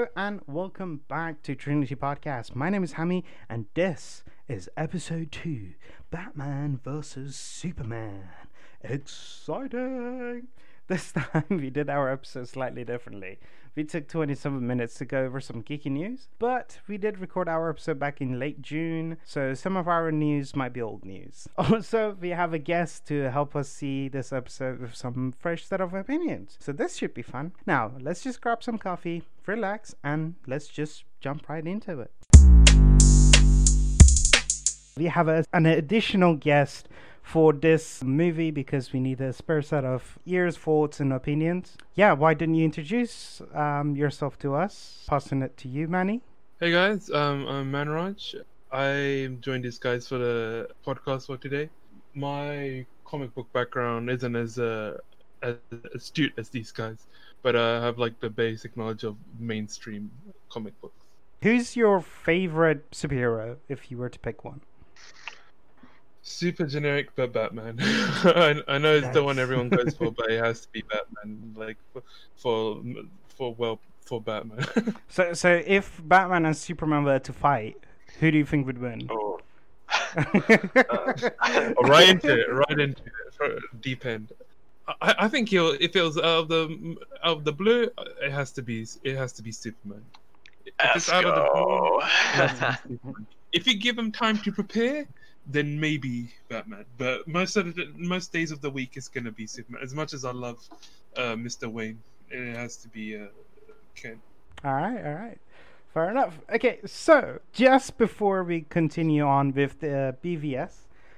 And welcome back to Trinity Podcast. My name is Hammy and this is episode 2 Batman vs. Superman. Exciting! This time we did our episode slightly differently. We took 27 minutes to go over some geeky news, but we did record our episode back in late June, so some of our news might be old news. Also, we have a guest to help us see this episode with some fresh set of opinions, so this should be fun. Now, let's just grab some coffee, relax, and let's just jump right into it. We have a, an additional guest for this movie because we need a spare set of ears, thoughts, and opinions. Yeah, why didn't you introduce um, yourself to us? Passing it to you, Manny. Hey guys, um, I'm Manraj. I joined these guys for the podcast for today. My comic book background isn't as uh, as astute as these guys, but uh, I have like the basic knowledge of mainstream comic books. Who's your favorite superhero if you were to pick one? Super generic, but Batman. I, I know it's the one everyone goes for, but it has to be Batman. Like for for, for well for Batman. So, so if Batman and Superman were to fight, who do you think would win? Oh. Oh, right into it, right into it, deep end. I, I think he'll if it was out of the out of the blue, it has to be it has to be Superman. Let's go. it has to be Superman. If you give him time to prepare, then maybe Batman. But most of the most days of the week is gonna be Superman. As much as I love uh, Mr. Wayne, it has to be uh, Kent. All right, all right. Fair enough. Okay, so just before we continue on with the BVS,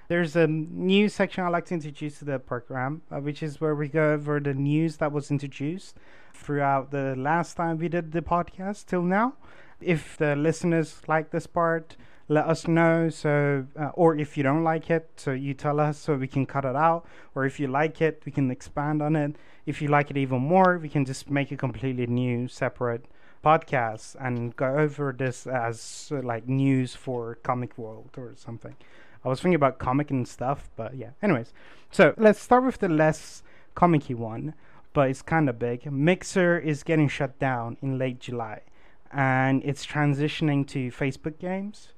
there's a new section I'd like to introduce to the program, uh, which is where we go over the news that was introduced throughout the last time we did the podcast till now. If the listeners like this part, let us know. So, uh, or if you don't like it, so you tell us so we can cut it out. Or if you like it, we can expand on it. If you like it even more, we can just make a completely new, separate podcast and go over this as uh, like news for comic world or something. I was thinking about comic and stuff, but yeah. Anyways, so let's start with the less comic-y one, but it's kind of big. Mixer is getting shut down in late July, and it's transitioning to Facebook games.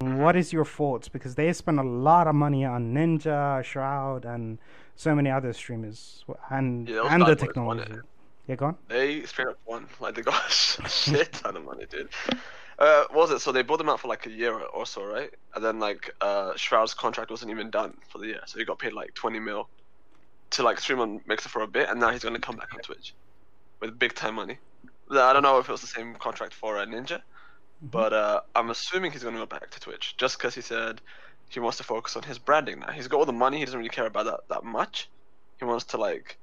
What is your thoughts? Because they spend a lot of money on Ninja, Shroud, and so many other streamers, and Yeah, and the technology. Yeah, go on. They up won. Like they got a shit ton of money, dude. Uh, what was it? So they bought them out for like a year or so, right? And then like uh, Shroud's contract wasn't even done for the year, so he got paid like 20 mil to like stream on Mixer for a bit, and now he's gonna come back on Twitch with big time money. I don't know if it was the same contract for uh, Ninja, but uh, I'm assuming he's gonna go back to Twitch just because he said he wants to focus on his branding now. He's got all the money. He doesn't really care about that that much. He wants to like,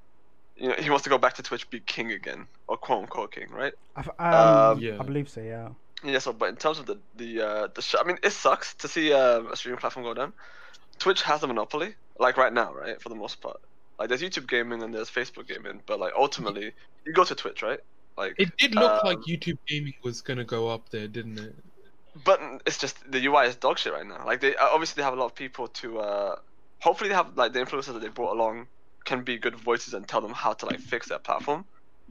you know, he wants to go back to Twitch, be king again, or quote unquote king, right? I f- Um, Um, Yeah. I believe so. Yeah. Yeah. So, but in terms of the the uh, the sh- I mean, it sucks to see uh, a streaming platform go down. Twitch has a monopoly, like right now, right? For the most part, like there's YouTube gaming and there's Facebook gaming, but like ultimately, you go to Twitch, right? Like, It did look like Um, YouTube gaming was gonna go up there, didn't it? but it's just the UI is dog shit right now. Like they uh, obviously they have a lot of people to. uh Hopefully they have like the influencers that they brought along can be good voices and tell them how to like fix their platform.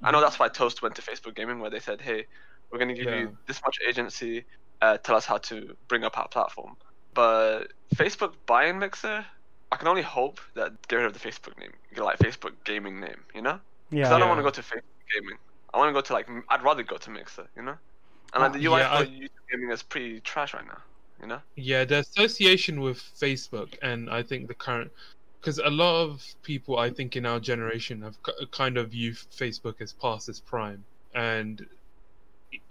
I know that's why Toast went to Facebook Gaming where they said, "Hey, we're gonna give Yeah. you this much agency. Uh, tell us how to bring up our platform." But Facebook buying Mixer, I can only hope that get rid of the Facebook name, get, like Facebook Gaming name, you know? Yeah. Because I don't want to go to Facebook Gaming. I want to go to like I'd rather go to Mixer, you know? And like the UI Yeah, for I- YouTube Gaming is pretty trash right now, you know? Yeah, the association with Facebook and I think the current, because a lot of people I think in our generation have kind of viewed Facebook as past its prime, and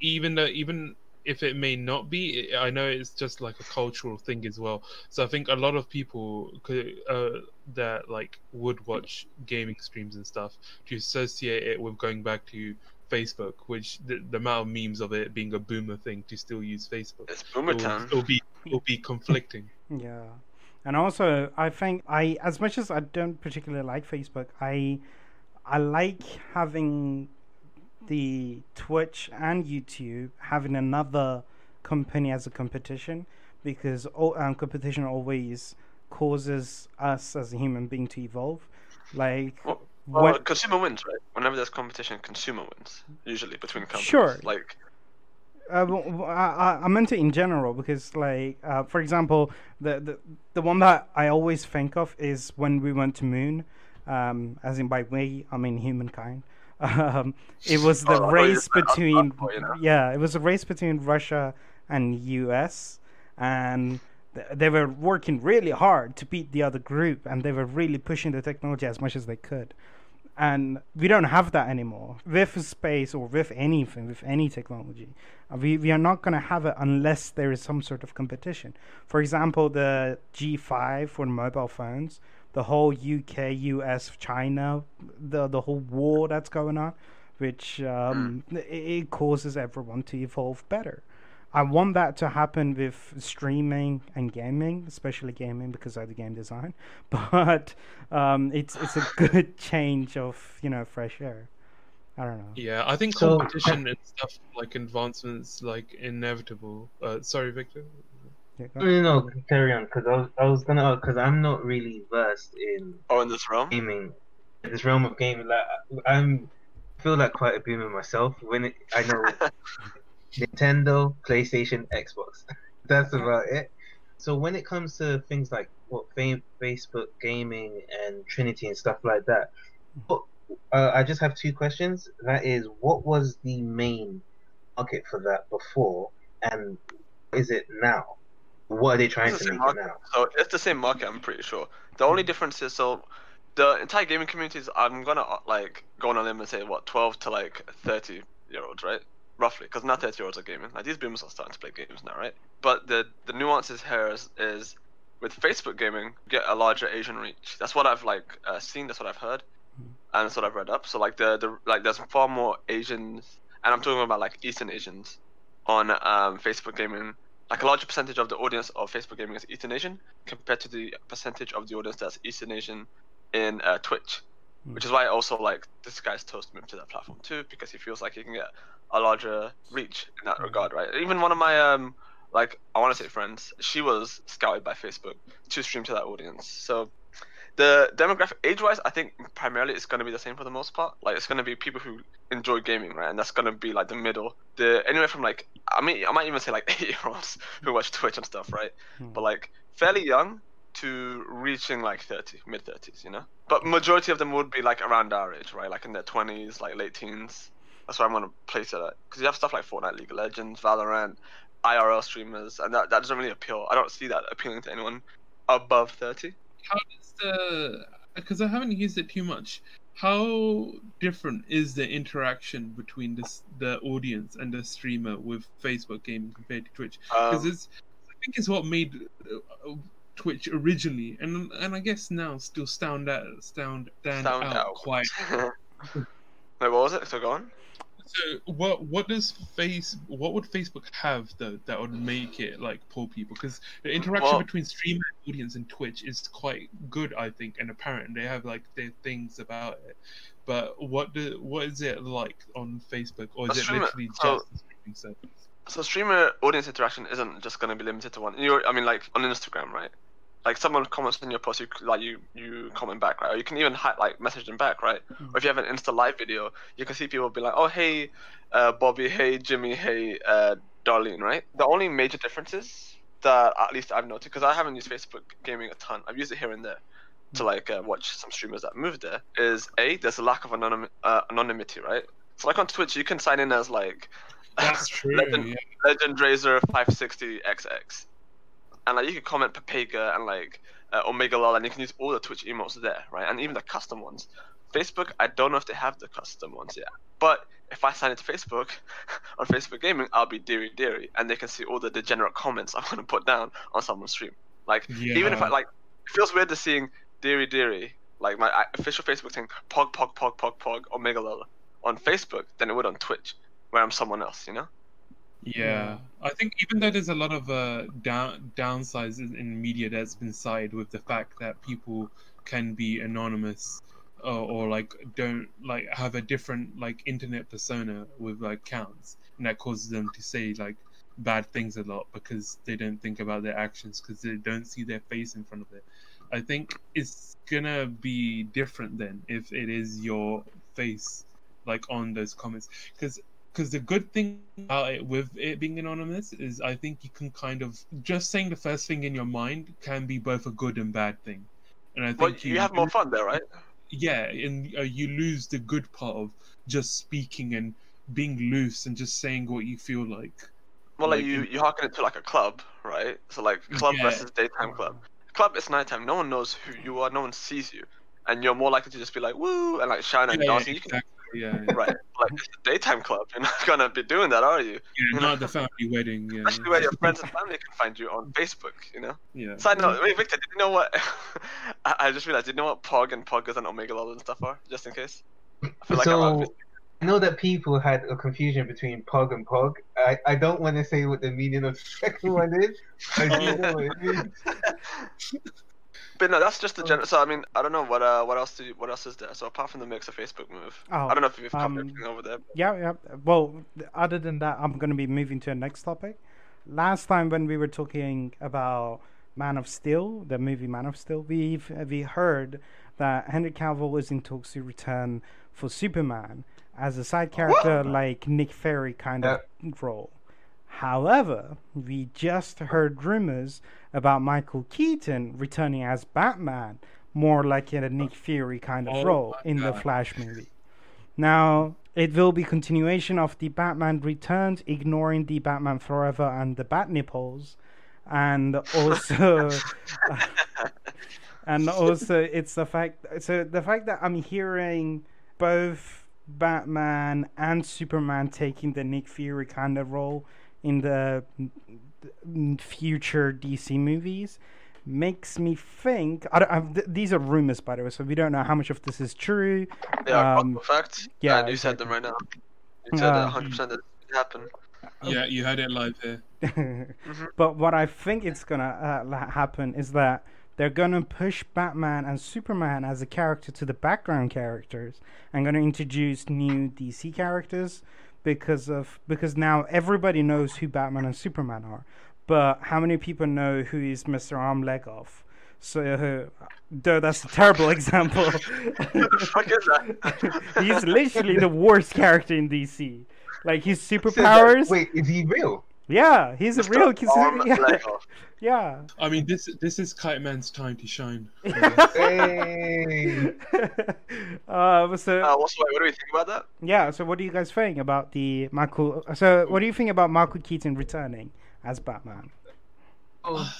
even though even if it may not be, I know it's just like a cultural thing as well. So I think a lot of people could, uh, that like would watch gaming streams and stuff to associate it with going back to Facebook, which the, the amount of memes of it being a boomer thing to still use Facebook It's Boomer it'll, Town. it'll be it'll be conflicting. Yeah. And also, I think I, as much as I don't particularly like Facebook, I, I like having the Twitch and YouTube having another company as a competition because all, um, competition always causes us as a human being to evolve. Like, Well, what? consumer wins, right? Whenever there's competition, consumer wins usually between companies. Sure. Like Uh, w- w- I, I- I meant it in general because, like, uh, for example, the, the the one that I always think of is when we went to moon, um, as in by we I mean humankind. Um, it was the Oh, I thought you race between us, you know? yeah, it was a race between Russia and U.S. and th- they were working really hard to beat the other group, and they were really pushing the technology as much as they could and we don't have that anymore with space or with anything with any technology uh, we, we are not going to have it unless there is some sort of competition for example the g5 for mobile phones the whole uk us china the the whole war that's going on which um, it, it causes everyone to evolve better I want that to happen with streaming and gaming, especially gaming because of the game design. But um, it's it's a good change of you know fresh air. I don't know. Yeah, I think So- competition and stuff like advancements like inevitable. Uh, sorry, Victor. Yeah, go. No, no, no, carry on. Because I was, I was gonna, because I'm not really versed in Oh, in this realm. gaming, this realm of gaming. Like, I'm I feel like quite a boomer myself. When it, I know Nintendo, PlayStation, Xbox. That's about it. So when it comes to things like what fa- Facebook gaming and Trinity and stuff like that, what, uh, I just have two questions. That is, what was the main market for that before, and is it now? What are they trying to make market. now? So it's the same market, I'm pretty sure. The only difference is so the entire gaming community is I'm gonna uh, like go on a limb and say what 12 to like 30 year olds, right? Roughly, because not 30 year olds are gaming. Like these boomers are starting to play games now, right? But the the nuances here is, is with Facebook gaming, get a larger Asian reach. That's what I've like uh, seen. That's what I've heard, and that's what I've read up. So like the the like there's far more Asians, and I'm talking about like Eastern Asians on um, Facebook gaming like a larger percentage of the audience of Facebook gaming is Eastern Asian compared to the percentage of the audience that's Eastern Asian in uh, Twitch, Hmm. which is why I also like Disguised Toast moved to that platform too because he feels like he can get a larger reach in that regard, right? Even one of my um like I want to say friends, she was scouted by Facebook to stream to that audience. So the demographic age-wise, I think primarily it's going to be the same for the most part. Like it's going to be people who enjoy gaming, right? And that's going to be like the middle, the anywhere from like I mean I might even say like eight-year-olds who watch Twitch and stuff, right? Hmm. But like fairly young to reaching like 30, mid 30s, you know. But majority of them would be like around our age, right? Like in their 20s, like late teens. That's where I'm gonna place it at. Because you have stuff like Fortnite, League of Legends, Valorant, IRL streamers, and that, that doesn't really appeal. I don't see that appealing to anyone above 30. How does the? Because I haven't used it too much. How different is the interaction between this the audience and the streamer with Facebook gaming compared to Twitch? Because Um, it's I think it's what made uh, Twitch originally, and and I guess now still stand out stand stand, sound out, out. quite. Wait, what was it? So go on. So what what does face what would Facebook have though that would make it like pull people? Because the interaction Well- between streamer audience and Twitch is quite good, I think, and apparent. They have like their things about it. But what do what is it like on Facebook, or is A it streamer- literally so- just a streaming service? So streamer audience interaction isn't just gonna be limited to one. You're, I mean, like on Instagram, right? Like someone comments on your post, you like you you comment back, right? Or you can even hi- like message them back, right? Or if you have an Insta live video, you can see people be like, "Oh hey, uh, Bobby, hey Jimmy, hey uh, Darlene," right? The only major differences that at least I've noticed, because I haven't used Facebook gaming a ton, I've used it here and there to like uh, watch some streamers that moved there. Is a there's a lack of anonym uh, anonymity, right? So like on Twitch, you can sign in as like That's true. Legend- yeah. Legend Razor 560XX. And like you can comment Pepega and like uh, Omega Lol, and you can use all the Twitch emotes there, right? And even the custom ones. Facebook, I don't know if they have the custom ones yet. But if I sign into Facebook on Facebook Gaming, I'll be Deary Deary, and they can see all the degenerate comments I'm gonna put down on someone's stream. Like even if I like, it feels weird to seeing Deary Deary, like my official Facebook thing, Pog Pog Pog Pog Pog Omega Lol on Facebook than it would on Twitch, where I'm someone else, you know. Yeah, I think even though there's a lot of uh, down downsides in, media that's been cited with the fact that people can be anonymous or, or like don't like have a different like internet persona with like counts, and that causes them to say like bad things a lot because they don't think about their actions because they don't see their face in front of it. I think it's gonna be different then if it is your face like on those comments because because the good thing about it with it being anonymous is I think you can kind of just saying the first thing in your mind can be both a good and bad thing. And I think Well, you have more fun there, right? yeah, and uh, you lose the good part of just speaking and being loose and just saying what you feel like. Well, like Like you, you harken it to like a club, right? So like club Yeah. versus daytime club. Club is nighttime. No one knows who you are. No one sees you, and you're more likely to just be like woo and like shine and Yeah. You can, exactly. Yeah, yeah. right? Like it's a daytime club. You're not gonna be doing that, are you? yeah not the family wedding. Yeah, Especially where your friends and family can find you on Facebook. You know. yeah. Side note, wait, Victor, did you know what? I, I just realized. Did you know what Pog and Poggers and Omega Lol and stuff are? Just in case. I feel like I'm so I know that people had a confusion between Pog and Pog. I, I don't want to say what the meaning of the second one is. I do know what it means. But no, that's just the general. So I mean, I don't know what uh what else do you, what else is there? So apart from the mix of Facebook move, Oh, I don't know if you've covered um, everything over there. Yeah, yeah. Well, other than that, I'm going to be moving to the next topic. Last time when we were talking about Man of Steel, the movie Man of Steel, we've we heard that Henry Cavill is in talks to return for Superman as a side character like Nick Fury kind of role. However, we just heard rumors about Michael Keaton returning as Batman, more like in a Nick Fury kind of Oh role in the Flash movie. Now, it will be continuation of the Batman Returns, ignoring the Batman Forever and the Bat Nipples, and also, and also it's the fact. So the fact that I'm hearing both Batman and Superman taking the Nick Fury kind of role in the future DC movies makes me think. I don't, I've, th- these are rumors, by the way, so we don't know how much of this is true. They are um, facts. yeah, and you said them right now. You said Uh, that 100 percent that it happened. Yeah, you heard it live here. But what I think it's gonna uh, happen is that they're gonna push Batman and Superman as a character to the background characters and gonna introduce new DC characters because of because now everybody knows who Batman and Superman are, but how many people know who is Mr. Arm Leg Off? So, uh, though that's a terrible example. What the fuck is that? He's literally the worst character in DC. Like his Said that- superpowers. Wait, is he real? Yeah, he's a real. He's, yeah, yeah. I mean, this this is Kite Man's time to shine. Hey. uh, so Uh, what's what do we think about that? yeah, so what do you guys think about the Michael? So what do you think about Michael Keaton returning as Batman? Oh,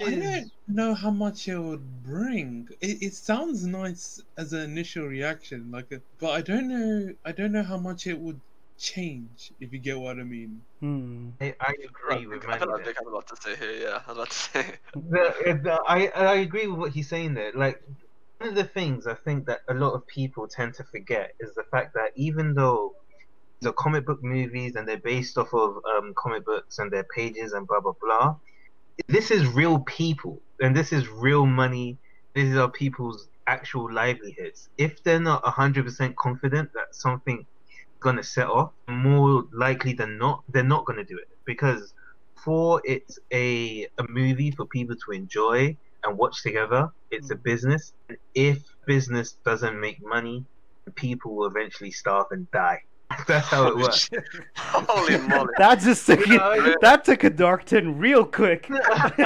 I don't know how much it would bring. It, it sounds nice as an initial reaction, like, a, but I don't know. I don't know how much it would change if you get what I mean. Hmm. I, I agree with I feel like Manny. Vic a lot to say here. Yeah, I was about to say. The, the, I I agree with what he's saying there. Like one of the things I think that a lot of people tend to forget is the fact that even though the comic book movies and they're based off of um, comic books and their pages and blah blah blah, this is real people and this is real money. These are people's actual livelihoods. If they're not hundred percent confident that something is gonna set off, more likely than not, they're not gonna do it because for it's a a movie for people to enjoy and watch together. It's a mm. business. And if business doesn't make money, people will eventually starve and die. That's how it works. Holy moly! That just took Yeah, yeah. it, that took a dark turn real quick. Because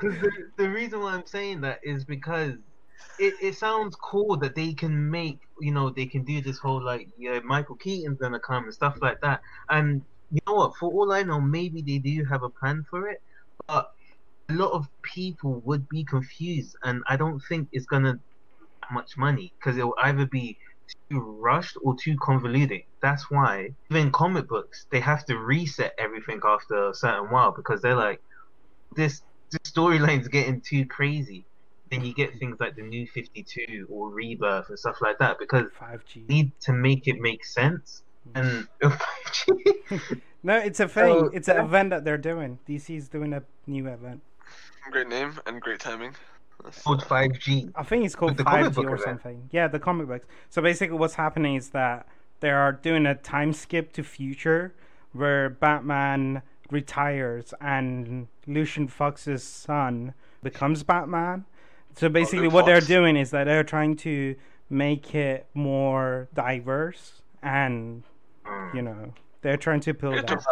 the, the reason why I'm saying that is because it, it sounds cool that they can make, you know, they can do this whole like, yeah, Michael Keaton's gonna come and stuff like that. And you know what? For all I know, maybe they do have a plan for it, but a lot of people would be confused, and I don't think it's gonna much money because it will either be too rushed or too convoluted. That's why even comic books they have to reset everything after a certain while because they're like this this storyline's getting too crazy. Then you get things like the new 52 or Rebirth and stuff like that because Five G. you need to make it make sense. And No, it's a thing. So, it's an yeah. event that they're doing. DC's doing a new event. Great name and great timing. That's- called 5G. I think it's called 5G book or event. something. Yeah, the comic books. So basically, what's happening is that they are doing a time skip to future where Batman retires and Lucius Fox's son becomes Batman. So basically, what they're doing is that they're trying to make it more diverse and Mm. You know, they're trying to We build that.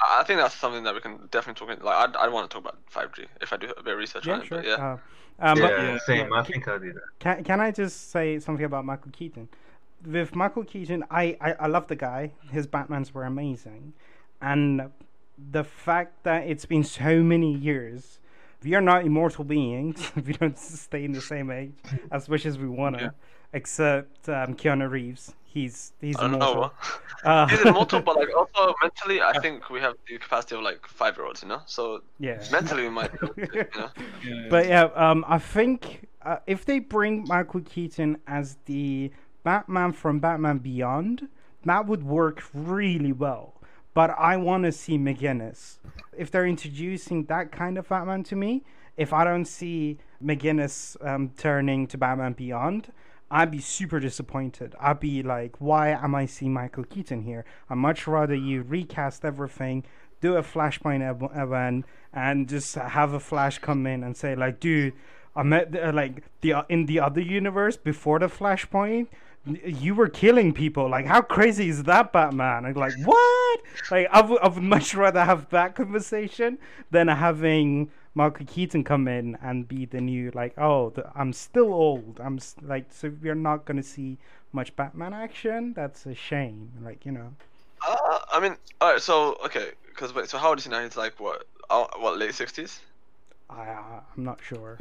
I I think that's something that we can definitely talk. In, like, I I want to talk about 5G if I do a bit of research Yeah, on it. But yeah, Uh, um, yeah, but yeah, same. yeah. I think I'll do that. Can can I just say something about Michael Keaton? With Michael Keaton, I, I, I love the guy. His Batmans were amazing, and the fact that it's been so many years, we are not immortal beings. we don't stay in the same age as much as we wanna. Yeah. Except um, Keanu Reeves, he's he's I don't immortal. know. Uh, He's immortal, but like also mentally, I think we have the capacity of like five year olds, you know. So yeah. mentally, we might, to, you know. Yeah. But yeah, um, I think uh, if they bring Michael Keaton as the Batman from Batman Beyond, that would work really well. But I want to see McGinnis. If they're introducing that kind of Batman to me, if I don't see McGinnis um, turning to Batman Beyond, I'd be super disappointed. I'd be like, why am I seeing Michael Keaton here? I'd much rather you recast everything, do a Flashpoint event, and just have a Flash come in and say, like, dude, I met the, like the in the other universe before the Flashpoint. You were killing people. Like, how crazy is that, Batman? And like, what? Like, I would, I much rather have that conversation than having Michael Keaton come in and be the new like, oh, the, I'm still old. I'm like, so we're not gonna see much Batman action. That's a shame. Like, you know. Uh, I mean, all right. So okay, because wait, so how old is he now? He's like what? Uh, what late sixties? I, I I'm not sure.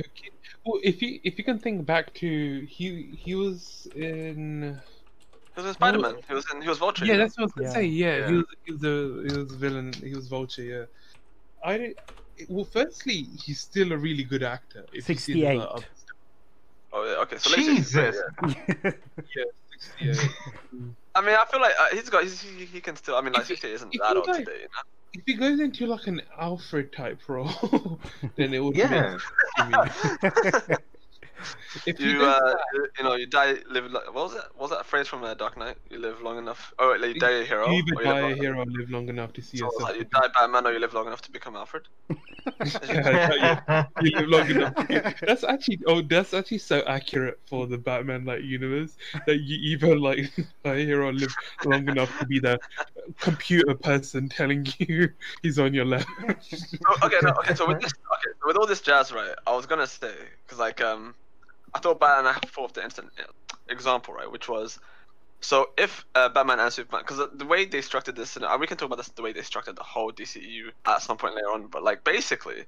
Well, if you if you can think back to he he was in He was in Spider Man. He was in. He was Vulture. yeah that's what I was gonna Yeah. say yeah, Yeah. he was he was a he was a villain he was Vulture yeah I don't- well firstly he's still a really good actor if you see 68. Oh yeah. Okay. So late 60s, Jesus. yeah. yeah 68 I mean, I feel like uh, he's got. He's, he, he can still. I mean, like If he- isn't that old today, you know. If he goes into like an Alfred type role then it would Yeah. make sense to me. if he You does uh, that- you- you know, you die, live. li- What was that? What was that phrase from uh, Dark Knight? You live long enough. Oh, wait, like, you die a hero. you or either you die a long- hero or live long enough to see So yourself like you die Batman, or you live long enough to become Alfred. Yeah, you live long enough. That's actually oh, that's actually so accurate for the Batman like universe that you either like a hero live long enough to be the computer person telling you he's on your left. Oh, okay, no, okay. So with this, okay, so with all this jazz, right? I was gonna say because like um, I thought Batman. I thought of the instant example, right? Which was so if uh, Batman and Superman, because the, way they structured this, and we can talk about this, the way they structured the whole DCU at some point later on. But like basically,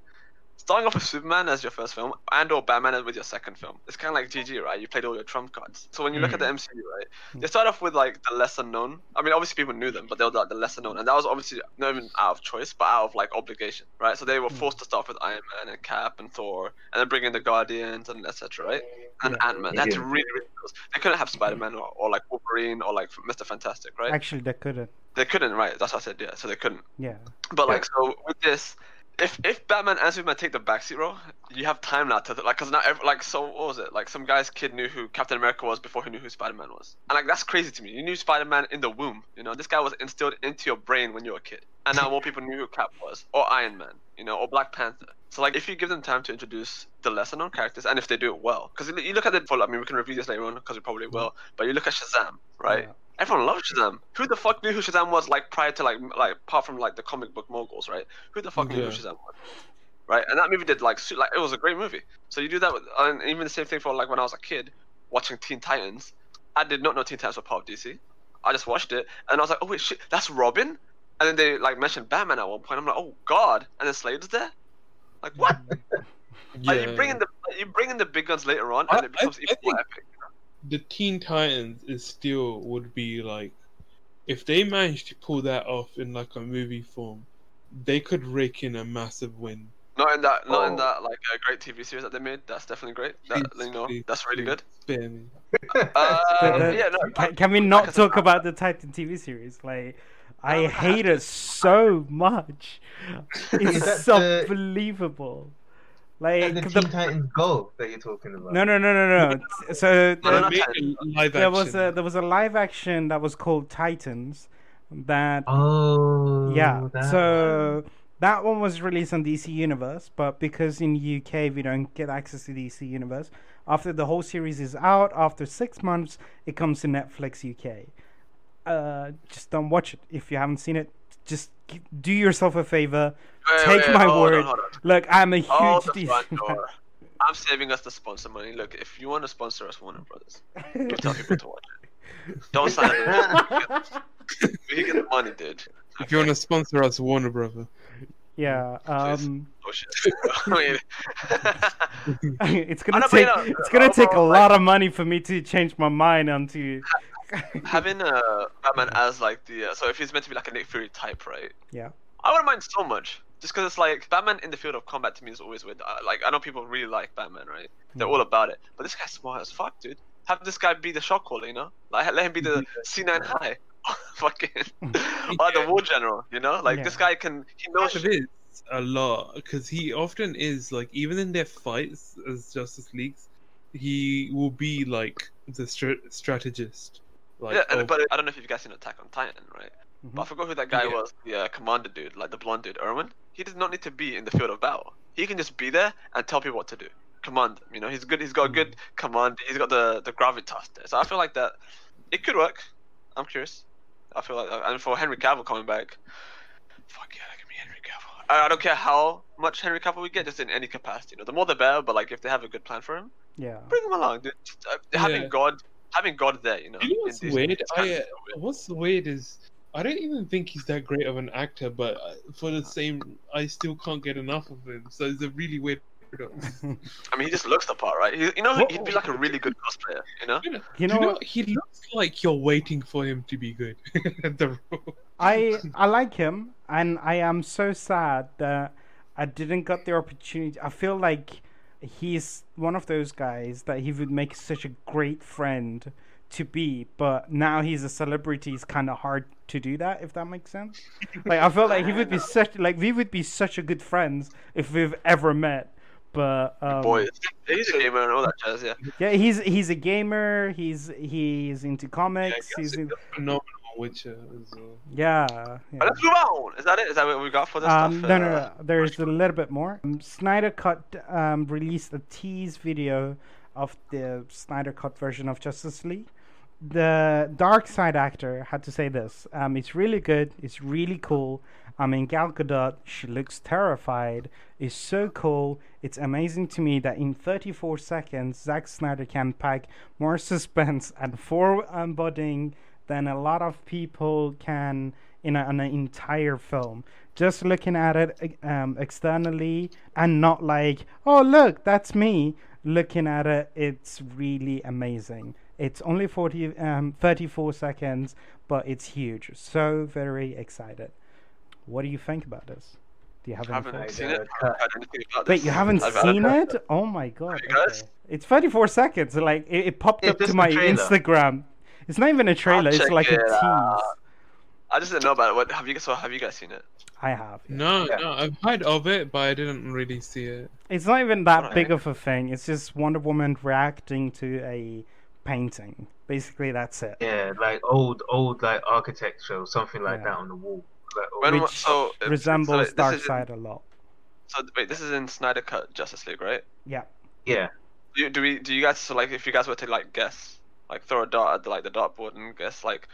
starting off with Superman as your first film and or Batman as with your second film, it's kind of like GG, right? You played all your trump cards. So when you look at the mm. MCU, right, mm. they start off with like the lesser known. I mean, obviously people knew them, but they were like the lesser known, and that was obviously not even out of choice, but out of like obligation, right? So they were mm. forced to start with Iron Man and Cap and Thor, and then bring in the Guardians and etc. Right? And Yeah. Ant Man. Yeah. really, really close. They couldn't have Spider Man or, or like Wolverine or like Mister Fantastic, right? Actually, they couldn't. They couldn't, right? That's what I said. Yeah, so they couldn't. Yeah. But like, so with this, if if Batman and Superman take the backseat role, you have time now to like, cause now every, like, so what was it? Like some guy's kid knew who Captain America was before he knew who Spider Man was, and like that's crazy to me. You knew Spider Man in the womb. You know, this guy was instilled into your brain when you were a kid, and now more people knew who Cap was, or Iron Man, you know, or Black Panther. So like, if you give them time to introduce the lesser known characters, and if they do it well, because you look at it full. I mean, we can review this later on because we probably will. But you look at Shazam, right? Yeah. Everyone loves Shazam. Who the fuck knew who Shazam was like prior to like like apart from like the comic book moguls, right? Who the fuck knew who Shazam was? Right? And that movie did like su- like it was a great movie. So you do that with and even the same thing for like when I was a kid watching Teen Titans. I did not know Teen Titans were part of DC. I just watched it and I was like, oh wait, shit, that's Robin. And then they like mentioned Batman at one point. I'm like, oh god. And then Slade's there. Like what? Like, you bring in the you bring in the big guns later on, I- and it becomes I- even I more think- epic. The Teen Titans is still would be like if they managed to pull that off in like a movie form, they could rake in a massive win. Not in that, not in Oh. that like a great TV series that they made. That's definitely great. That, you know, that's really good. Spare me. Uh, The- the- yeah, no, can, can we not I said, talk about the Titan TV series? Like, I No, we hate it so much. It's that the- unbelievable. And Like the the, Teen Titans Go that you're talking about. no, no, no, no, no. So No, no, the- no, Make Titan. a live there was a there was a live action that was called Titans. That Oh. yeah. that So one. that one was released on DC Universe, but because in UK we don't get access to DC Universe, after the whole series is out, after six months, it comes to Netflix UK. Uh, just don't watch it if you haven't seen it. Just do yourself a favor. Wait, Take wait, my hold on, word. hold on. Look, I'm a huge Hold the DC front fan. door. I'm saving us the sponsor money. Look, if you want to sponsor us, Warner Brothers, don't tell people to watch it. Don't sign up. We get the money, dude. If you want to sponsor us, Warner Brother. yeah. Um, Oh shit. It's gonna know, but take you know, it's gonna take a overall, lot of money for me to change my mind onto. having uh, Batman as like the uh, so if he's meant to be like a Nick Fury type, right? Yeah. I wouldn't mind so much. Just because it's like Batman in the field of combat to me is always weird. Uh, like I know people really like Batman, right? They're Yeah. all about it. But this guy's smart as fuck, dude. Have this guy be the shot caller, you know? Like let him be the C9 high, fucking, or the war general, you know? Like this guy can he knows. Kind of a lot because he often is like even in their fights as Justice Leagues, he will be like the str- strategist. Like, yeah, and, of- but I don't know if you've guys seen Attack on Titan, right? But I forgot who that guy Yeah. was. The uh, commander dude, like the blonde dude, Erwin. He does not need to be in the field of battle. He can just be there and tell people what to do. Command. You know, he's good. He's got a good command. He's got the the gravitas there. So I feel like that it could work. I'm curious. I feel like, and for Henry Cavill coming back, fuck yeah, give me Henry Cavill. I, I don't care how much Henry Cavill we get, just in any capacity. You know, the more the better. But like, if they have a good plan for him, Yeah. bring him along, dude. Just, uh, having Yeah. God, having God there, you know. You know what's these- weird? I, uh, weird. what's weird is I don't even think he's that great of an actor, but uh, for the same, I still can't get enough of him. So it's a really weird. I mean, he just looks the part, right? He, you know, What- he'd be like a really good cosplayer, you know? You know, You know you know, he looks like you're waiting for him to be good. the. I I like him, and I am so sad that I didn't get the opportunity. I feel like he's one of those guys that he would make such a great friend to be, but now he's a celebrity. It's kind of hard to do that, if that makes sense. Like I felt like he would be such like we would be such a good friends if we've ever met. But um, Boy, he's a gamer and all that jazz, yeah. yeah, he's he's a gamer. He's he's into comics. Yeah, he's in, phenomenal Witcher as well. yeah. Yeah. let's move on. Is that it? Is that what we got for this Um, stuff? no, no, Uh, no. There's a little bit more. Um, Snyder Cut um, released a tease video of the Snyder Cut version of Justice League. The Darkseid actor had to say this. Um, it's really good. It's really cool. I mean, Gal Gadot, she looks terrified. It's so cool. It's amazing to me that in 34 seconds, Zack Snyder can pack more suspense and foreboding than a lot of people can in a, an entire film. Just looking at it um, externally and not like, oh, look, that's me. Looking at it, it's really amazing. It's only 40, um, 34 seconds, but it's huge. So very excited. What do you think about this? Do you have I any haven't thoughts? seen it. I heard anything about Wait, you haven't I've- seen it? Oh my god! okay. It's 34 seconds. Like it, it popped up to my trailer. Instagram. It's not even a trailer. It's check like a tease. out. I just didn't know about it. What have you guys? So have you guys seen it? I have. yeah. No, Yeah. no, I've heard of it, but I didn't really see it. It's not even that Alright. big of a thing. It's just Wonder Woman reacting to a painting. Basically, that's it. Yeah, like old, old like architecture or something like Yeah. that on the wall. Like, When- Which so, resembles so this is in- a lot. So wait, this is in Snyder Cut Justice League, right? Yeah. yeah, Do, you, do we? Do you guys? So like, if you guys were to like guess, like throw a dart at the, like the dartboard and guess like,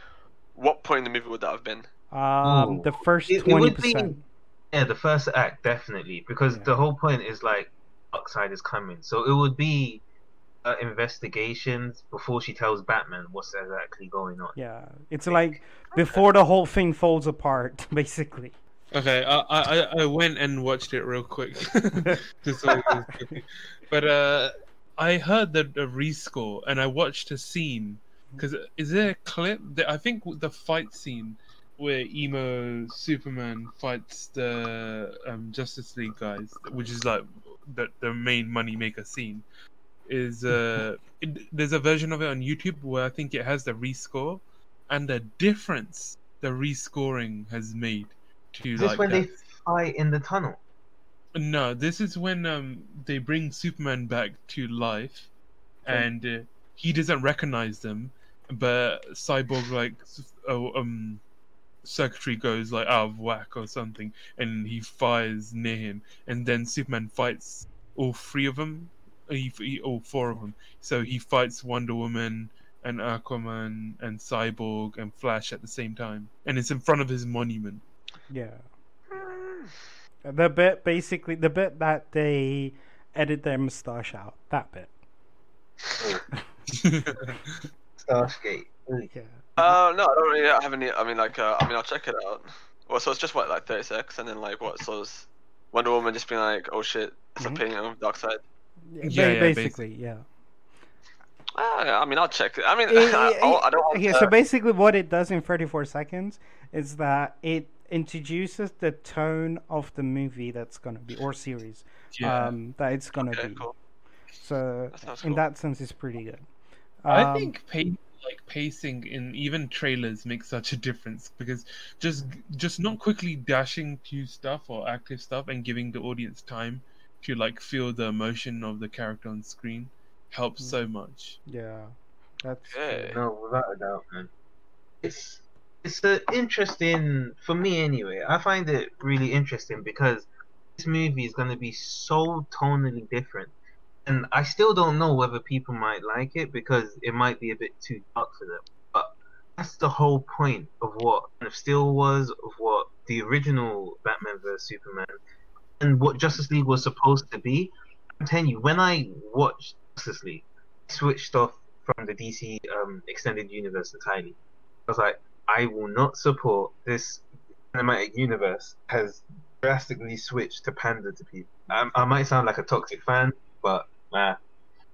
what point in the movie would that have been? Um, Ooh. the first It- it twenty would be- percent. yeah. The first act definitely because Yeah. the whole point is like Darkseid is coming, so it would be uh, investigations before she tells Batman what's exactly going on. Yeah, it's like before the whole thing falls apart, basically. Okay, I I, I went and watched it real quick, just so it was quick. but uh, I heard the, the rescore and I watched a scene. Because is there a clip? That I think the fight scene where emo Superman fights the um, Justice League guys, which is like the the main moneymaker scene, is uh it, there's a version of it on YouTube where I think it has the rescore and the difference the rescoring has made to Is this like when they fight in the tunnel? No, this is when um they bring Superman back to life, Okay. and uh, he doesn't recognize them, but Cyborg like s- oh, um secretary goes like out of whack or something, and he fires near him, and then Superman fights all three of them, he, he all four of them. So he fights Wonder Woman, and Aquaman and Cyborg and Flash at the same time, and it's in front of his monument. Yeah. The bit basically the bit that they edit their moustache out. That bit. Stargate. Ooh. Yeah. Uh, no, I don't really have any. I mean, like, uh, I mean, I'll check it out. Well, so it's just what, like 36, and then like what? So it's Wonder Woman just being like, "Oh shit, it's Mhm. a painting of Darkseid." Yeah, Yeah, ba- yeah, basically, yeah. Ah, I mean, I'll check it. I mean, Eh, eh, I, I don't want okay, to, so basically, what it does in 34 seconds is that it introduces the tone of the movie that's gonna be or series yeah. um, that it's gonna Okay, be. cool. So That in cool. that sense, it's pretty good. I Um, think pa- like pacing in even trailers makes such a difference because just just not quickly dashing to stuff or active stuff and giving the audience time to like feel the emotion of the character on screen helps Mm. so much. Yeah, that's Okay. No, without a doubt, man. It's it's a interesting for me anyway. I find it really interesting because this movie is gonna be so tonally different, and I still don't know whether people might like it because it might be a bit too dark for them. But that's the whole point of what Man of Steel was, of what the original Batman vs Superman, and what Justice League was supposed to be. I'm telling you, when I watched Justice League, I switched off from the DC um, extended universe entirely. I was like, I will not support this cinematic universe has drastically switched to pander to people. I, I might sound like a toxic fan, but uh,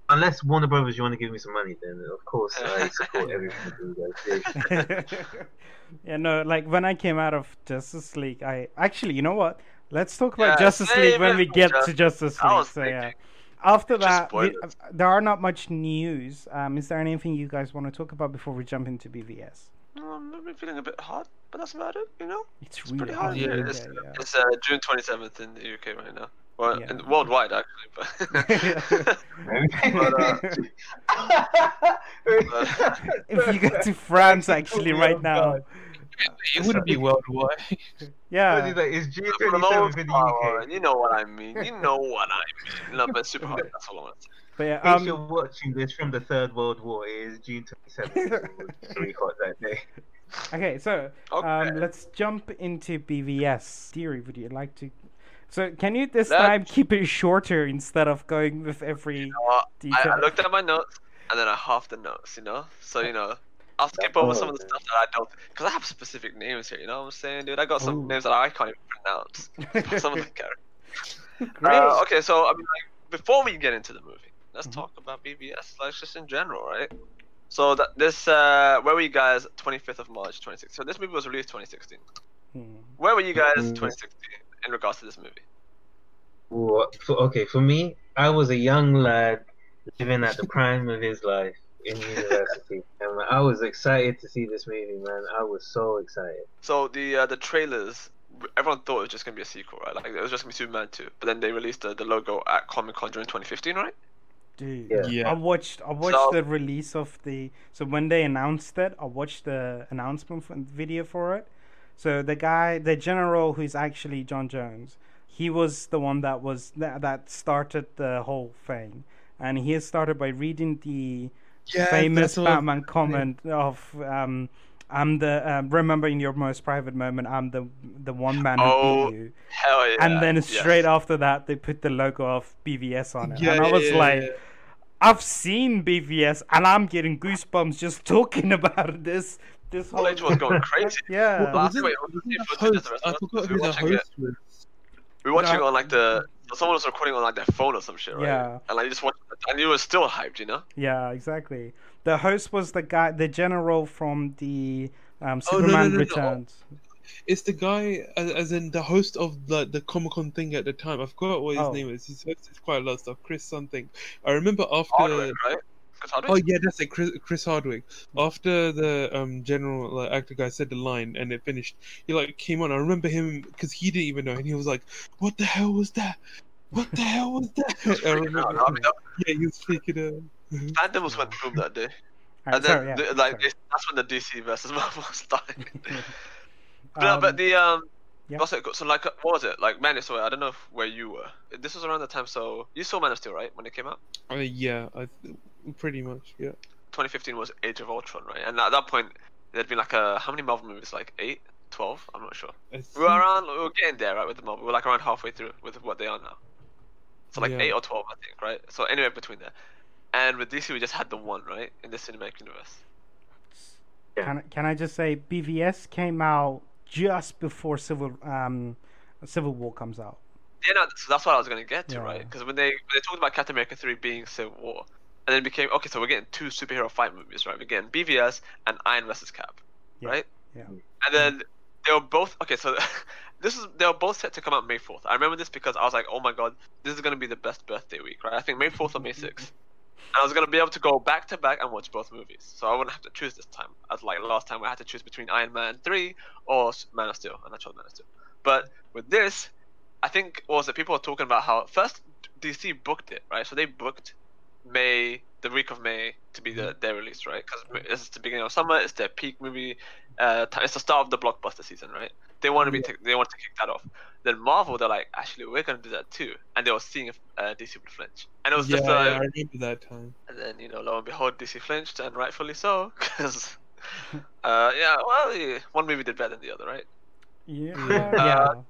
unless Warner Brothers, you want to give me some money, then of course I support everything you guys do. yeah, no, like when I came out of Justice League, I actually, you know what? Let's talk about Yeah, Justice save League when we get Justice to Justice League. was So yeah. After Just that, we, there are not much news. Um, is there anything you guys want to talk about before we jump into BVS? Um, I'm feeling a bit hot, but that's about it. You know, It's it's really pretty hot. hot. Yeah, Yeah, it's, yeah, yeah. it's uh, June 27th in the UK right now. Well, Yeah. in, worldwide actually, but. but uh, if you go to France, actually, right now, It wouldn't be worldwide. yeah, It's June for the 27th in the UK. you know what I mean. You know what I mean. No, but super hot. That's all I want to say. But In yeah, case you're um, watching this from the Third World War, it is June 27th. It was hot that day. okay, so Okay. um, let's jump into BVS. Theory, would you like to? So can you this That- time keep it shorter instead of going with every Uh, I, detail? I looked at my notes and then I halved the notes, you know? So, you know, I'll skip over some of the stuff that I don't. Because I have specific names here, you know what I'm saying, dude? I got some Ooh. names that I can't even pronounce. some of the characters. Great. Uh, okay, so, I mean, like, before we get into the movie, let's Mhm. talk about BVS, like, just in general, right? So, that this, uh, where were you guys 25th of March 2016? So, this movie was released 2016. Hmm. Where were you guys Mm. 2016 in regards to this movie? What, for, okay, for me, I was a young lad living at the prime of his life in university, and I was excited to see this movie, man. I was so excited. So the uh, the trailers, everyone thought it was just gonna be a sequel, right? Like it was just gonna be Superman 2. But then they released the, the logo at Comic Con during 2015, right? Dude, Yeah. Yeah. I watched I watched So- the release of the so when they announced it, I watched the announcement for, video for it. So the guy, the general who's actually John Jones, he was the one that was that, that started the whole thing, and he started by reading the Yeah, famous that's what- Batman comment of um, "I'm the um, remember in your most private moment, I'm the the one man who Oh, beat you." Hell yeah. and then yes. straight after that, they put the logo of BVS on it, Yeah, and I was yeah, like. Yeah. I've seen BVS and I'm getting goosebumps just talking about this. This whole College was going crazy. yeah. Well, Last it- week, we it were the watching the I of us, forgot who the watching it. host was. We were watching on like the someone was recording on like their phone or some shit, right? Yeah. And like you just watched and you were still hyped, you know? yeah, exactly. The host was the guy, the general from the um, Oh, no, no, Superman no, no. Returns. It's the guy, as, as in the host of the the Comic Con thing at the time. I forgot what his Oh. name is. He's hosted quite a lot of stuff. Chris something. I remember after. Hardwick, right? Chris Hardwick? Oh yeah, that's it, Chris, Chris Hardwick. After the um general like, actor guy said the line and it finished, he like came on. I remember him because he didn't even know, and he was like, "What the hell was that? What the hell was that?" I remember. out. I mean, that- Yeah, he was freaking out. Fandoms went boom that day. Alright, and then, sorry, yeah, the- like, sorry. that's when the DC versus Marvel started. But, Um, but the um, yeah. also so like uh, what was it like Man of Steel? I don't know if, where you were. This was around the time. So you saw Man of Steel, right, when it came out? Uh, yeah, I pretty much. Yeah. 2015 was Age of Ultron, right? And at that point, there'd been like a how many Marvel movies? Like eight, 12? I'm not sure. I We were around. We were getting there, right, with the Marvel. We are like around halfway through with what they are now. So like Yeah. eight or 12, I think, right? So anywhere between there. And with DC, we just had the one, right, in the cinematic universe. Yeah. Can, can I just say BVS came out just before Civil um Civil War comes out. Yeah, no, so that's what I was gonna get to, Yeah. right? Because when they when they talked about Captain America three being Civil War, and then it became okay, so we're getting two superhero fight movies, right? We're getting BVS and Iron vs Cap, Yeah, right? yeah. And then they were both okay. So this is they were both set to come out May fourth. I remember this because I was like, oh my god, this is gonna be the best birthday week, right? I think May fourth or May sixth. And I was gonna be able to go back to back and watch both movies, so I wouldn't have to choose this time. As like last time, I had to choose between Iron Man three or Man of Steel, and I chose Man of Steel. But with this, I think it people were talking about how first DC booked it right, so they booked May the week of May to be the mm-hmm. their release right? Because it's the beginning of summer, it's their peak movie, uh, it's the start of the blockbuster season right. They want to be Yeah. ta- they want to kick that off. Then Marvel they're like actually we're gonna do that too, and they were seeing if uh, DC would flinch, and it was yeah, just yeah, uh, I remember that time. and then you know, lo and behold, DC flinched, and rightfully so, because uh, yeah, well, yeah, one movie did better than the other, right? Yeah. Yeah. yeah. Uh,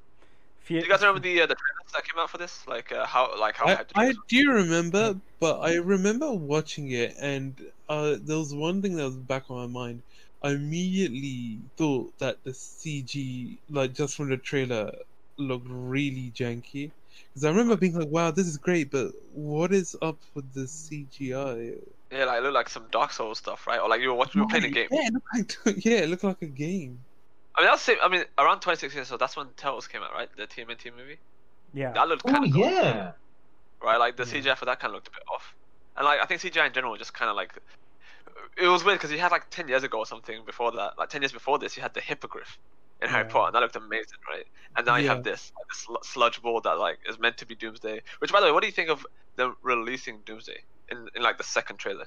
Fe- Do you guys remember the uh, the trailers that came out for this? Like uh, how like how I, I was? do remember, but I remember watching it, and uh, there was one thing that was back on my mind. I immediately thought that the CG, like just from the trailer, looked really janky. Because I remember being like, "Wow, this is great," but what is up with the CGI? Yeah, like it looked like some Dark Souls stuff, right? Or like you were watching, you were playing a game. Yeah, it looked like yeah, it looked like a game. I mean, that's the same. I mean, around 2016, so that's when Turtles came out, right? The TMNT movie. yeah. That looked Oh kind of cool. yeah. right? Like the Yeah. CGI for that kind of looked a bit off, and like I think CGI in general just kind of like it was weird because you had like ten years ago or something before that, like ten years before this, you had the hippogriff in Harry Potter, and that looked amazing, right? And now you have this like, this sludge ball that like is meant to be Doomsday. Which, by the way, what do you think of them releasing Doomsday in, in like the second trailer?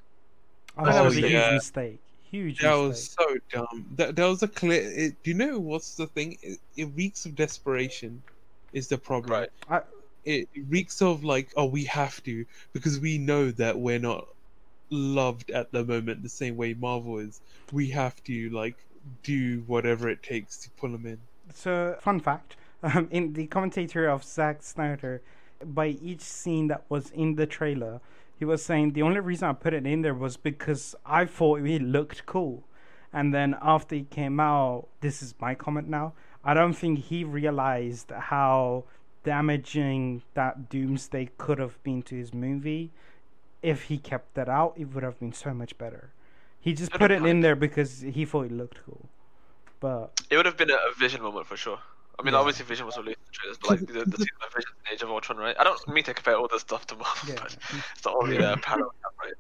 I think that Oh, was a huge yeah. mistake. Huge That mistake. was so dumb. That that was a clear. It, do you know what's the thing? It, it reeks of desperation, is the problem. Right. I- It reeks of like, oh, we have to because we know that we're not loved at the moment the same way Marvel is. We have to like do whatever it takes to pull them in. So, fun fact: um, in the commentator of Zack Snyder, by each scene that was in the trailer, he was saying the only reason I put it in there was because I thought it looked cool, and then after it came out, this is my comment now. I don't think he realized how damaging that Doomsday could have been to his movie. If he kept that out, it would have been so much better. He just Good put it in there because he thought it looked cool. But It would have been a, a Vision moment for sure. I mean, Yeah. obviously Vision was released in the trailers, but like the, the scene of Vision in Age of Ultron, right? I don't mean to compare all this stuff to Marvel, yeah. but it's the only parallel, right?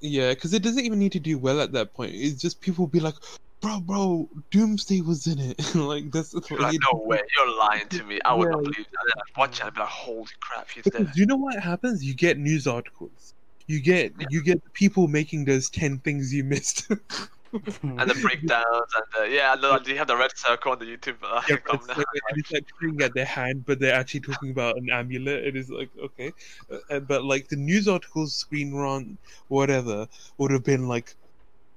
Yeah, because it doesn't even need to do well at that point. It's just people will be like, bro, bro, Doomsday was in it. like that's You're like, no way, you're lying to me. I would not believe that. I'd watch it and be like, holy crap, he's there. you know what happens? You get news articles. You get Yeah. you get people making those ten things you missed. And the breakdowns and the, yeah, the, you have the red circle on the YouTube uh, Yeah, it's, like, it's like at their hand, but they're actually talking about an amulet. It is like okay, Uh, uh, but like the news articles, screen run, whatever, would have been like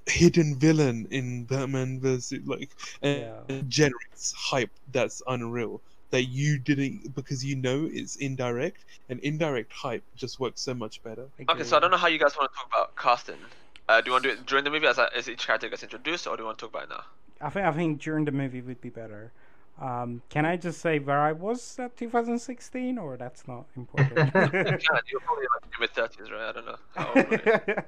hidden villain in Batman versus like and Yeah. it generates hype that's unreal that you didn't because you know it's indirect and indirect hype just works so much better. Okay, so I don't know how you guys want to talk about casting. Uh, do you want to do it during the movie as, as each character gets introduced, or do you want to talk about it now? I think I think during the movie would be better. Um, can I just say where I was at 2016, or that's not important? You're probably like in mid 30s, right? I don't know.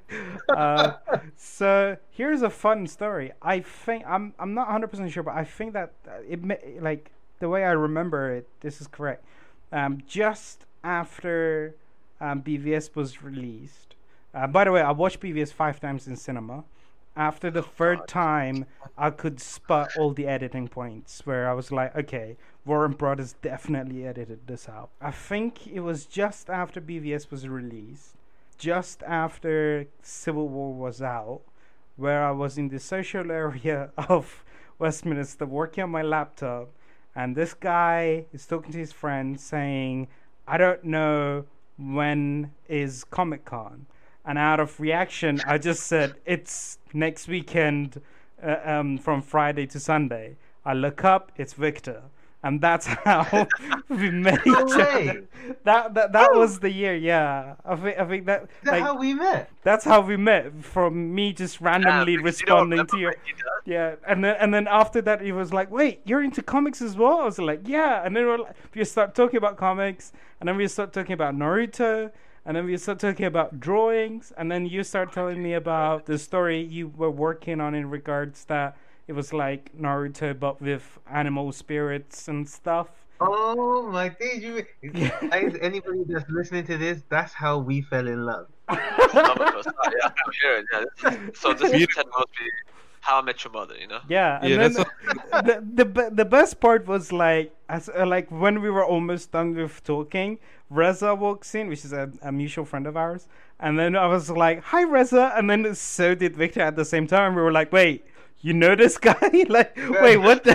Uh, so here's a fun story. I think I'm I'm not 100 percent sure, but I think that uh, it like the way I remember it. This is correct. Um, just after um, BVS was released. Uh, by the way, I watched BVS five times in cinema. After the third time, I could spot all the editing points where I was like, okay, Warner Brothers definitely edited this out. I think it was just after BVS was released, just after Civil War was out, where I was in the social area of Westminster working on my laptop, and this guy is talking to his friend saying, I don't know when is Comic Con. And out of reaction, I just said it's next weekend, uh, um, from Friday to Sunday. I look up, it's Victor, and that's how we met each No other. way. That that that was the year, yeah. I think I think that Is that like how we met? that's how we met. From me just randomly Yeah, because you responding to remember your what yeah, and then and then after that, he was like, "Wait, you're into comics as well?" I was like, "Yeah." And then we're like, we start talking about comics, and then we start talking about Naruto, and then we start talking about drawings, and then you start oh, telling me about the story you were working on in regards that it was like Naruto but with animal spirits and stuff. Oh my dude, you guys, anybody that's listening to this, that's how we fell in love. Love at first yeah, I'm hearing, yeah. So this is Ted Mosby, How I Met Your Mother, you know? Yeah, and Yeah, then that's the, the the best part was like as uh, like when we were almost done with talking, Reza walks in, which is a, a mutual friend of ours, and then I was like, "Hi, Reza," and then so did Victor at the same time. We were like, "Wait." You know this guy? like, wait, what the?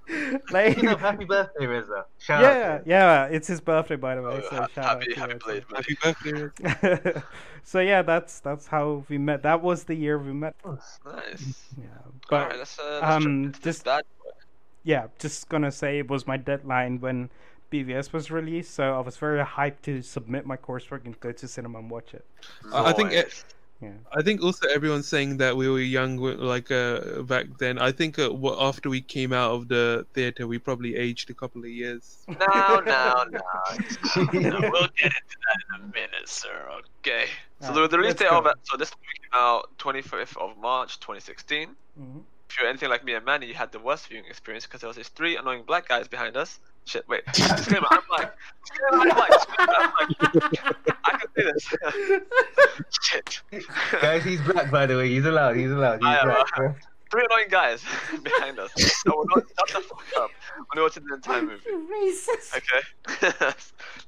like, Speaking of happy birthday, Reza. Shout yeah, out. to yeah, it's his birthday, by the way. Oh, So ha- shout happy, out happy to birthday. Happy birthday. so yeah, that's that's how we met. That was the year we met. Nice. Yeah, but right, let's, uh, let's um, just- that. yeah, just gonna say it was my deadline when BVS was released, so I was very hyped to submit my coursework and go to cinema and watch it. I think it- Nice. Yeah, I think also everyone's saying that we were young, like uh, back then. I think uh, after we came out of the theater, we probably aged a couple of years. No, no, no. no. We'll get into that in a minute, sir. Okay. So Alright, the, the release let's date of it, so this movie came out 25th of March 2016. Mhm. If you're anything like me and Manny, you had the worst viewing experience because there was these three annoying black guys behind us. Shit, wait. Disclaimer, I'm black. Disclaimer, I'm black. Disclaimer, I'm black. I can say this. Shit. Guys, he's black, by the way. He's allowed. He's allowed. He's I am, black. uh. Three annoying guys behind us. So we're not shut the fuck up when we're watching the entire movie. Racist. Okay.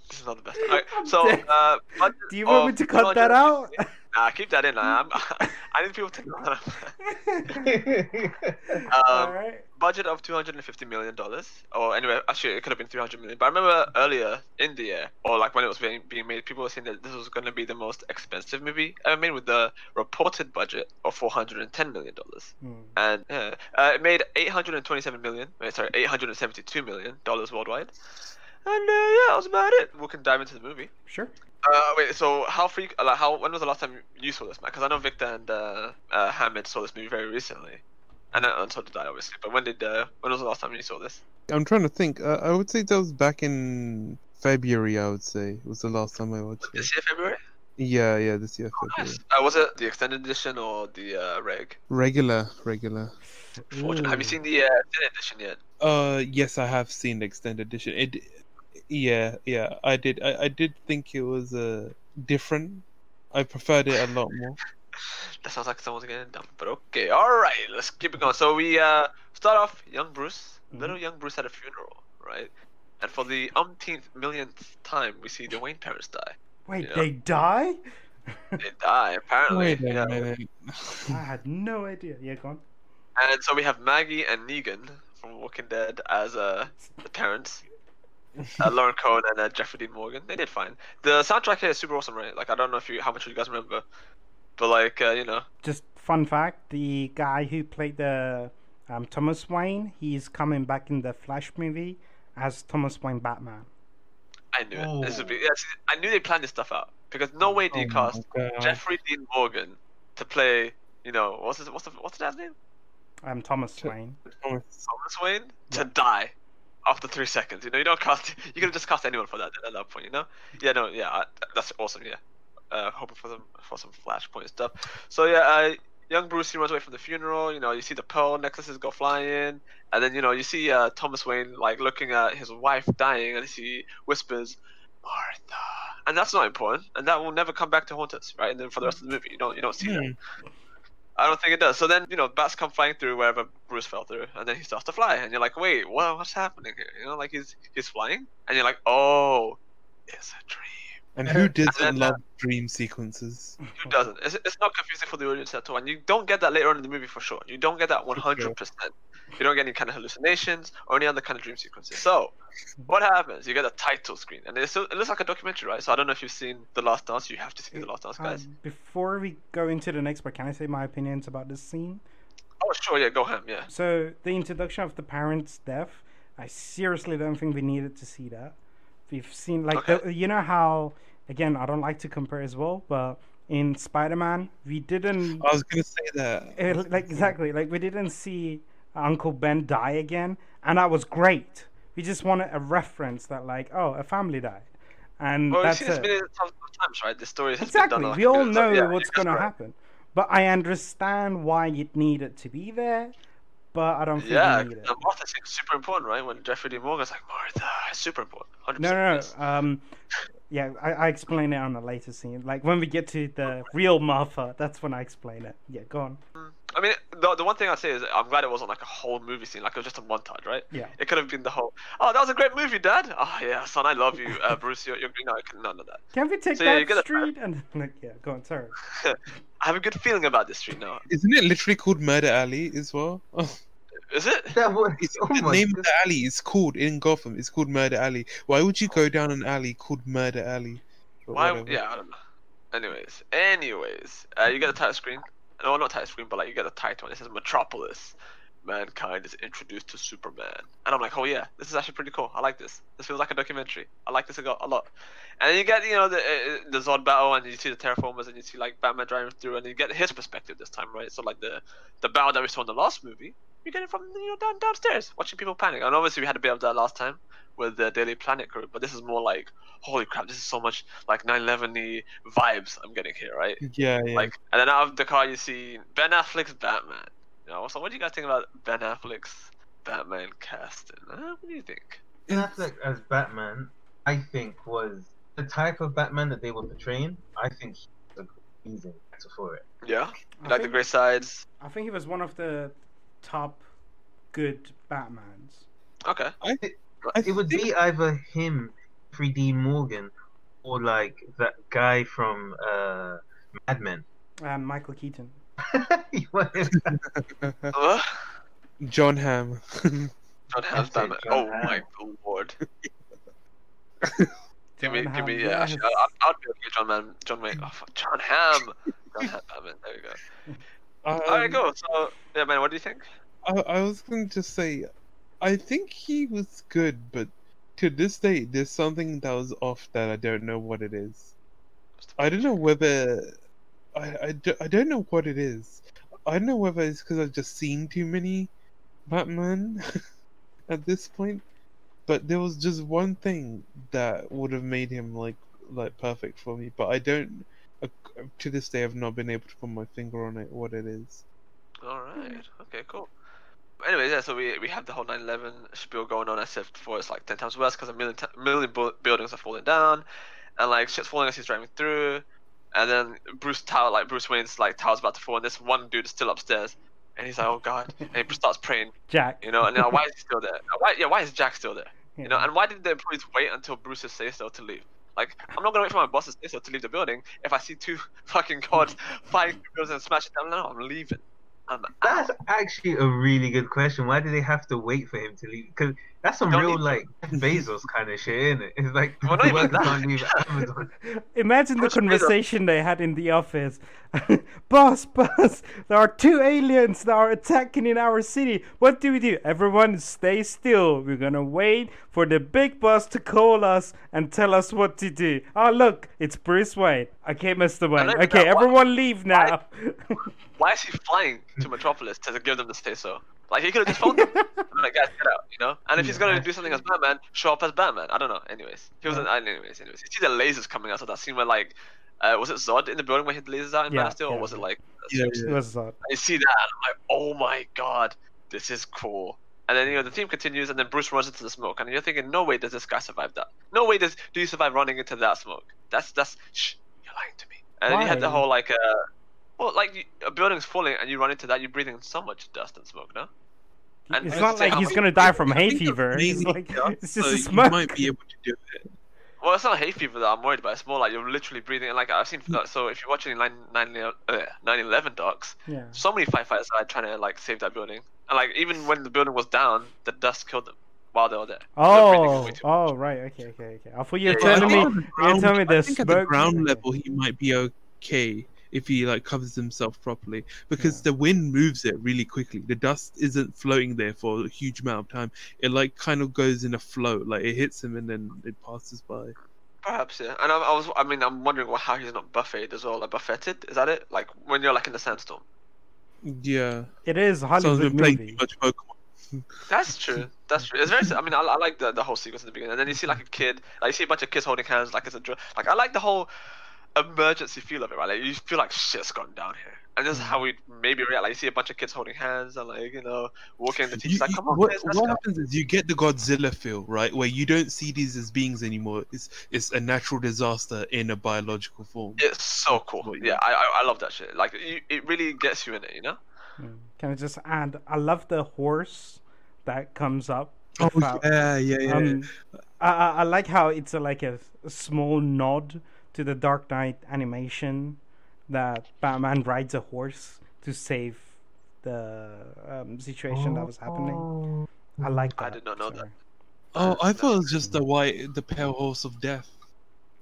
this is not the best. Alright, so uh, budget Do you want me to cut that out? 250 Nah, keep that in. I'm, I need people to know. um, Alright. budget of 250 million dollars, or anyway, actually it could have been 300 million. But I remember earlier in the year, or like when it was being being made, people were saying that this was going to be the most expensive movie ever made, with the reported budget of 410 million dollars. Hmm. And uh, uh, it made 827 million. Sorry, 872 million dollars worldwide. And uh, yeah, that was about it. We can dive into the movie. Sure. Uh, wait. So how freak? uh, Like, how? When was the last time you saw this, man? Because I know Victor and uh, uh, Hamid saw this movie very recently, and, uh, and so did I, obviously. But when did? Uh, when was the last time you saw this? I'm trying to think. Uh, I would say that was back in February. I would say it was the last time I watched it. This year, February. Yeah, yeah, this year February. Nice. Uh, was it the extended edition or the uh, reg? Regular, regular. Fortunate. Have you seen the uh, extended edition yet? Uh, yes, I have seen the extended edition. It, yeah, yeah, I did. I, I did think it was uh different. I preferred it a lot more. That sounds like someone's getting dumb. But okay, all right. Let's keep it going. So we uh, start off young Bruce, little young Bruce at a funeral, right? And for the umpteenth millionth time, we see the Wayne parents die. Wait, Yeah. they die? They die apparently. Wait a yeah. minute. I had no idea. Yeah, go on. And so we have Maggie and Negan from Walking Dead as uh, the parents. Uh, Lauren Cohan and uh, Jeffrey Dean Morgan. They did fine. The soundtrack here is super awesome, right? Like I don't know if you how much you guys remember, but like uh, you know, Just fun fact: the guy who played the um, Thomas Wayne, he's coming back in the Flash movie as Thomas Wayne Batman. I knew it. This would be. Yeah, see, I knew they planned this stuff out because no way do you Oh cast. Jeffrey Dean Morgan to play. You know what's his, what's the what's the dad's name? Um, Thomas Wayne. Thomas. Thomas Wayne to die after three seconds. You know you don't cast. You can just cast anyone for that at that point. You know. Yeah. No. Yeah. That's awesome. Yeah. Uh, hoping for some for some flashpoint stuff. So yeah. Uh, young Bruce he runs away from the funeral. You know you see the pearl necklaces go flying, and then you know you see uh, Thomas Wayne like looking at his wife dying, and he whispers, Martha. And that's not important, and that will never come back to haunt us, right? And then for the rest of the movie, you don't you don't see that. I don't think it does. So then, you know, bats come flying through wherever Bruce fell through, and then he starts to fly, and you're like, wait, what, what's happening here? You know, like he's he's flying, and you're like, oh, it's a dream. And who doesn't then, uh, love dream sequences? Who doesn't? It's, it's not confusing for the audience at all, and you don't get that later on in the movie for sure. You don't get that 100%. You don't get any kind of hallucinations or any other kind of dream sequences. So, what happens? You get a title screen, and it's, it looks like a documentary, right? So I don't know if you've seen The Last Dance. You have to see The Last Dance, Uh, guys. before we go into the next part, can I say my opinions about this scene? oh, sure, yeah, go ahead. yeah. So the introduction of the parents' death, I seriously don't think we needed to see that. We've seen like Okay. the, you know how again I don't like to compare as well, but in Spider-Man we didn't I was gonna say that. eh, like exactly like we didn't see Uncle Ben die again, and that was great. We just wanted a reference that like oh a family died, and Well, that's it's, it's it. been of times, right? The story has Exactly. been done. like we all know. Yeah, what's gonna happen, but I understand why it needed to be there, but I don't think Yeah, we need it. the Martha seems super important, right? When Jeffrey D. Morgan's like Martha, super important. 100%. No, no, no. Um, yeah, I, I explain it on a later scene. Like when we get to the real Martha, that's when I explain it. Yeah, go on. I mean, the, the one thing I'd say is I'm glad it wasn't like a whole movie scene, like it was just a montage, right? Yeah. It could have been the whole, oh, that was a great movie, Dad. Oh, yeah, son, I love you, uh, Bruce. You're, you're, no, none of that. Can we take So, yeah, you that get a- street? And like, yeah, go on. Sorry. I have a good feeling about this street now. Isn't it literally called Murder Alley as well? Oh, Is it? That was it's oh the my name of the alley is called in Gotham. It's called Murder Alley. Why would you go down an alley called Murder Alley? Why? whatever. Yeah, I don't know. Anyways, anyways, uh, you get the title screen. No, not title screen, but like you get the title, it says Metropolis. Mankind is introduced to Superman, and I'm like, oh yeah, this is actually pretty cool. I like this. This feels like a documentary. I like this a lot. And then you get, you know, the uh, the Zod battle, and you see the Terraformers, and you see like Batman driving through, and you get his perspective this time, right? So like the the battle that we saw in the last movie, you get it from you know down downstairs, watching people panic. And obviously we had a bit of that last time with the Daily Planet crew, but this is more like, holy crap, this is so much like 9/11 vibes I'm getting here, right? Yeah, yeah. Like, and then out of the car you see Ben Affleck's Batman. You know, so what do you guys think about Ben Affleck's Batman casting? Huh? What do you think? Ben Affleck as Batman, I think was the type of Batman that they were portraying. I think he was a amazing for it. Yeah, I you like the think, great sides. I think he was one of the top good Batmans. Okay. I It would be either him, 3D Morgan, or like that guy from uh, Mad Men. Um, Michael Keaton. Uh, Jon Hamm. John it, Oh Hamm. my lord. Give me, John give me, Hamm, yeah. yes. Actually, I'll, I'll be okay. John Man, John Wayne. Oh, fuck, Jon Hamm. John Batman. There we go. Um, All right, go. So, yeah, man. What do you think? I, I was going to say, I think he was good, but to this day, there's something that was off that I don't know what it is. I don't know whether I, I, do, I don't know what it is. I don't know whether it's because I've just seen too many Batman at this point, but there was just one thing that would have made him like like perfect for me. But I don't. Uh, to this day, I've not been able to put my finger on it. What it is. All right. Okay. Cool. Anyways, yeah. So we we have the whole 9/11 spiel going on, except before, it's like ten times worse because a million t- million bu- buildings are falling down, and like shit's falling as he's driving through, and then Bruce Tower like Bruce Wayne's like tower's about to fall, and this one dude is still upstairs, and he's like, oh god, and he starts praying, Jack. you know, and now why is he still there? Why yeah, why is Jack still there? Yeah. You know, and why did the employees wait until Bruce's say so to leave? Like, I'm not gonna wait for my boss to say so to leave the building if I see two fucking gods fighting through buildings and smash it down. No, I'm leaving. I'm That's out. actually a really good question. Why do they have to wait for him to leave? Because that's some Don't real even- like Bezos kind of shit, isn't it? It's like Well, not the even that. can't leave Amazon. Imagine the Bruce Wayne- conversation they had in the office. boss, boss, there are two aliens that are attacking in our city. What do we do? Everyone stay still. We're gonna wait for the big boss to call us and tell us what to do. Oh, look, it's Bruce Wayne. Okay, Mr. Wayne. don't even Okay, know why- everyone leave now. Why is he flying to Metropolis to give them the say so? Like, he could have just phoned them. Like, guys, get out, you know? And if he's gonna do something as Batman, show up as Batman. I don't know. Anyways, he wasn't. Anyways, anyways, you see the lasers coming out of that scene where like. Uh, was it Zod in the building where he had the lasers out in Yeah, Man Steel, yeah, or was it like? Yeah, it was Zod. I see that, and I'm like, oh my god, this is cool. And then you know the theme continues, and then Bruce runs into the smoke, and you're thinking, no way does this guy survive that. No way does do you survive running into that smoke. That's that's shh, you're lying to me. And then you had the whole like, uh, well, like you, a building's falling, and you run into that, you're breathing so much dust and smoke, no? And It's not like he's gonna die from I hay think it's fever. He's like, tough, it's So just a you smoke. might be able to do it. Well, it's not hay fever that I'm worried about. It's more like you're literally breathing. Like I've seen. uh, So if you're watching 9 9 uh, 9/11 docs, Yeah. so many firefighters are trying to like save that building, And like even when the building was down, the dust killed them while they were there. They were Oh, way oh, right. Okay, okay, okay. I thought you were Yeah, telling me. on You're telling me I the think at the ground level he might be okay if he like covers himself properly because Yeah. the wind moves it really quickly. The dust isn't floating there for a huge amount of time. It like kind of goes in a flow, like it hits him and then it passes by. Perhaps, yeah. And I, I was, I mean, I'm wondering how he's not buffeted as well. Like buffeted, is that it? Like when you're like in the sandstorm. Yeah, It is a someone's Hollywood been playing too much Pokemon. That's true. That's true. It's very. I mean, I, I like the, the whole sequence in the beginning, and then you see like a kid, like you see a bunch of kids holding hands, like it's a dr- like I like the whole emergency feel of it, right? Like you feel like shit's gone down here, and this is how we maybe react. Like you see a bunch of kids holding hands and like you know walking. The teacher's You- like, you- "Come on, what, kids, what happens is you get the Godzilla feel, right? Where you don't see these as beings anymore. It's it's a natural disaster in a biological form. It's so cool. Yeah, I, I I love that shit. Like you, it really gets you in it, you know. Mm. Can I just add? I love the horse that comes up. Oh without- yeah, yeah, yeah. Um, I, I I like how it's a, like a, a small nod to the Dark Knight animation that Batman rides a horse to save the um, situation that was happening. I like that. I did not know that. oh, I thought it was just the white, the pale horse of death,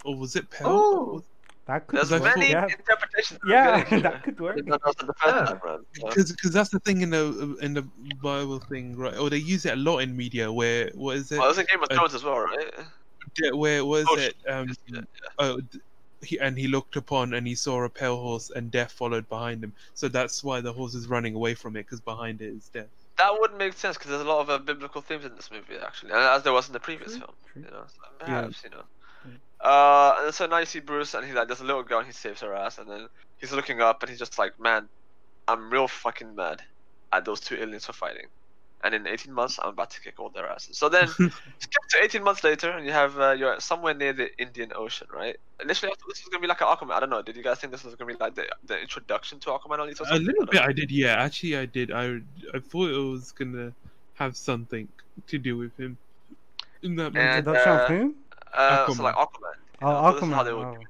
or was it pale? Oh. That could There's work. many Yeah, interpretations. yeah it. that could work. I did not know the defense Yeah. that, man. So- Because because that's the thing in the in the Bible thing, right? Or they use it a lot in media. Where what is it? Oh, there's a Game of Uh, Thrones as well, right? Yeah, where was Oh, it? Um, Yeah. oh, he, and he looked upon and he saw a pale horse and death followed behind him. So that's why the horse is running away from it because behind it is death. That wouldn't make sense because there's a lot of uh, biblical themes in this movie, actually, and as there was in the previous True, film. You know, so perhaps you know. Uh, and so now you see Bruce, and he's like, there's a little girl, and he saves her ass, and then he's looking up, and he's just like, man, I'm real fucking mad at those two aliens for fighting. And in 18 months, I'm about to kick all their asses. So then, skip to 18 months later, and you have uh, you're somewhere near the Indian Ocean, right? Initially, I thought this was gonna be like an Aquaman. I don't know. Did you guys think this was gonna be like the, the introduction to Aquaman at least? Or A little I bit. I did. Yeah, actually, I did. I I thought it was gonna have something to do with him in that movie. And, Introduction uh, of whom? Uh, so Aquaman. like Aquaman. Oh, know, so this is how Aquaman. they would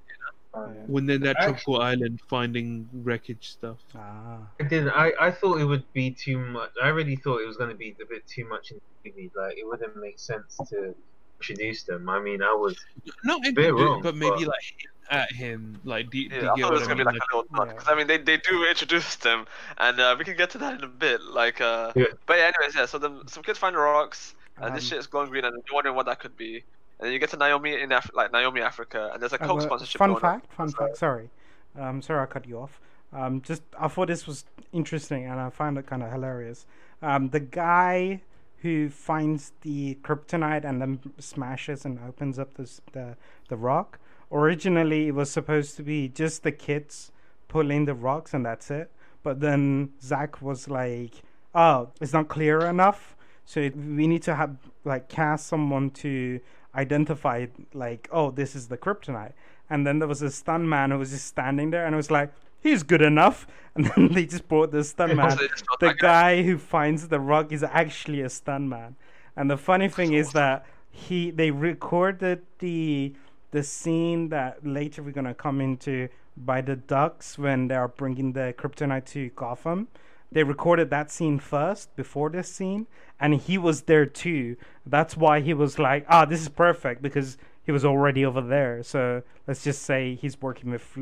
oh. Yeah. when they're in that Actually- tropical island finding wreckage stuff. Ah. I didn't. I, I thought it would be too much. I really thought it was going to be a bit too much in the movie. Like it wouldn't make sense to introduce them. I mean, I was. Not Bit maybe, wrong, but maybe but- like at him. Like, do, do Yeah, you I thought it was gonna be mean? like Like, a little nod Yeah. because I mean they, they do introduce them and uh, we can get to that in a bit. Like, uh, Yeah. but yeah, anyways, yeah. So then some kids find the rocks and this Um, shit is glowing green and you're wondering what that could be. And then you get to Naomi in Af- like Naomi Africa and there's a Uh, Coke but sponsorship. Fun fact, fun So- fact. Sorry, um, sorry I cut you off. Um, just I thought this was interesting and I found it kind of hilarious. Um, the guy who finds the kryptonite and then smashes and opens up this the the rock. Originally, it was supposed to be just the kids pulling the rocks and that's it. But then Zack was like, "Oh, it's not clear enough." So we need to have like cast someone to identify like, oh, this is the kryptonite. And then there was a stun man who was just standing there, and I was like, he's good enough. And then they just brought the stun man. So they just brought The guy. who finds the rock is actually a stun man. And the funny thing is that he they recorded the the scene that later we're gonna come into by the ducks when they are bringing the kryptonite to Gotham. They recorded that scene first before this scene, and he was there too. That's why he was like, "Ah, this is perfect," because he was already over there. So let's just say he's working with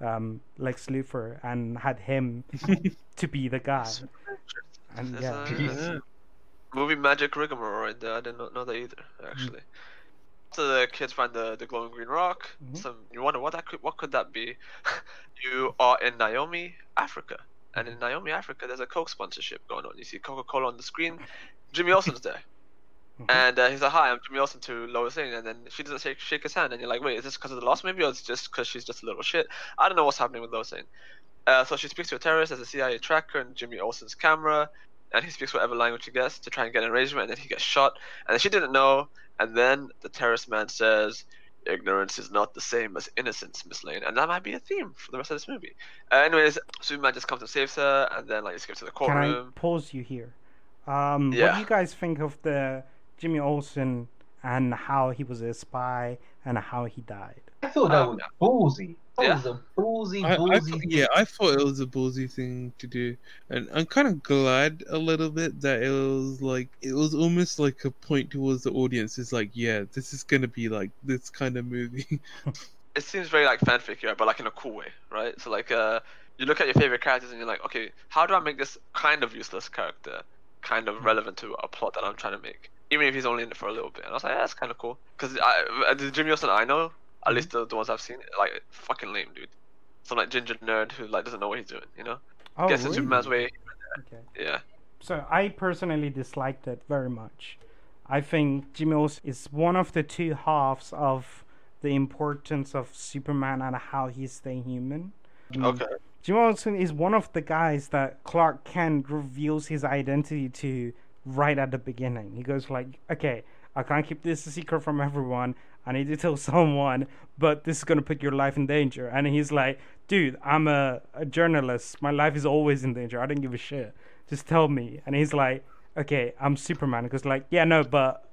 um, Lex Luthor and had him to be the guy. And There's yeah, a- yeah. movie magic rigmarole right there. I did not know that either, actually. So the kids find the, the glowing green rock. Mhm. Some you wonder what that could what could that be? you are in Naomi, Africa, and in Naomi, Africa, there's a Coke sponsorship going on. You see Coca Cola on the screen. Jimmy Olsen's there, Mhm. and uh, he's like, "Hi, I'm Jimmy Olsen." To Lois Lane, and then she doesn't shake shake his hand, and you're like, "Wait, is this because of the loss, maybe, or it's just because she's just a little shit?" I don't know what's happening with Lois Lane. Uh, so she speaks to a terrorist as a CIA tracker and Jimmy Olsen's camera, and he speaks whatever language he gets to try and get an arrangement, and then he gets shot, and then she didn't know, and then the terrorist man says, "Ignorance is not the same as innocence, Miss Lane," and that might be a theme for the rest of this movie. Uh, anyways, Superman just comes and saves her, and then like you skip to the can I courtroom. pause you here? Um, What do you guys think of the Jimmy Olsen and how he was a spy and how he died? I thought that Um, was ballsy. That yeah. was a ballsy, I, I ballsy. thought- yeah, I thought it was a ballsy thing to do, and I'm kind of glad a little bit that it was like it was almost like a point towards the audience. It's like, yeah, this is gonna be like this kind of movie. it seems very like fanfic, right? But like in a cool way, right? So like uh, you look at your favorite characters and you're like, okay, how do I make this kind of useless character kind of relevant to a plot that I'm trying to make, even if he's only in it for a little bit? And I was like, yeah, that's kind of cool. Because I, the Jimmy Olsen I know, at least the, the ones I've seen, like fucking lame, dude. Some like ginger nerd who like doesn't know what he's doing, you know? Oh, Gets in really? Superman's way. Okay. Yeah. So I personally disliked it very much. I think Jimmy Olsen is one of the two halves of the importance of Superman and how he's staying human. Mm. Okay. Jimmy Olsen is one of the guys that Clark Kent reveals his identity to right at the beginning. He goes like, "Okay, I can't keep this a secret from everyone. I need to tell someone, but this is gonna put your life in danger." And he's like, "Dude, I'm a, a journalist. My life is always in danger. I don't give a shit. Just tell me." And he's like, "Okay, I'm Superman." Because like, yeah, no, but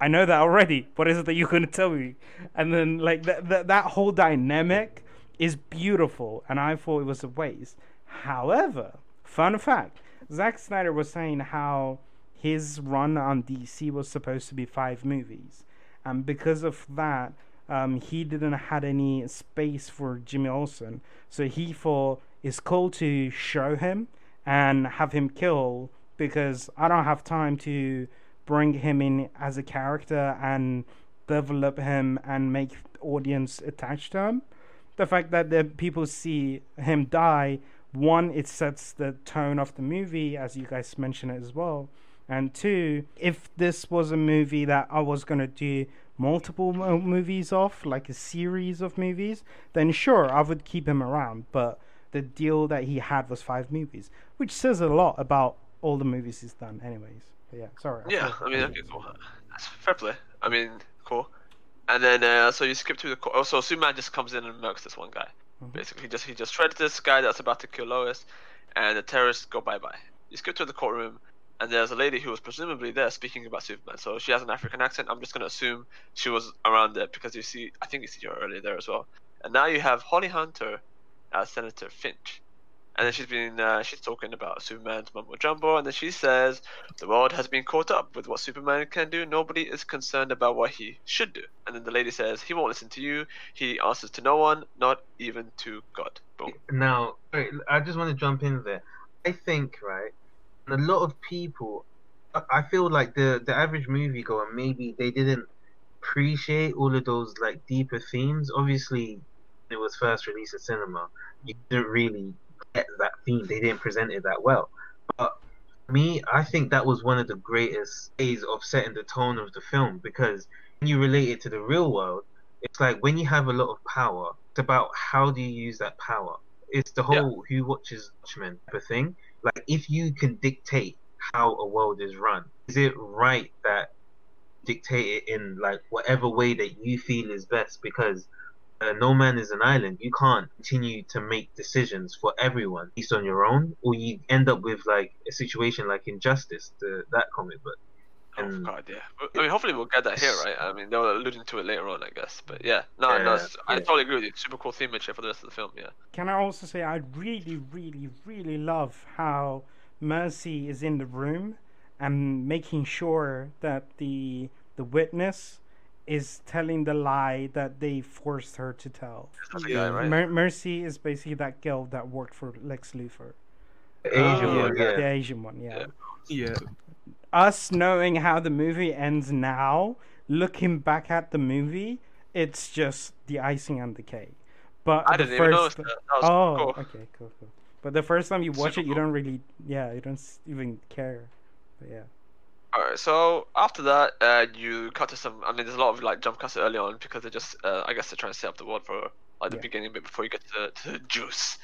I know that already. What is it that you're gonna tell me? And then like that that that whole dynamic is beautiful, and I thought it was a waste. However, fun fact: Zack Snyder was saying how his run on DC was supposed to be five movies, and because of that, um, he didn't had any space for Jimmy Olsen. So he thought it's cool to show him and have him kill because I don't have time to bring him in as a character and develop him and make audience attached to him. The fact that the people see him die, one, it sets the tone of the movie, as you guys mentioned as well. And two, if this was a movie that I was gonna do multiple movies of, like a series of movies, then sure, I would keep him around. But the deal that he had was five movies, which says a lot about all the movies he's done, anyways. But yeah, sorry. Yeah, I mean, okay, cool. That's fair play. I mean, cool. And then, uh, so you skip through the. Co- oh, so Superman just comes in and murks this one guy. Mhm. Basically, he just he just shredded this guy that's about to kill Lois, and the terrorists go bye bye. You skip to the courtroom, and there's a lady who was presumably there speaking about Superman. So she has an African accent. I'm just gonna assume she was around there because you see, I think you see her earlier there as well. And now you have Holly Hunter as Senator Finch. And then she's been uh, she's talking about Superman's mumbo jumbo, and then she says the world has been caught up with what Superman can do. Nobody is concerned about what he should do. And then the lady says he won't listen to you. He answers to no one, not even to God. Boom. Now, I just want to jump in there. I think, right, a lot of people, I- feel like the the average moviegoer maybe they didn't appreciate all of those like deeper themes. Obviously, it was first released in cinema. You didn't really get that theme. They didn't present it that well. But me, I think that was one of the greatest ways of setting the tone of the film because when you relate it to the real world, it's like when you have a lot of power, it's about how do you use that power. It's the Yeah. whole who watches Watchmen type of thing. Like if you can dictate how a world is run, is it right that dictate it in like whatever way that you feel is best? Because uh, no man is an island. You can't continue to make decisions for everyone based on your own, or you end up with like a situation like Injustice, the that comic book. Oh And- God, yeah. I mean, hopefully we'll get that here, right? I mean, they were alluding to it later on, I guess. But yeah, no, no, Yeah, I totally agree with you. Super cool theme here for the rest of the film. Yeah. Can I also say I really, really, really love how Mercy is in the room and making sure that the the witness is telling the lie that they forced her to tell. That's the guy, right? Mer- Mercy is basically that girl that worked for Lex Luthor, The Asian Oh, one, yeah. the. Asian one. Yeah. Yeah. Us knowing how the movie ends now, looking back at the movie, it's just the icing on the cake. But I the didn't even notice first, that. That was oh, cool. okay, cool, cool. But the first time you watch Super it, you cool. don't really, yeah, you don't even care. But yeah. Alright, so after that, uh, you cut to some. I mean, there's a lot of like jump cuts early on because they're just, uh, I guess, they're trying to set up the world for like the Yeah. beginning bit before you get to, to the juice.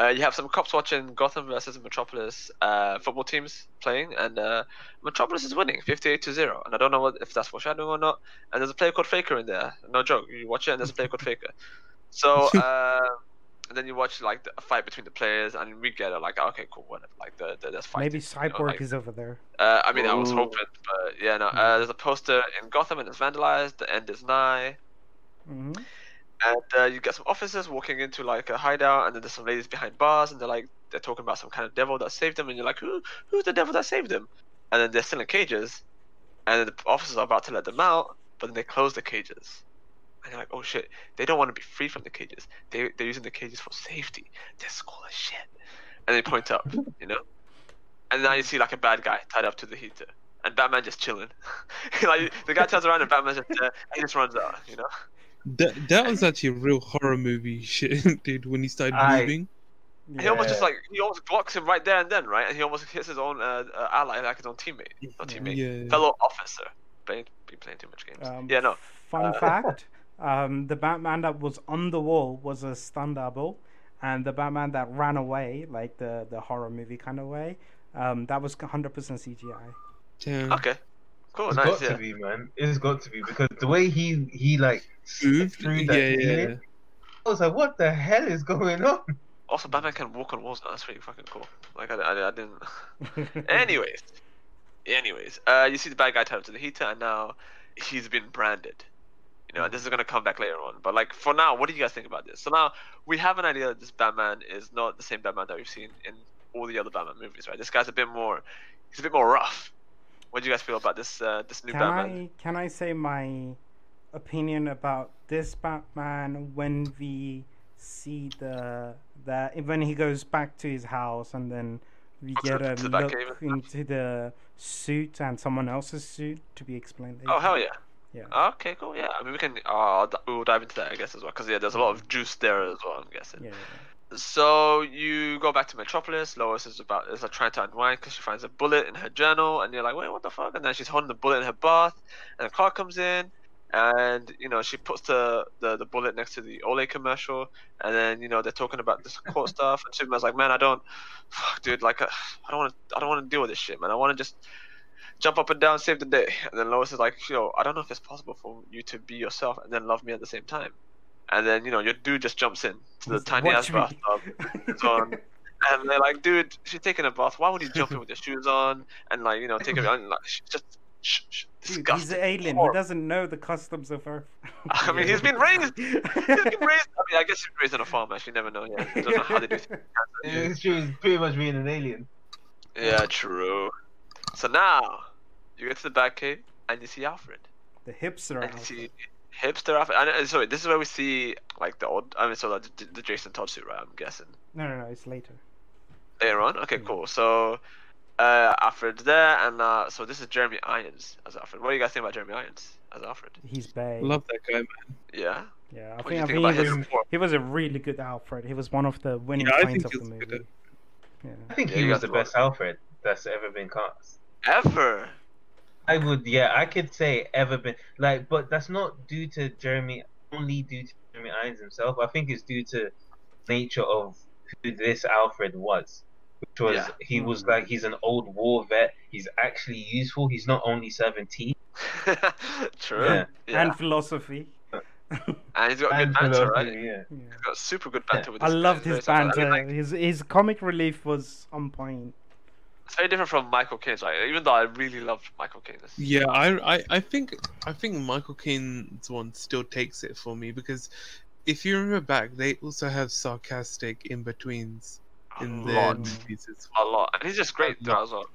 Uh, you have some cops watching Gotham versus Metropolis uh, football teams playing, and uh, Metropolis is winning 58 to zero. And I don't know what, if that's foreshadowing or not. And there's a player called Faker in there. No joke. You watch it, and there's a player called Faker. So, uh, and then you watch like the, a fight between the players, and we get it. Like, okay, cool, whatever. Like, the, the, there's fighting. Maybe you know, Cyborg like- is over there. uh, I mean, I was hoping, but yeah, no. Uh, there's a poster in Gotham and it's vandalized. The end is nigh. hmm and uh, you get some officers walking into like a hideout, and then there's some ladies behind bars, and they're like they're talking about some kind of devil that saved them, and you're like, who who's the devil that saved them? And then they're still in cages, and the officers are about to let them out, but then they close the cages. And you're like, oh shit, they don't want to be free from the cages. They they're using the cages for safety. This cool as shit. And they point up, you know. And now you see like a bad guy tied up to the heater, and Batman just chilling. like the guy turns around and Batman's just he just runs out, you know. That that was actually a real horror movie shit, dude. When he started I- moving. And he almost just like he almost blocks him right there and then, right? And he almost hits his own uh, uh, ally, like his own teammate, not Yeah. teammate, Yeah. fellow officer. Playing, been playing too much games. Um, yeah, no. Fun Uh, fact: um, the Batman that was on the wall was a stunt double, and the Batman that ran away, like the the horror movie kind of way, um, that was 100% CGI. Damn. Okay. Cool, It's nice. got Yeah. to be, man. It's got to be because the way he he like slipped Moved? through that Yeah, yeah. ceiling, I was like, what the hell is going on? Also, Batman can walk on walls now. That's pretty fucking cool. Like I, I, I didn't. Anyways, anyways, uh, you see the bad guy tied up to the heater, and now he's been branded. You know, and this is gonna come back later on. But like for now, what do you guys think about this? So now we have an idea that this Batman is not the same Batman that we've seen in all the other Batman movies, right? This guy's a bit more, he's a bit more rough. What do you guys feel about this uh, this new can Batman? I can I say my opinion about this Batman when we see the that when he goes back to his house and then we to get a look into the suit and someone else's suit to be explained later. Oh hell yeah! Yeah. Okay, cool. Yeah, I mean we can. Uh, we will dive into that, I guess, as well, because yeah, there's a lot of juice there as well. I'm guessing. yeah, yeah. So you go back to Metropolis. Lois is about is like trying to unwind because she finds a bullet in her journal, and you're like, wait, what the fuck? And then she's holding the bullet in her bath, and a car comes in, and you know she puts the, the, the bullet next to the Olay commercial, and then you know they're talking about this court stuff, and Superman's like, man, I don't, fuck, dude, like uh, I don't want to, I don't want to deal with this shit, man. I want to just jump up and down, save the day. And then Lois is like, yo, I don't know if it's possible for you to be yourself and then love me at the same time. And then you know your dude just jumps in to the tiny ass "Watch me." bathtub. It's on. And they're like, dude, she's taking a bath. Why would you jump in with your shoes on and like, you know, take it on? Like, she's just shh, shh, Dude, he's an alien. He doesn't know the customs of Earth. I mean, he's been raised. He's been raised. I mean, I guess he's raised on a farm. Actually, never know. Yeah, he doesn't know how they do things. It's true. It's pretty much being an alien. Yeah, true. So now you get to the back Batcave and you see Alfred. the hipster. and you see hipster Alfred. And, sorry, this is where we see like the old. I mean, so like, the, the Jason Todd suit, right? I'm guessing. No, no, no. It's later. Later on. Okay, cool. So uh, Alfred's there, and uh, so this is Jeremy Irons as Alfred. What do you guys think about Jeremy Irons as Alfred? He's bae. Love that guy, man. Yeah. Yeah, I What do think, I think think he was, he was a really good Alfred. He was one of the winning Yeah, I points think of he the was movie. good. Yeah. I think Yeah, he you was the the best Alfred that's ever been cast. Ever. I would, yeah, I could say ever been like, but that's not due to Jeremy, only due to Jeremy Irons himself. I think it's due to nature of who this Alfred was, which was Yeah. he was like he's an old war vet. He's actually useful. He's not only seventeen. True. Yeah. Yeah. And philosophy. And he's got and good banter, right? Yeah. Yeah. He's got super good banter with I loved guy. his Very I banter. mean, like, his his comic relief was on point. It's very different from Michael Caine's, right? Even though I really loved Michael Caine's. Yeah, I, I, I think I think Michael Caine's one still takes it for me because if you remember back, they also have sarcastic in betweens in their lot. movies as well. A lot. And he's just great throughout as well.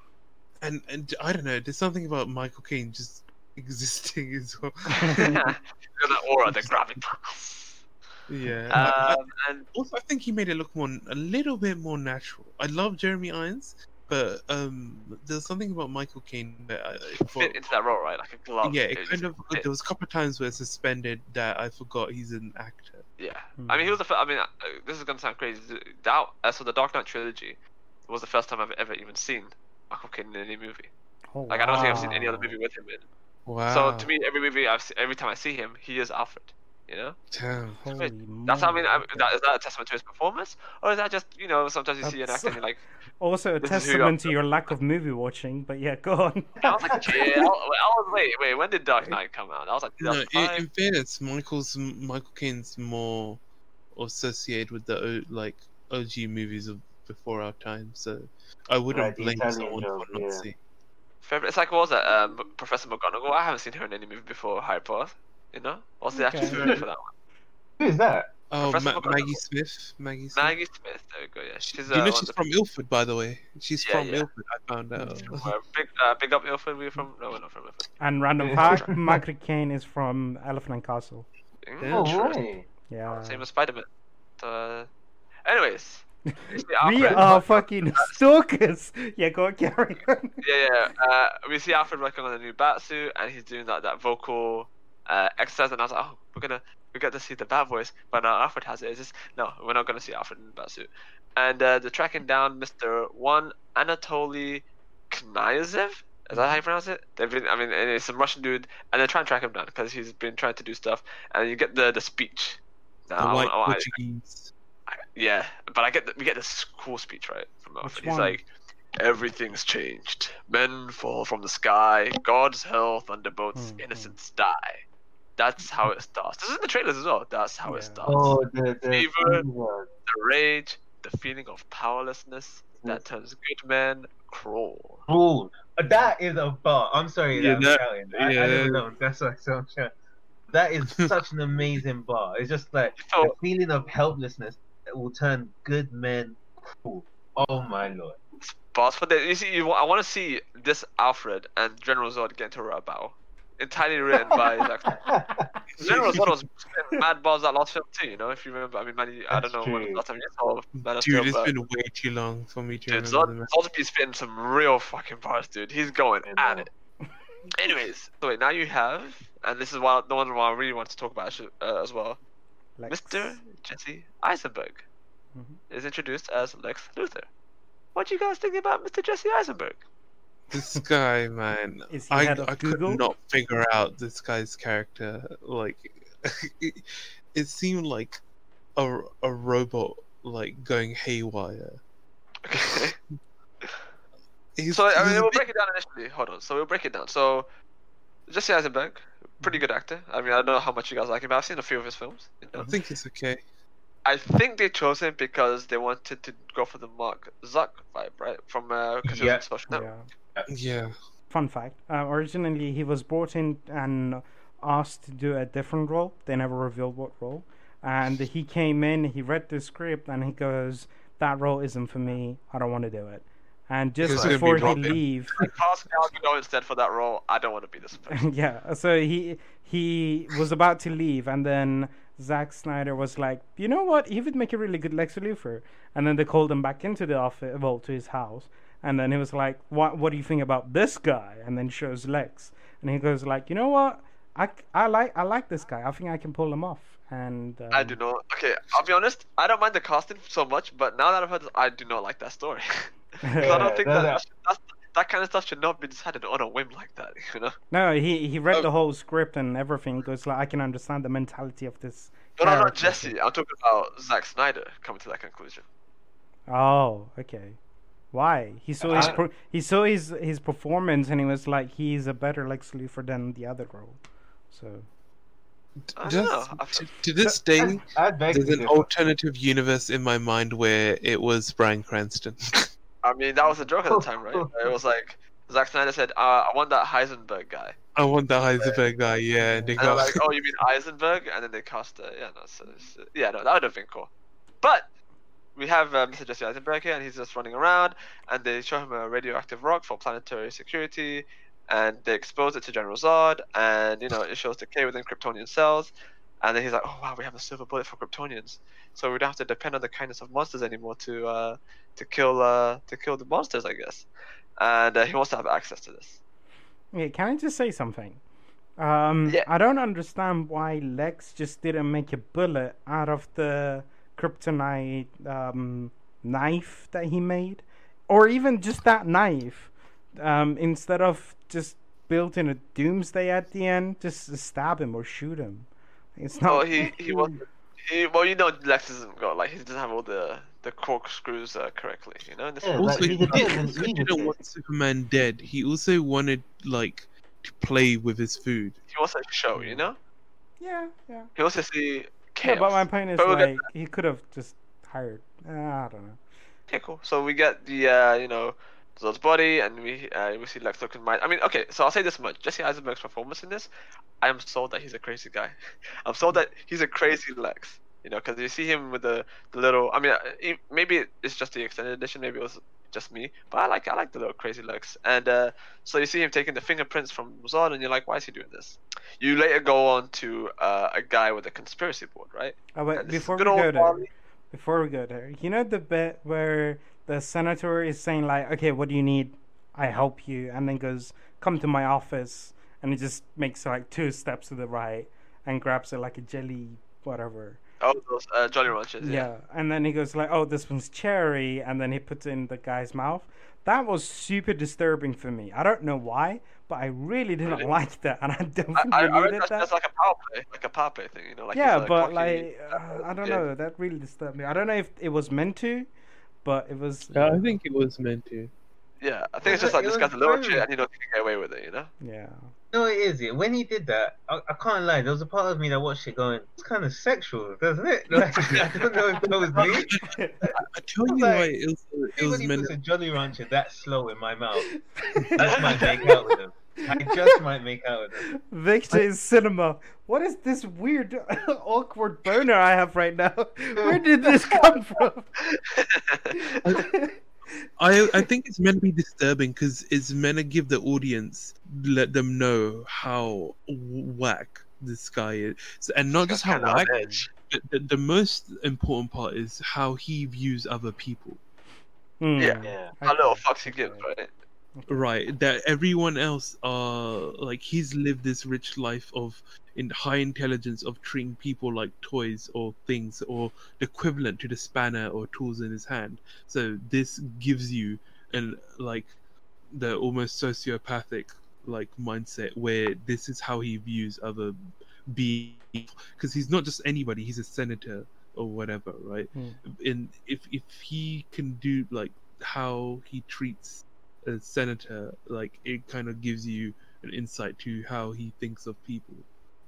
and and I don't know, there's something about Michael Caine just existing as well. He's that aura, the gravitas. yeah. I- I- Um, and also, I think he made it look more a little bit more natural. I love Jeremy Irons, but um, there's something about Michael Caine that I, I thought- fit into that role, right? Like a glove. yeah, it just kind of fit. there was a couple of times where suspended that I forgot he's an actor. Yeah. Hmm. I mean, he was the first. I mean, uh, this is gonna sound crazy. That uh, so the Dark Knight trilogy was the first time I've ever even seen Michael Caine in any movie. Oh, Like I don't think I've seen any other movie with him in. Wow. So to me, every movie I've se- every time I see him, he is Alfred. You know. Damn. Holy That's how I mean. I, moly. that, is that a testament to his performance, or is that just you know sometimes you see an actor and you're like, Also a This is who you are. testament to your lack of movie watching, but yeah, go on. I was like, yeah, I was, I wait, wait, when did Dark Knight come out? I was like, No, in, in fairness, Michael's Michael Caine's more associated with the like OG movies of before our time, so I wouldn't Right, blame someone for not yeah. seeing. Favorite- It's like what was that? Um, Professor McGonagall. I haven't seen her in any movie before Harry Potter. You know, what's the actress Okay. movie for that one? Who is that? Oh, Ma- Maggie Smith. Maggie Smith. Maggie Smith. There we go. Yeah, she's. Do you uh, know she's of from Ilford, by the way? She's Yeah, from yeah. Ilford. I found out. the, uh, big, uh, big up Ilford. We're from. No, we're not from Ilford. And random fact, Michael Caine is from Elephant and Castle. Yeah. Oh, right. Yeah. Same as Spider Man. Uh, anyways. you see we are fucking stalkers. Yeah, go on, carry on. Yeah, yeah. Uh, we see Alfred working on a new bat suit, and he's doing that that vocal uh, exercise. And I was like, oh, we're gonna we get to see the bad voice, but now Alfred has it. It's just no, we're not gonna see Alfred in the bat suit. And uh, they're tracking down Mr. One Anatoly Knyazev. Is that how you pronounce it? They've been, I mean, and it's some Russian dude, and they're trying to track him down because he's been trying to do stuff. And you get the the speech. Now, the I white I- Portuguese. I- yeah, but I get the, we get this cool speech right from Alfred. He's like, everything's changed. Men fall from the sky. God's hell thunderbolts. Mhm. Innocents die. That's how it starts. This is in the trailers as well. That's how Yeah. it starts. Oh, the the Fever. fever. The rage, the feeling of powerlessness that turns good men cruel. Rule. That is a bar. I'm sorry Yeah, that I'm that- shouting. I, I don't know. That's why I'm shouting. That is such an amazing bar. It's just like the feeling of helplessness that will turn good men cruel. Oh my lord. boss, for the, you see, you, I want to see this Alfred and General Zod get into a row. Entirely written by Zack General Zod was spitting mad balls that last film too, you know, if you remember. I mean, man, I don't know That's when the true. last time you saw Man of Dude, Steel, it's but been way too long for me to dude, remember Zod, the Zod's been spitting some real fucking bars, dude. He's going at it. Anyways, so wait, now you have, and this is why the one why I really want to talk about uh, as well. Lex. Mr. Jesse Eisenberg Mhm. is introduced as Lex Luthor. What do you guys think about Mr. Jesse Eisenberg? This guy, man, Is he I, head of I could not figure out this guy's character. Like, it, it seemed like a, a robot, like going haywire. Okay. So I mean, we'll bit- break it down initially. Hold on. So we'll break it down. So Jesse Eisenberg, pretty good actor. I mean, I don't know how much you guys like him, but I've seen a few of his films. You I think it's okay. I think they chose him because they wanted to go for the Mark Zuck vibe, right? From uh, cause he was Yeah. Social Network. Yeah. Yeah. Fun fact: uh, originally he was brought in and asked to do a different role. They never revealed what role. And he came in, he read the script, and he goes, "That role isn't for me. I don't want to do it." And just It's gonna be before he Robin. leave, Like, cast Gal Gadot instead for that role. I don't want to be this person. yeah. So he he was about to leave, and then Zack Snyder was like, "You know what? He would make a really good Lex Luthor." And then they called him back into the office, well, to his house, and then he was like, "What What do you think about this guy?" And then shows Lex, and he goes like, "You know what? I, I like I like this guy. I think I can pull him off." And um, I do not. Okay, I'll be honest. I don't mind the casting so much, but now that I've heard this, I do not like that story. 'Cause I don't think no, that no. that kind of stuff should not be decided on a whim like that. You know. no, he he read Oh. the whole script and everything. Goes like, I can understand the mentality of this. No, no, not. Jesse. I'm talking about Zack Snyder coming to that conclusion. Oh, okay. Why? He saw his I- pro- he saw his his performance and he was like he's a better Lex Luthor than the other role. So I don't Just, know. To, to this day, I beg there's an differ. alternative universe in my mind where it was Bryan Cranston. I mean, that was a joke at the time, right? It was like Zack Snyder said, uh, "I want that Heisenberg guy," I want the Heisenberg guy, yeah. And they and got like, "Oh, you mean Heisenberg?" And then they cast, uh, yeah, no, so it's, yeah, no, that would have been cool. But we have uh, Mr. Jesse Eisenberg here, and he's just running around, and they show him a radioactive rock for planetary security, and they expose it to General Zod, and you know it shows decay within Kryptonian cells, and then he's like, "Oh wow, we have a silver bullet for Kryptonians, so we don't have to depend on the kindness of monsters anymore to uh, to kill uh, to kill the monsters, I guess." And uh, he wants to have access to this. yeah, can I just say something? Um, Yeah. I don't understand why Lex just didn't make a bullet out of the kryptonite um, knife that he made, or even just that knife, um, instead of just building a doomsday at the end, just stab him or shoot him. It's not. Oh, he he was. He, well, you know, Lex isn't got like he doesn't have all the the corkscrews uh, correctly. You know, this Yeah, also, he he's a bit didn't, of an didn't want Superman dead. He also wanted like to play with his food. he wants a show. You know, yeah, yeah. he wants to see Yeah, but my point is But like he could have just hired. Uh, I don't know. Okay, cool. So we get the uh, you know Zod's body, and we uh, we see Lex looking mad. I mean, okay, so I'll say this much: Jesse Eisenberg's performance in this, I am sold that he's a crazy guy. I'm sold that he's a crazy Lex. You know, because you see him with the, the little. I mean, uh, he- maybe it's just the extended edition. Maybe it was just me, but I like I like the little crazy looks. And uh, so you see him taking the fingerprints from Zod, and you're like, why is he doing this? You later go on to uh, a guy with a conspiracy board, right? Oh wait, And this is before we go there, Wally. before we go there, you know the bit where the senator is saying like, "Okay, what do you need? I help you," and then goes, "Come to my office," and he just makes like two steps to the right and grabs it like a jelly, whatever. Oh, those uh, Jolly Ranchers. Yeah. Yeah. and then he goes like, "Oh, this one's cherry," and then he puts it in the guy's mouth. That was super disturbing for me. I don't know why, but I really didn't Really? like that, and I don't I, think I, I needed that's, that. that's like a power play, like a power play thing, you know, like yeah, he's, uh, but cocky, like, uh, uh, I don't yeah. know. That really disturbed me. I don't know if it was meant to, but it was. Yeah, I think it was meant to. Yeah, I think it's just like this guy's a little very- shit and he knows he can get away with it, you know? Yeah. No, it is. Yeah. When he did that, I, I can't lie. There was a part of me that watched it going, "It's kind of sexual, doesn't it?" Like, I don't know if that was me. I tell you Like, why it was, it was meant. puts a Jolly Rancher that slow in my mouth, I just might make out with him. I just might make out with him. Victor is cinema. What is this weird, awkward boner I have right now? Where did this come from? I I think it's meant to be disturbing because it's meant to give the audience let them know how whack this guy is, So- and not just how whack. edge. The, the, the most important part is how he views other people. Hmm, Yeah. Yeah. How little okay, fucks he gives, right? Right, that everyone else uh like he's lived this rich life of in high intelligence of treating people like toys or things or the equivalent to the spanner or tools in his hand. So this gives you an like the almost sociopathic like mindset where this is how he views other beings because he's not just anybody he's a senator or whatever right Hmm. and if if he can do like how he treats a senator like it kind of gives you an insight to how he thinks of people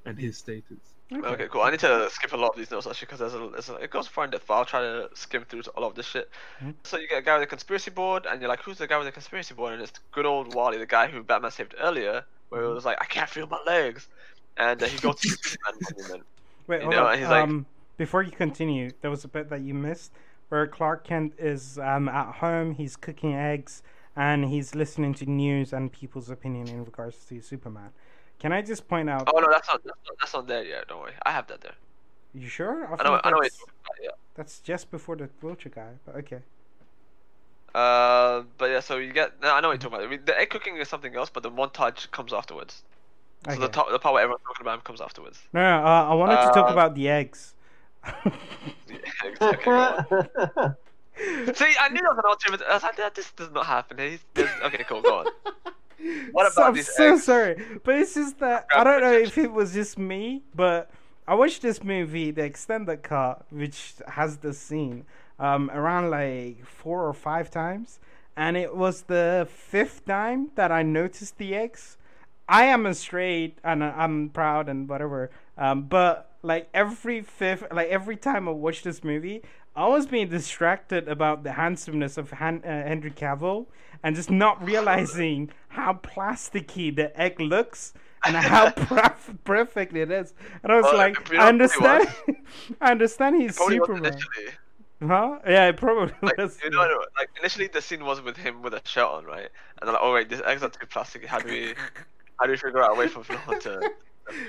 and his status Okay, cool. I need to skip a lot of these notes actually because there's a, there's a, it goes far in depth. But I'll try to skim through all of this shit. Mhm. So you get a guy with a conspiracy board, and you're like, "Who's the guy with the conspiracy board?" And it's good old Wally, the guy who Batman saved earlier, where it was like, "I can't feel my legs," and uh, he goes to the Superman monument. Wait, You hold know, on. and he's like- um, before you continue, there was a bit that you missed where Clark Kent is um, at home, he's cooking eggs, and he's listening to news and people's opinion in regards to Superman. Can I just point out? Oh no, that's not that's not, that's not there yet. Don't worry, I have that there. You sure? I know thought I know what you're that's. Yeah. that's just before the vulture guy. But okay. Uh, but yeah, so you get. No, I know what you're talking about. I mean, the egg cooking is something else, but the montage comes afterwards. So the Okay. top, the part where everyone's talking about him comes afterwards. No, no, uh, I wanted to talk Uh, about the eggs. Yeah, okay, go on. See, I knew there was an ultimate. I was like, "That- this does not happen. He's, this, okay, cool, go on. What so, about I'm these so eggs? sorry, but it's just that I don't know if it was just me, but I watched this movie, the extended cut, which has the scene, um, around like four or five times, and it was the fifth time that I noticed the eggs. I am a straight and I'm proud and whatever, um, but like every fifth, like every time I watch this movie, I was being distracted about the handsomeness of Han- uh, Henry Cavill and just not realizing how plasticky the egg looks and how perf- perfect it is. And I was Well, like, I understand, I understand he's Superman, huh? Yeah, it probably Like, was. you know, like initially the scene was with him with a shirt on, right? And they're like, oh wait, these eggs are too plasticky. How do we, how do we figure out a way for Flo to?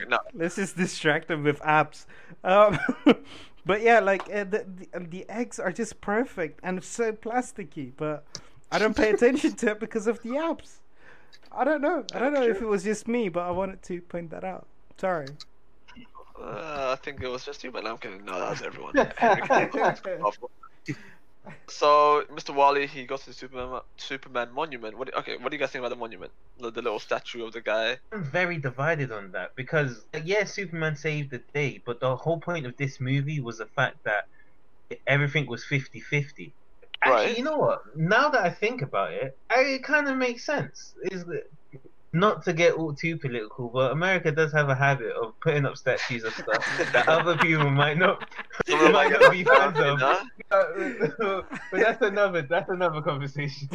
No, Let's just distract them with apps. Um, but yeah, like uh, the, the the eggs are just perfect and so plasticky, but I don't pay attention to it because of the apps. I don't know. I don't know if it was just me, but I wanted to point that out. Sorry. uh, I think it was just you, but I'm kidding. No, that was everyone. Henry Cavill was awful. So, Mr. Wally, he goes to the Superman Superman monument. What? Okay, what do you guys think about the monument? The, the little statue of the guy. I'm very divided on that because yeah, Superman saved the day, but the whole point of this movie was the fact that everything was 50-50. Actually, Right. you know what? Now that I think about it, I, it kind of makes sense. Is not to get all too political, but America does have a habit of putting up statues of stuff that other people might not, might not be fans of. But that's another that's another conversation.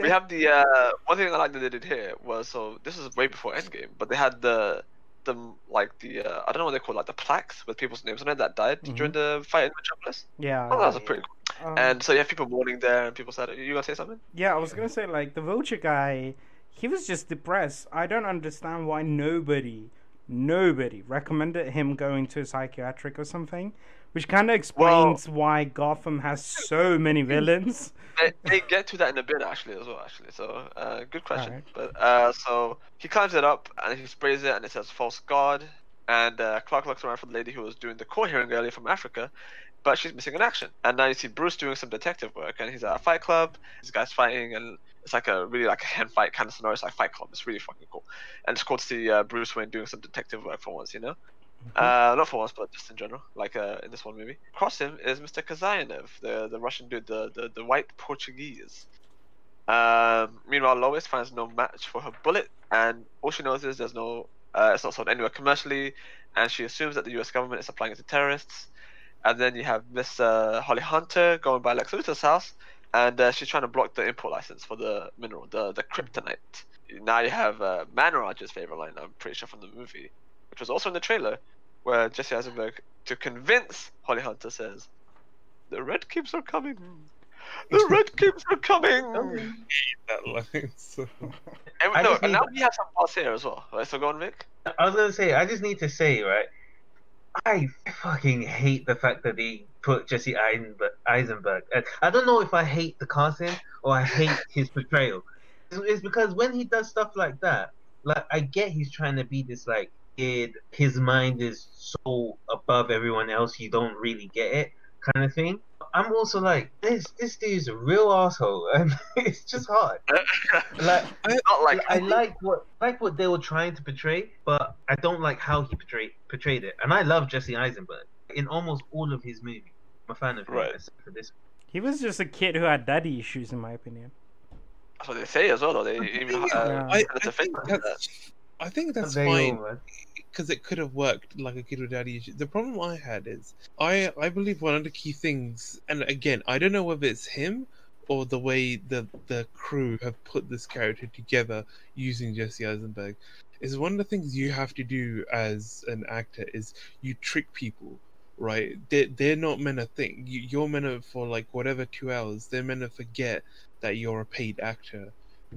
We have the uh, one thing I like that they did here was so this is way before Endgame, but they had the the like the uh, I don't know what they call like the plaques with people's names on it that died Mhm. during the fight in Metropolis. yeah. Oh, that was pretty cool. um, And so you have people mourning there, and people said, "You gonna say something?" Yeah, I was gonna say like the vulture guy, he was just depressed. I don't understand why nobody, nobody recommended him going to a psychiatric or something, which kind of explains why Gotham has so many villains. They, they get to that in a bit actually as well. Actually, so uh, good question. Alright. But uh, so he climbs it up and he sprays it, and it says "false god." And uh, Clark looks around for the lady who was doing the court hearing earlier from Africa, but she's missing in action. And now you see Bruce doing some detective work, and he's at a fight club. These guys fighting, and it's like a really like a hand fight kind of scenario. It's like Fight Club. It's really fucking cool. And it's cool to see uh, Bruce Wayne doing some detective work for once, you know. Uh, not for once, but just in general, like uh, in this one movie. Across him is Mr. Kazayev, the the Russian dude, the the, the white Portuguese. Um, meanwhile, Lois finds no match for her bullet, and all she knows is there's no, uh, it's not sold anywhere commercially, and she assumes that the U.S. government is supplying it to terrorists. And then you have Miss uh, Holly Hunter going by Lex Luthor's house, and uh, she's trying to block the import license for the mineral, the the kryptonite. Now you have uh, Man favorite line, I'm pretty sure from the movie, which was also in the trailer, where Jesse Eisenberg, to convince Holly Hunter, says, "The red keeps are coming. The red keeps are coming." That line. So. And, no, and now we have some parts here as well. Right, so go on, Vic. I was gonna say, I just need to say, right? I fucking hate the fact that they put Jesse Eisenberg. Eisenberg. I don't know if I hate the casting or I hate his portrayal. It's- It's because when he does stuff like that, like I get he's trying to be this like kid. His mind is so above everyone else, you don't really get it, kind of thing. I'm also like, this this dude's a real asshole, and it's just hard. Like Not like I like what like what they were trying to portray, but I don't like how he portrayed portrayed it. And I love Jesse Eisenberg in almost all of his movies. I'm a fan of him Right. except for this. He was just a kid who had daddy issues, in my opinion. that's what they say as well. Though they even uh, Yeah. I, it's think Facebook that's, I think that's They fine because it could have worked like a kid with daddy issues. The problem I had is I I believe one of the key things, and again I don't know whether it's him or the way the the crew have put this character together using Jesse Eisenberg, is one of the things you have to do as an actor is you trick people. Right, they're, they're not meant to think. You, you're meant to, for like whatever two hours, they're meant to forget that you're a paid actor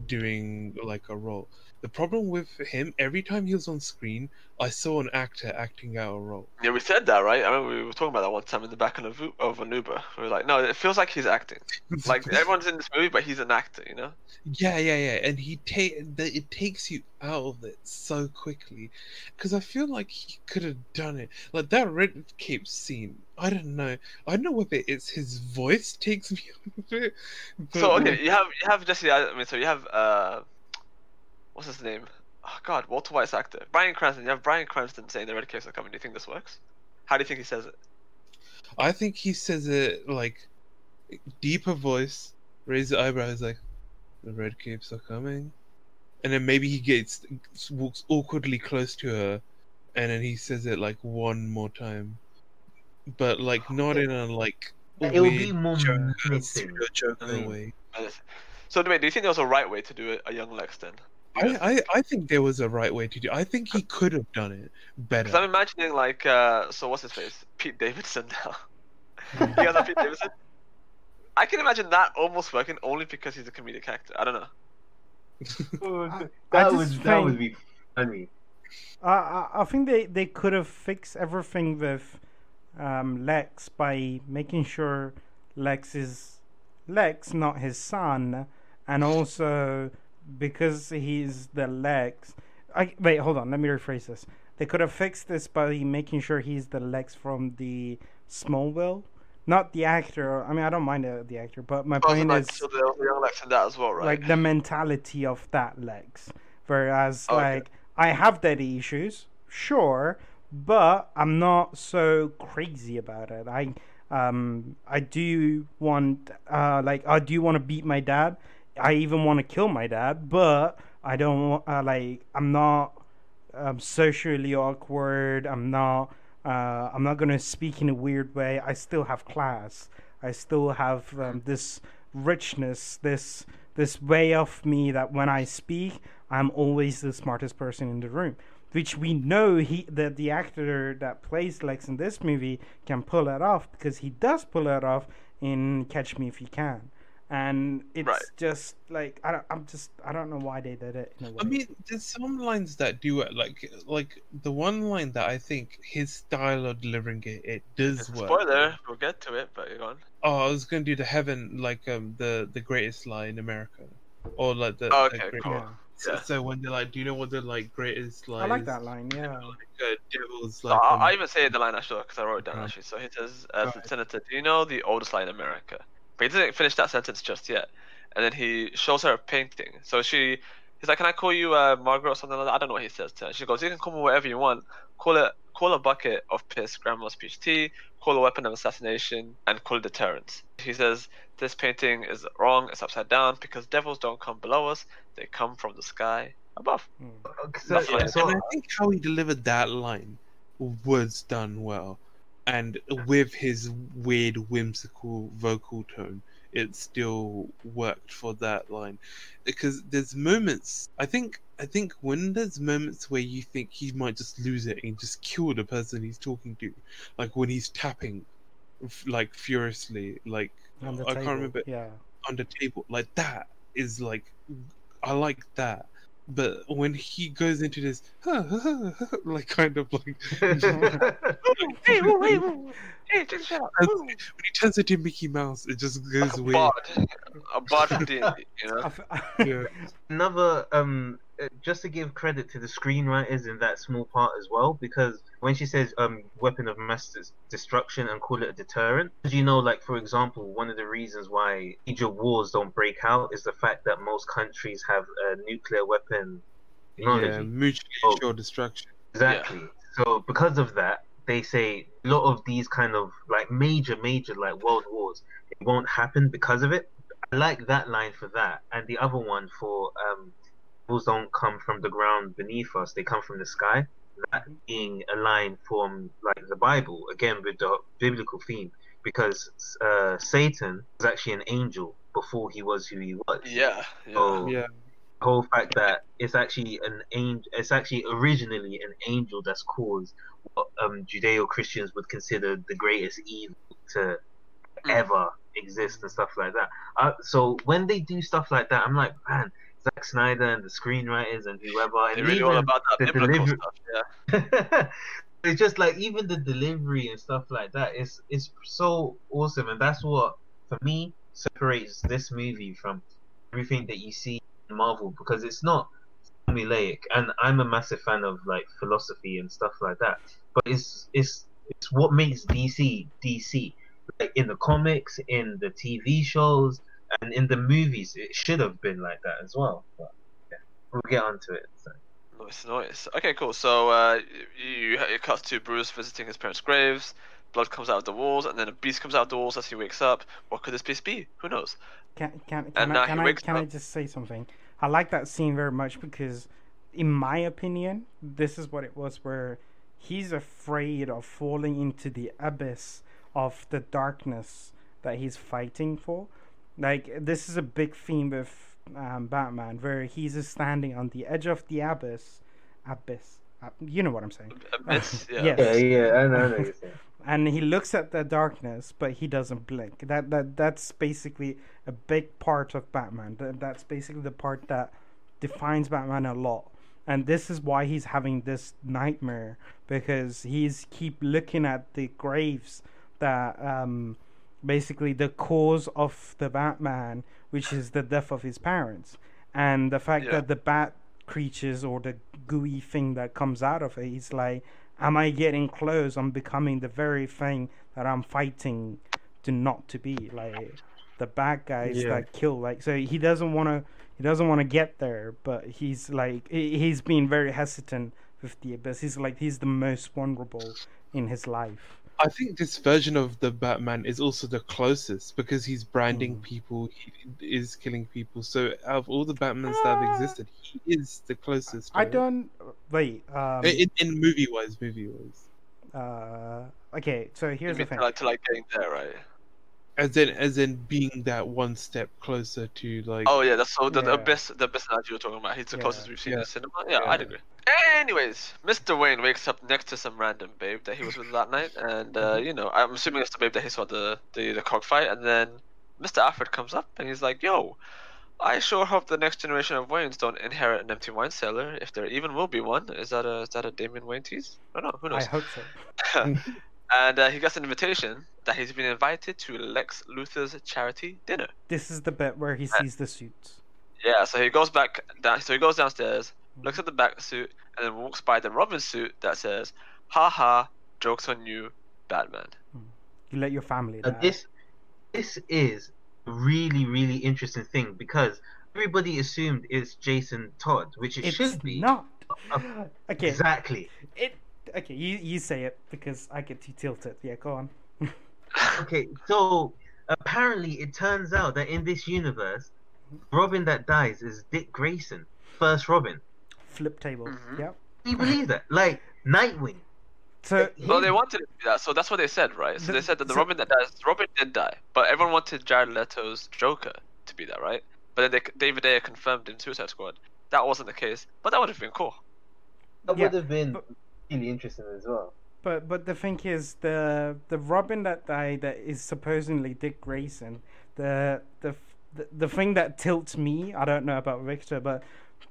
doing like a role. The problem with him, every time he was on screen, I saw an actor acting out a role. Yeah, we said that, right? I remember we were talking about that one time in the back of, an, of an Uber. We were like, no, it feels like he's acting. Like everyone's in this movie, but he's an actor, you know? yeah, yeah, yeah, and he take it takes you out of it so quickly, because I feel like he could have done it. Like that red cape scene, I don't know. I don't know whether it's his voice takes me out of it. But So okay, you have you have Jesse. I mean, so you have uh, what's his name? Oh God, Walter White's actor, Bryan Cranston. You have Bryan Cranston saying the red caps are coming. Do you think this works? How do you think he says it? I think he says it like deeper voice, raise the eyebrows like the red capes are coming, and then maybe he gets walks awkwardly close to her, and then he says it like one more time, but like oh, not in a like It would be weird more Joker, menacing. pseudo Joker hmm. way. So, wait, do you think there was a right way to do it, a young Lex then? I, I I think there was a right way to do. I think he could have done it better. Because I'm imagining like, uh, so what's his face? Pete Davidson now. you guys know Pete Davidson? I can imagine that almost working only because he's a comedic actor. I don't know. I that just would that think- would be funny. Uh, I, I think they, they could have fixed everything with um, Lex by making sure Lex is Lex, not his son, and also because he's the Lex. I wait, hold on. Let me rephrase this. They could have fixed this by making sure he's the Lex from the Smallville, not the actor. I mean, I don't mind the, the actor, but my point like, is so there was Lex in that as well, right? like the mentality of that Lex. Whereas Okay. like I have daddy issues, sure, but I'm not so crazy about it. I um I do want uh like I do want to beat my dad. I even want to kill my dad, but I don't uh, like. I'm not um, socially awkward. I'm not. Uh, I'm not gonna speak in a weird way. I still have class. I still have um, this richness. This this way of me that when I speak, I'm always the smartest person in the room. Which we know he that the actor that plays Lex in this movie can pull it off because he does pull it off in Catch Me If You Can. And it's Right. just like I don't, I'm just I don't know why they did it in a way. I mean, there's some lines that do it, like like the one line that I think his style of delivering it, it does work. Spoiler, we'll get to it, but you're gone. Oh, I was gonna do the heaven, like um the the greatest lie in America, or like the. Oh, the okay, great- cool. yeah. So, Yeah. so when they're like, do you know what the like greatest lie? I like is? that line. Yeah. Like uh, devil's like. I, um, I even say the line actually because I wrote it down Right. actually. So he says, uh, Right. "Senator, do you know the oldest line in America?" But he didn't finish that sentence just yet, and then he shows her a painting. So she, he's like, "Can I call you uh, Margaret or something like that?" I don't know what he says to her. She goes, "You can call me whatever you want. Call it, call a bucket of piss, grandma's peach tea. Call a weapon of assassination, and call it deterrence." He says, "This painting is wrong. It's upside down because devils don't come below us; they come from the sky above." Mm. So, Yeah, so and I think how he delivered that line was done well, and with his weird, whimsical vocal tone, it still worked for that line. Because there's moments, I think, I think when there's moments where you think he might just lose it and just kill the person he's talking to, like when he's tapping, like furiously, like On the I table. can't remember Yeah. on the table. Like that is like I like that. But when he goes into this like kind of like Hey, woo, hey, woo, hey, just shut up. when he turns into Mickey Mouse, it just goes a weird. bard, a bard from you know. Yeah. another um uh, just to give credit to the screenwriters in that small part as well because when she says um weapon of mass destruction and call it a deterrent as you know like for example one of the reasons why major wars don't break out is the fact that most countries have a nuclear weapon technology Yeah, mutually Oh. assured destruction. Exactly. So because of that, they say a lot of these kind of like major, major like world wars it won't happen because of it. I like that line for that, and the other one for um, bulls don't come from the ground beneath us; they come from the sky. That being a line from like the Bible again with the biblical theme, because uh, Satan was actually an angel before he was who he was Yeah, yeah. Oh. Yeah. the whole fact that it's actually an angel it's actually originally an angel that's caused what um, judeo-christians would consider the greatest evil to Mm. ever exist and stuff like that uh, so when they do stuff like that i'm like man Zack Snyder and the screenwriters and whoever They're and really all about that the biblical delivery- stuff. Yeah. it's just like even the delivery and stuff like that is it's so awesome and that's what for me separates this movie from everything that you see in Marvel because it's not formulaic and I'm a massive fan of like philosophy and stuff like that but it's it's it's what makes DC DC like in the comics in the TV shows and in the movies it should have been like that as well but yeah we'll get onto it so. Nice, nice. Okay, cool. So uh, you it cuts to Bruce visiting his parents' graves. Blood comes out of the walls, and then a beast comes out of the walls as he wakes up. What could this beast be? Who knows? Can can can And I can I can I just say something? I like that scene very much because, in my opinion, this is what it was. Where he's afraid of falling into the abyss of the darkness that he's fighting for. Like this is a big theme with um, Batman, where he's just standing on the edge of the abyss, abyss. Uh, you know what I'm saying? Abyss? Yeah. Yes. yeah yeah I know, I know what you're and he looks at the darkness, but he doesn't blink. That that that's basically a big part of Batman. That, that's basically the part that defines Batman a lot. And this is why he's having this nightmare because he's keep looking at the graves that um basically the cause of the Batman, which is the death of his parents, and the fact Yeah. that the bat creatures or the gooey thing that comes out of it, he's like, am I getting close? I'm becoming the very thing that I'm fighting to not to be like the bad guys Yeah. that kill. Like, so he doesn't want to. He doesn't want to get there, but he's like he- he's been very hesitant with the abyss. He's like he's the most vulnerable in his life. I think this version of the Batman is also the closest because he's branding Hmm. people, he is killing people. So out of all the Batmans that have Ah. existed, he is the closest. I right? don't wait. Um, In, in movie wise, movie wise, uh, okay, so You here's the thing. to like, to like getting there, right? As in as in being that one step closer to like. Oh yeah, that's so the, the Yeah. abyss, the best analogy you're talking about. He's the Yeah. closest we've seen Yeah. in cinema. Yeah, Yeah. I'd agree. Anyways, Mr. Wayne wakes up next to some random babe that he was with that night, and uh, Mm-hmm. you know, I'm assuming it's the babe that he saw the the the cockfight, and then Mr. Alfred comes up and he's like, "Yo, I sure hope the next generation of Waynes don't inherit an empty wine cellar, if there even will be one." Is that a is that a Damian Wayne tease? I don't know. Who knows? I knows? hope so. and uh, he gets an invitation that he's been invited to Lex Luthor's charity dinner. This is the bit where he sees the suits. Yeah, so he goes back down. So he goes downstairs, looks at the back suit, and then walks by the Robin suit that says, "Ha ha, jokes on you, Batman." You let your family Uh, this this is a really really interesting thing because everybody assumed it's Jason Todd, which it it's should be. not. Uh, Okay, Exactly. it. Okay, you you say it because I get too tilted. Yeah, go on. Okay, so apparently it turns out that in this universe, Robin that dies is Dick Grayson, first Robin. Flip tables. Mhm. Yep. Can you believe that? Like Nightwing. So Well, they wanted to be that, so that's what they said, right? So The- they said that the so- Robin that dies, Robin did die, but everyone wanted Jared Leto's Joker to be that, right? But then they, David Ayer confirmed in Suicide Squad that wasn't the case, but that would have been cool. That Yeah, would have been but- really interesting as well. But but the thing is the the Robin that died that is supposedly Dick Grayson. The the the, the thing that tilts me, I don't know about Victor, but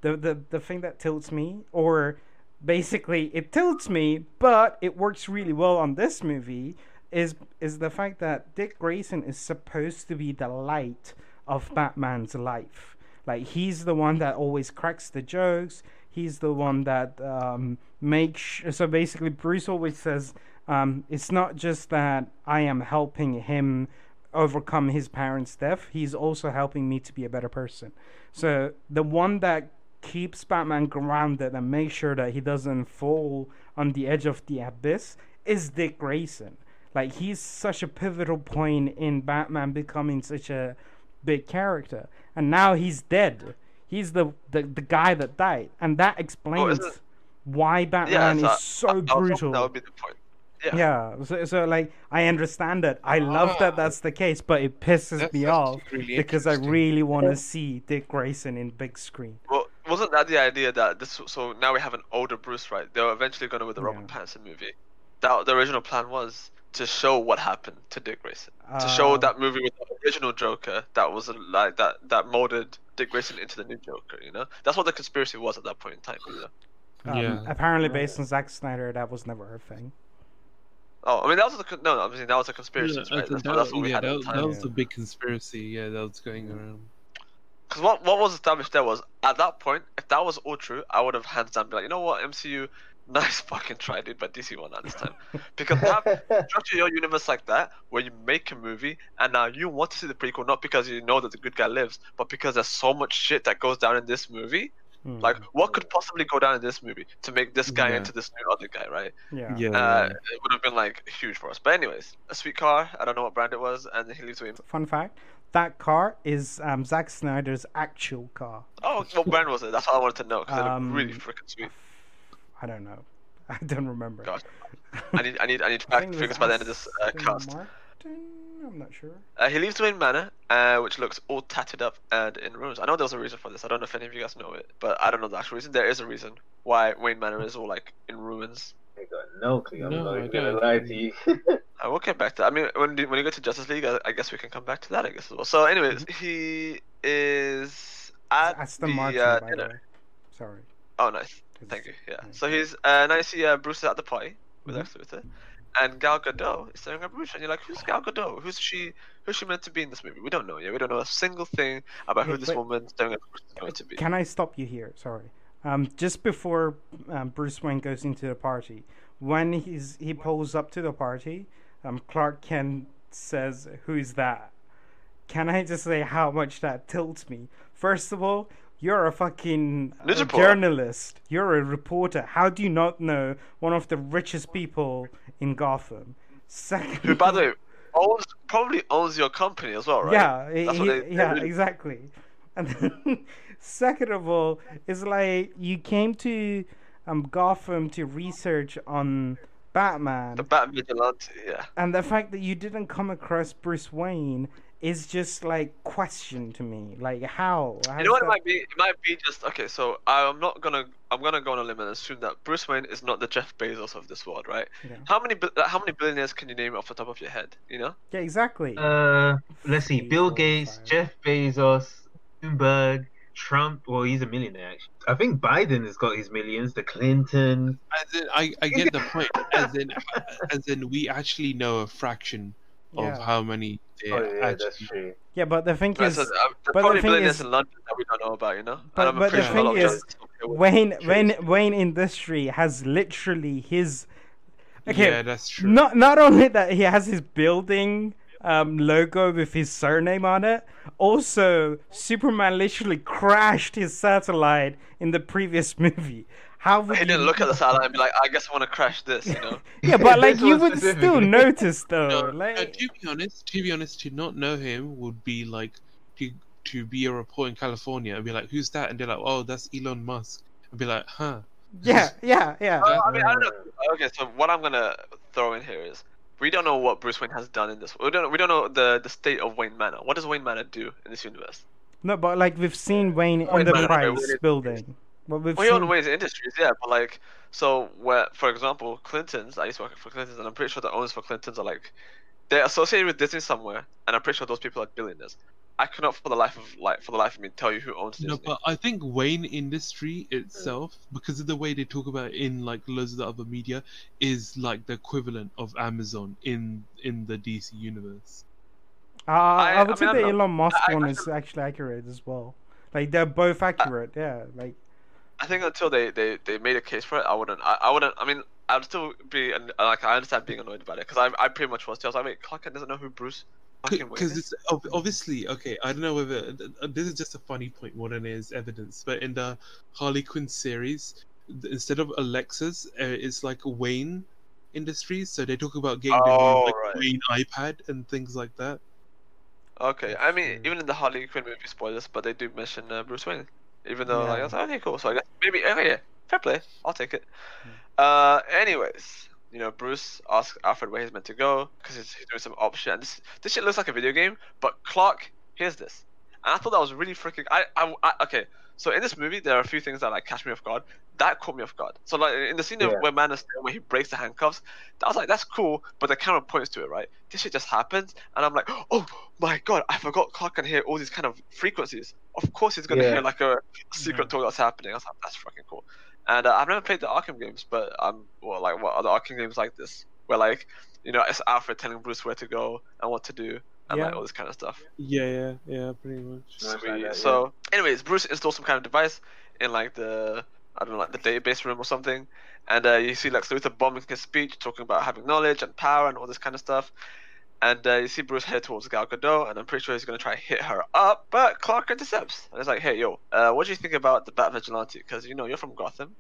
the, the the thing that tilts me, or basically it tilts me, but it works really well on this movie, is is the fact that Dick Grayson is supposed to be the light of Batman's life. Like he's the one that always cracks the jokes. He's the one that um, makes. So basically, Bruce always says, um, "It's not just that I am helping him overcome his parents' death. He's also helping me to be a better person." So the one that keeps Batman grounded and makes sure that he doesn't fall on the edge of the abyss is Dick Grayson. Like he's such a pivotal point in Batman becoming such a big character, and now he's dead. He's the the, the guy that died, and that explains isn't- why Batman so is so I was hoping brutal. That would be the point. Yeah. Yeah, so, so like I understand it. I love that Ah. that's the case, but it pisses That's me off really because I really want to see Dick Grayson in big screen. Well, wasn't that the idea that this? So now we have an older Bruce, right? They were eventually going to with the Robert Yeah. Pattinson movie. That the original plan was to show what happened to Dick Grayson, to show Uh, that movie with the original Joker that was uh, like that that molded Dick Grayson into the new Joker. You know, that's what the conspiracy was at that point in time. You know? Um, Yeah. Apparently, based on Zack Snyder, that was never a thing. Oh, I mean that was the con- no, no. I mean that was a conspiracy, Yeah, right? That's, think what- that's that, what we yeah, had at that, the that was Yeah. the big conspiracy. Yeah, that was going around. Because what what was established there was at that point, if that was all true, I would have hands down be like, you know what, MCU, nice fucking try, dude, but DC won that this time. Because have structure your universe like that, where you make a movie and now you want to see the prequel not because you know that the good guy lives, but because there's so much shit that goes down in this movie. Hmm, Like, what could possibly go down in this movie to make this guy Yeah. into this new other guy, right? yeah. Yeah, Uh, it would have been like huge for us. But anyways, a sweet car. I don't know what brand it was, and he leaves with. Fun fact: that car is um, Zack Snyder's actual car. Oh, what brand was it? That's all I wanted to know because it Um, looked really freaking sweet. I don't know. I don't remember. Gosh, I need, I need, I need I fact think figures by the end of this uh, Aston cast. Martin? I'm not sure. Uh, he leaves Wayne Manor, uh, which looks all tatted up and in ruins. I know there's a reason for this. I don't know if any of you guys know it, but I don't know the actual reason. There is a reason why Wayne Manor is all like in ruins. I got no clue. I'm No, not I gonna don't. lie to you. I will get back to. I mean, when you- when you go to Justice League, I, I guess we can come back to that. I guess as well. So, anyways, he is at Aston the Martin, uh, by the way. dinner. Sorry. Oh, nice. 'cause- Thank you. Yeah. yeah. So he's uh, now you see uh, Bruce is at the party with Mhm. Lex Luthor, and Gal Gadot is staring at Bruce, and you're like, "Who's Gal Gadot? Who's she? Who's she meant to be in this movie? We don't know yet. We don't know a single thing about who this woman staring at is going to be." Can I stop you here? Sorry. Um, just before um, Bruce Wayne goes into the party, when he's he pulls up to the party, um, Clark Kent says, "Who's that?" Can I just say how much that tilts me? First of all, you're a fucking uh, News reporter. journalist. You're a reporter. How do you not know one of the richest people in Gotham? Second, Who, by the way, owns probably owns your company as well, right? Yeah, he- they- yeah, they- exactly. And then, second of all, it's like you came to um Gotham to research on Batman, The Bat Vigilante, yeah. and the fact that you didn't come across Bruce Wayne is just like question to me. Like how? You know what that- it might be? It might be just okay. So I'm not gonna. I'm gonna go on a limb and assume that Bruce Wayne is not the Jeff Bezos of this world, right? Yeah. How many? bi- uh, How many billionaires can you name off the top of your head? You know? Yeah, exactly. Uh, let's see. Bill Gates. Jeff Bezos, Bloomberg, Trump. Well, he's a millionaire. Actually. I think Biden has got his millions. The Clintons. As in, I, I get the point. As in, as in, we actually know a fraction of Yeah. how many they Oh yeah, that's true. yeah, but the thing is, so, uh, but the thing billionaires is- in London that we don't know about, you know? But- but the sure a lot thing is, journalists don't care what- Wayne Wayne Wayne Industry has literally his. Okay, Yeah, that's true. Not not only that he has his building um, logo with his surname on it, also Superman literally crashed his satellite in the previous movie. How would He didn't look at the satellite and be like, I guess I want to crash this, you know? Yeah, but like you one would still notice though. No, like, uh, to be honest, to be honest, to not know him would be like to to be a reporter in California and be like, "Who's that?" And they're like, "Oh, that's Elon Musk." And be like, "Huh." yeah, yeah, yeah. Uh, I mean, I don't know. Okay, so what I'm gonna throw in here is we don't know what Bruce Wayne has done in this. We don't. We don't know the the state of Wayne Manor. What does Wayne Manor do in this universe? No, but like we've seen Wayne Wayne Manor, Price Wayne- building. But we've Well, he seen... owns Wayne's Industries, yeah, but like, so where, for example, Clintons. I used to work for Clintons, and I'm pretty sure the owners for Clintons are like, they're associated with Disney somewhere, and I'm pretty sure those people are billionaires. I cannot, for the life of like, for the life of me, tell you who owns Disney. No, but I think Wayne Industry itself, because of the way they talk about it in like loads of the other media, is like the equivalent of Amazon in in the DC universe. Uh, I, I would mean, say I the. Elon Musk I- I one is actually accurate as well. Like they're both accurate. yeah, like I think until they, they, they made a case for it, I wouldn't. I, I wouldn't. I mean, I'd still be like I understand being annoyed about it because I I pretty much was too. I was like, wait, Clark Kent doesn't know who Bruce Because it's obviously okay. I don't know whether uh, this is just a funny point more than it is evidence. But in the Harley Quinn series, instead of Alexis, uh, it's like Wayne Industries. So they talk about getting the Oh, new like, right. Wayne iPad and things like that. Okay, I mean, even in the Harley Quinn movie spoilers, but they do mention uh, Bruce Wayne, even though like I was like, okay, cool. So I guess maybe okay, yeah, fair play. I'll take it. Hmm. Uh, anyways, you know, Bruce asks Alfred where he's meant to go because he's, he's doing some op shit. And this this shit looks like a video game, but Clark hears this, and I thought that was really freaking. I, I, I okay. So in this movie, there are a few things that like catch me off guard. That caught me off guard. So like in the scene Yeah. where Man is where he breaks the handcuffs, that was like that's cool, but the camera points to it, right? This shit just happens, and I'm like, oh my god, I forgot Clark can hear all these kind of frequencies. Of course, he's gonna Yeah. hear like a secret talk that's happening. I was like, that's fucking cool. And uh, I've never played the Arkham games, but um, well, like what other Arkham games like this, where like, you know, it's Alfred telling Bruce where to go and what to do, and like all this kind of stuff. Yeah, yeah, yeah, pretty much. Nice like Sweet. that, so, anyways, Bruce installs some kind of device in like the I don't know, like the database room or something, and uh, you see Lex Luthor bombing his speech, talking about having knowledge and power and all this kind of stuff. And uh, you see Bruce head towards Gal Gadot, and I'm pretty sure he's gonna try to hit her up, but Clark intercepts, and it's like, "Hey, yo, uh, what do you think about the Bat Vigilante? Because you know you're from Gotham,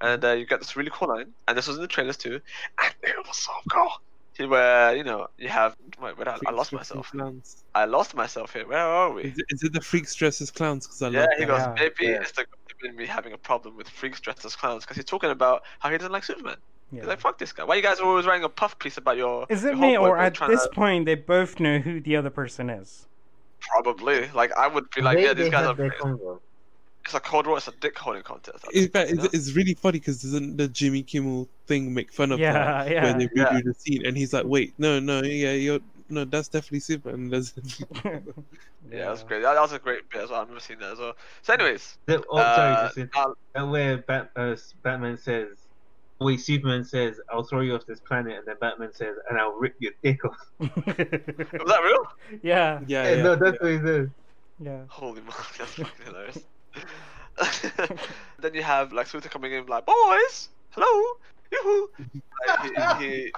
and uh, you got this really cool line, and this was in the trailers too, and it was so cool. Where you know you have wait, wait I, I lost myself. Clowns. I lost myself here. Where are we? Is it, is it the freaks dressed as clowns? Because I Yeah, love he goes, Yeah. maybe Yeah. it's the in me having a problem with freaks dressed as clowns because he's talking about how he doesn't like Superman. He's like, fuck this guy. Why you guys are always writing a puff piece about your? Is it your me homeboy, or but at this to- point they both know who the other person is? Probably. Like I would be like, They- yeah, these guys had are. Their convo. It's a cold war. It's a dick holding contest. I In think, fact, you it's, know? it's really funny because doesn't the Jimmy Kimmel thing make fun of Yeah, that yeah. where they redo Yeah. the scene and he's like, "Wait, no, no, yeah, you're no, that's definitely Superman." That's yeah, that was great. That, that was a great bit as well. I've never seen that as well. So, anyways, The- oh, uh, sorry, Justin. uh, where Bat, uh, Batman says, wait, Superman says, "I'll throw you off this planet," and then Batman says, "And I'll rip your dick off." was that real? yeah, yeah, Yeah, yeah, no, that's yeah. what he says. yeah. Holy moly, that's fucking hilarious. then you have like Luthor coming in like, boys, hello, yoo like, he, he,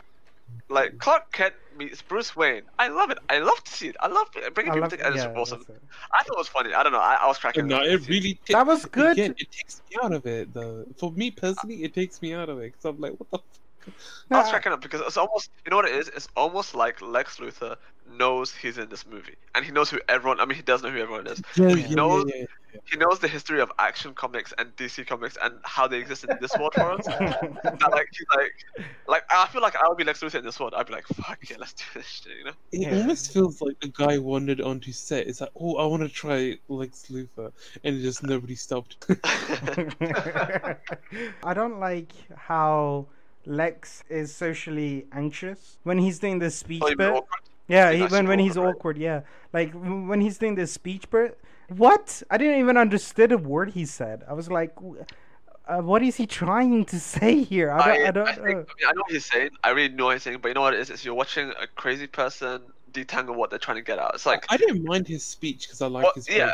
like Clark Kent meets Bruce Wayne. I love it. I love to see it. I love it. Bringing I people love, together. It's yeah, awesome. it. I thought it was funny. I don't know. I, I was cracking. No, it really ta- That was good. Again, it takes me out of it though. For me personally, it takes me out of it because I'm like, what the. I was cracking up because it's almost, you know what it is? It's almost like Lex Luthor knows he's in this movie, and he knows who everyone. I mean, he does know who everyone is. Yeah, He knows he knows the history of Action Comics and DC Comics and how they exist in this world for us. That, like he's like, like I feel like I would be Lex Luthor in this world. I'd be like, fuck yeah, let's do this shit, you know? It Yeah. almost feels like the guy wandered onto set. It's like, oh, I want to try Lex Luthor, and just nobody stopped. I don't like how Lex is socially anxious when he's doing the oh, speech Oh, bit. awkward? Yeah, he, when when he's awkward, yeah. Like when he's doing the speech bit. What? I didn't even understand a word he said. I was like, uh, what is he trying to say here? I don't. I, don't. I, think, I, uh, mean, I know what he's saying. I really know what he's saying, but you know what it is? Is you're watching a crazy person detangle what they're trying to get out. It's like, I didn't mind his speech because I like what, his. yeah.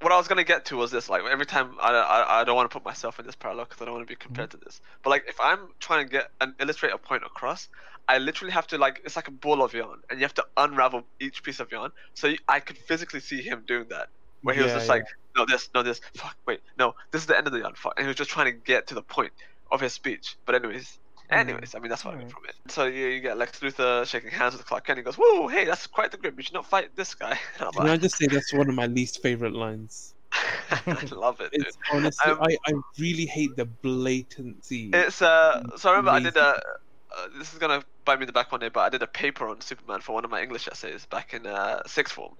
What I was gonna get to was this: like every time I, I, I don't want to put myself in this parallel because I don't want to be mm-hmm. compared to this. But like if I'm trying to get and illustrate a point across, I literally have to like it's like a ball of yarn, and you have to unravel each piece of yarn. So you, I could physically see him doing that, where he was just yeah. like, no this, no this, fuck, wait, no, this is the end of the yarn, fuck, and he was just trying to get to the point of his speech. But anyways. Anyways, I mean that's what I mean from it. So you, you get Lex Luthor shaking hands with Clark Kent. He goes, "Whoa, hey, that's quite the grip. You should not fight this guy." Can I just say that's one of my least favorite lines? I love it, dude. It's honestly, Um, I, I really hate the blatancy. It's uh. So I remember I did a. Uh, this is gonna bite me in the back one day, but I did a paper on Superman for one of my English essays back in uh, sixth form,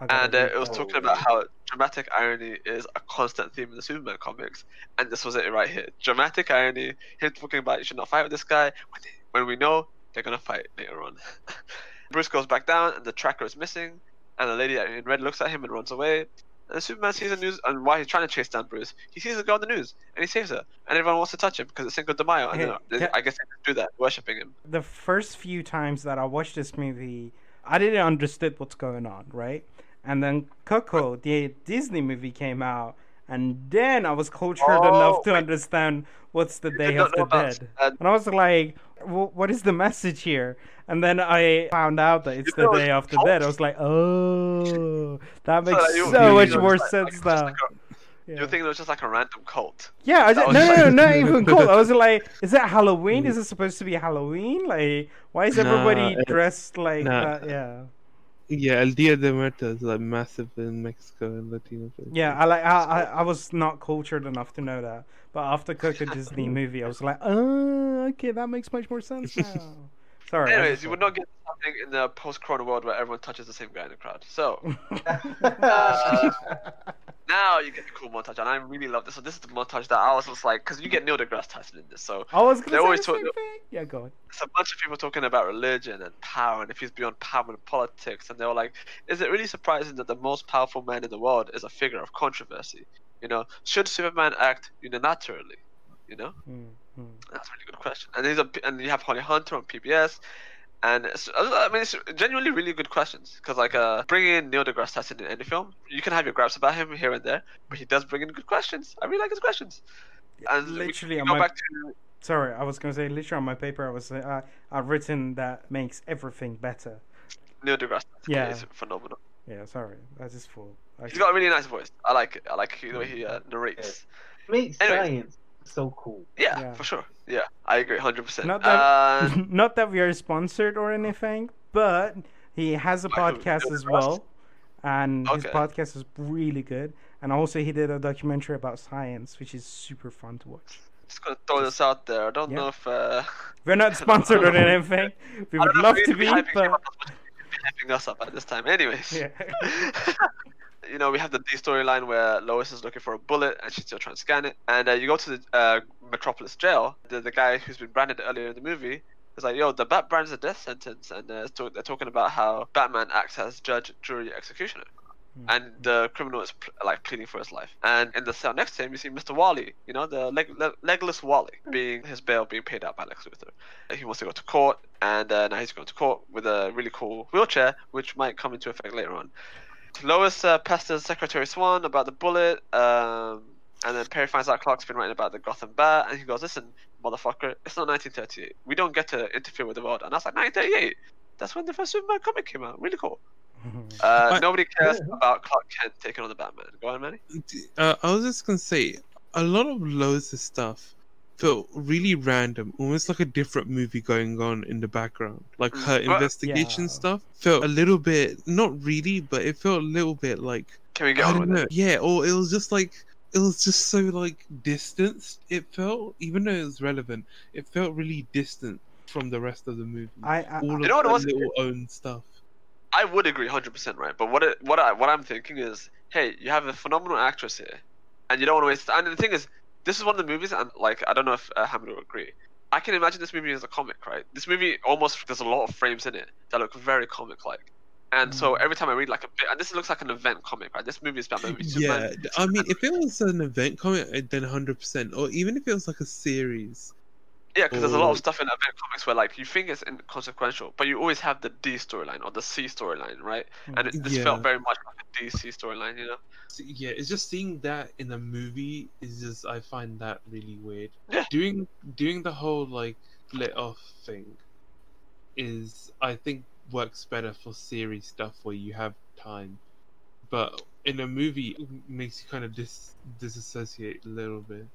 and uh, it was talking about how dramatic irony is a constant theme in the Superman comics, and this was it right here. Dramatic irony. Him talking about you should not fight with this guy when, they, when we know they're gonna fight later on. Bruce goes back down, and the tracker is missing, and the lady in red looks at him and runs away. And Superman sees the news, and why he's trying to chase down Bruce, he sees a girl on the news, and he saves her. And everyone wants to touch him because it's Cinco de Mayo, and Hey, they- I guess they do that, worshipping him. the first few times that I watched this movie, I didn't understand what's going on, right? And then Coco, the Disney movie, came out, and then I was cultured Oh, enough to wait. understand what's the You Day did of the Dead. uh, And I was like, "Wh- what is the message here? And then I found out that it's You the know, Day of the. Dead. I was like, oh, that makes that you- so you- much you more like- sense like, now. like a- Yeah. You think it was just like a random cult? Yeah, I just, no, was no, no, not even cult. I was like, is that Halloween? Is it supposed to be Halloween? Like, why is everybody it- dressed like nah. that? Yeah, Yeah, El Dia de Muertos is like massive in Mexico and Latino places. yeah. I like, I, I, I was not cultured enough to know that. But after Coco Disney movie, I was like, oh, okay, that makes much more sense now. Sorry. Anyways, just you would not get something in the post-corona world where everyone touches the same guy in the crowd. So thought- uh, now you get the cool montage, and I really love this. So this is the montage that I was just like, because you get Neil deGrasse Tyson in this, so I was They gonna say always the talk-. Yeah, go on. it's a bunch of people talking about religion and power and if he's beyond power and politics and they were like is it really surprising that the most powerful man in the world is a figure of controversy you know should superman act unilaterally you know Mm, mm. that's a really good question and there's a and you have holly hunter on pbs and it's, I mean, it's genuinely really good questions because, like, uh, bringing in Neil deGrasse Tyson in any film, you can have your gripes about him here and there, but he does bring in good questions. I really like his questions. And Literally, can on go my back to sorry, I was gonna say literally on my paper, I was uh, I've written that makes everything better. Neil deGrasse Tyson. Yeah. He's phenomenal. Yeah, sorry, that's just full. I He's got a really nice voice. I like it. I like the way he uh, narrates. Makes Anyway. science so cool. Yeah, Yeah. for sure. Yeah, I agree, hundred percent. Not that- Uh, Not that we are sponsored or anything, but he has a podcast as well, and his podcast is really good. And also, he did a documentary about science, which is super fun to watch. just gonna throw this out there. I don't Yeah. know if uh, We're not sponsored or anything. We would love to we'd be, hyping but up as much as we'd be hyping us up at this time. Anyways, yeah. You know, we have the D storyline where Lois is looking for a bullet and she's still trying to scan it. And uh, you go to the uh, Metropolis jail. The, the guy who's been branded earlier in the movie is like, yo, the Bat brand's a death sentence. And uh, talk- they're talking about how Batman acts as judge, jury, executioner. And the criminal is pl- like pleading for his life. And in the cell next to him, you see Mr. Wally, you know, the leg- le- legless Wally, being his bail being paid out by Lex Luthor. He wants to go to court, and uh, now he's going to court with a really cool wheelchair, which might come into effect later on. Lois uh, pesters Secretary Swan about the bullet, um, and then Perry finds out Clark's been writing about the Gotham Bat, and he goes, "Listen, motherfucker, it's not 1938. We don't get to interfere with the world." And I was like, "1938? That's when the first Superman comic came out. Really cool." Uh, I- nobody cares Yeah. about Clark Kent taking on the Batman. Go on, Manny. Uh, I was just gonna say, a lot of Lois' stuff felt really random, almost like a different movie going on in the background. Like mm, her Well, investigation Yeah. stuff felt a little bit, not really, but it felt a little bit like Can we go I on don't with know. it? Yeah, or it was just like it was just so like distanced. It felt, even though it was relevant, it felt really distant from the rest of the movie. I, I, All of You know what it was? little own stuff. I would agree 100% right. But what it, what I what I'm thinking is, hey, you have a phenomenal actress here, and you don't want to waste. And the thing is, this is one of the movies, and like I don't know if uh, Hamid will agree. I can imagine this movie as a comic, right? This movie almost there's a lot of frames in it that look very comic-like, and so Mm. every time I read like a bit, and this looks like an event comic, right? This movie is about Batman v Yeah, I mean, if it was an event comic, then hundred percent, or even if it was like a series. Yeah, because there's a lot of stuff in event comics where like you think it's inconsequential, but you always have the D storyline or the C storyline, right? And it, this Yeah. felt very much like a DC storyline, you know? Yeah, it's just seeing that in a movie is just I find that really weird. Yeah. Doing doing the whole like split off thing is I think works better for series stuff where you have time, but in a movie it makes you kind of dis disassociate a little bit.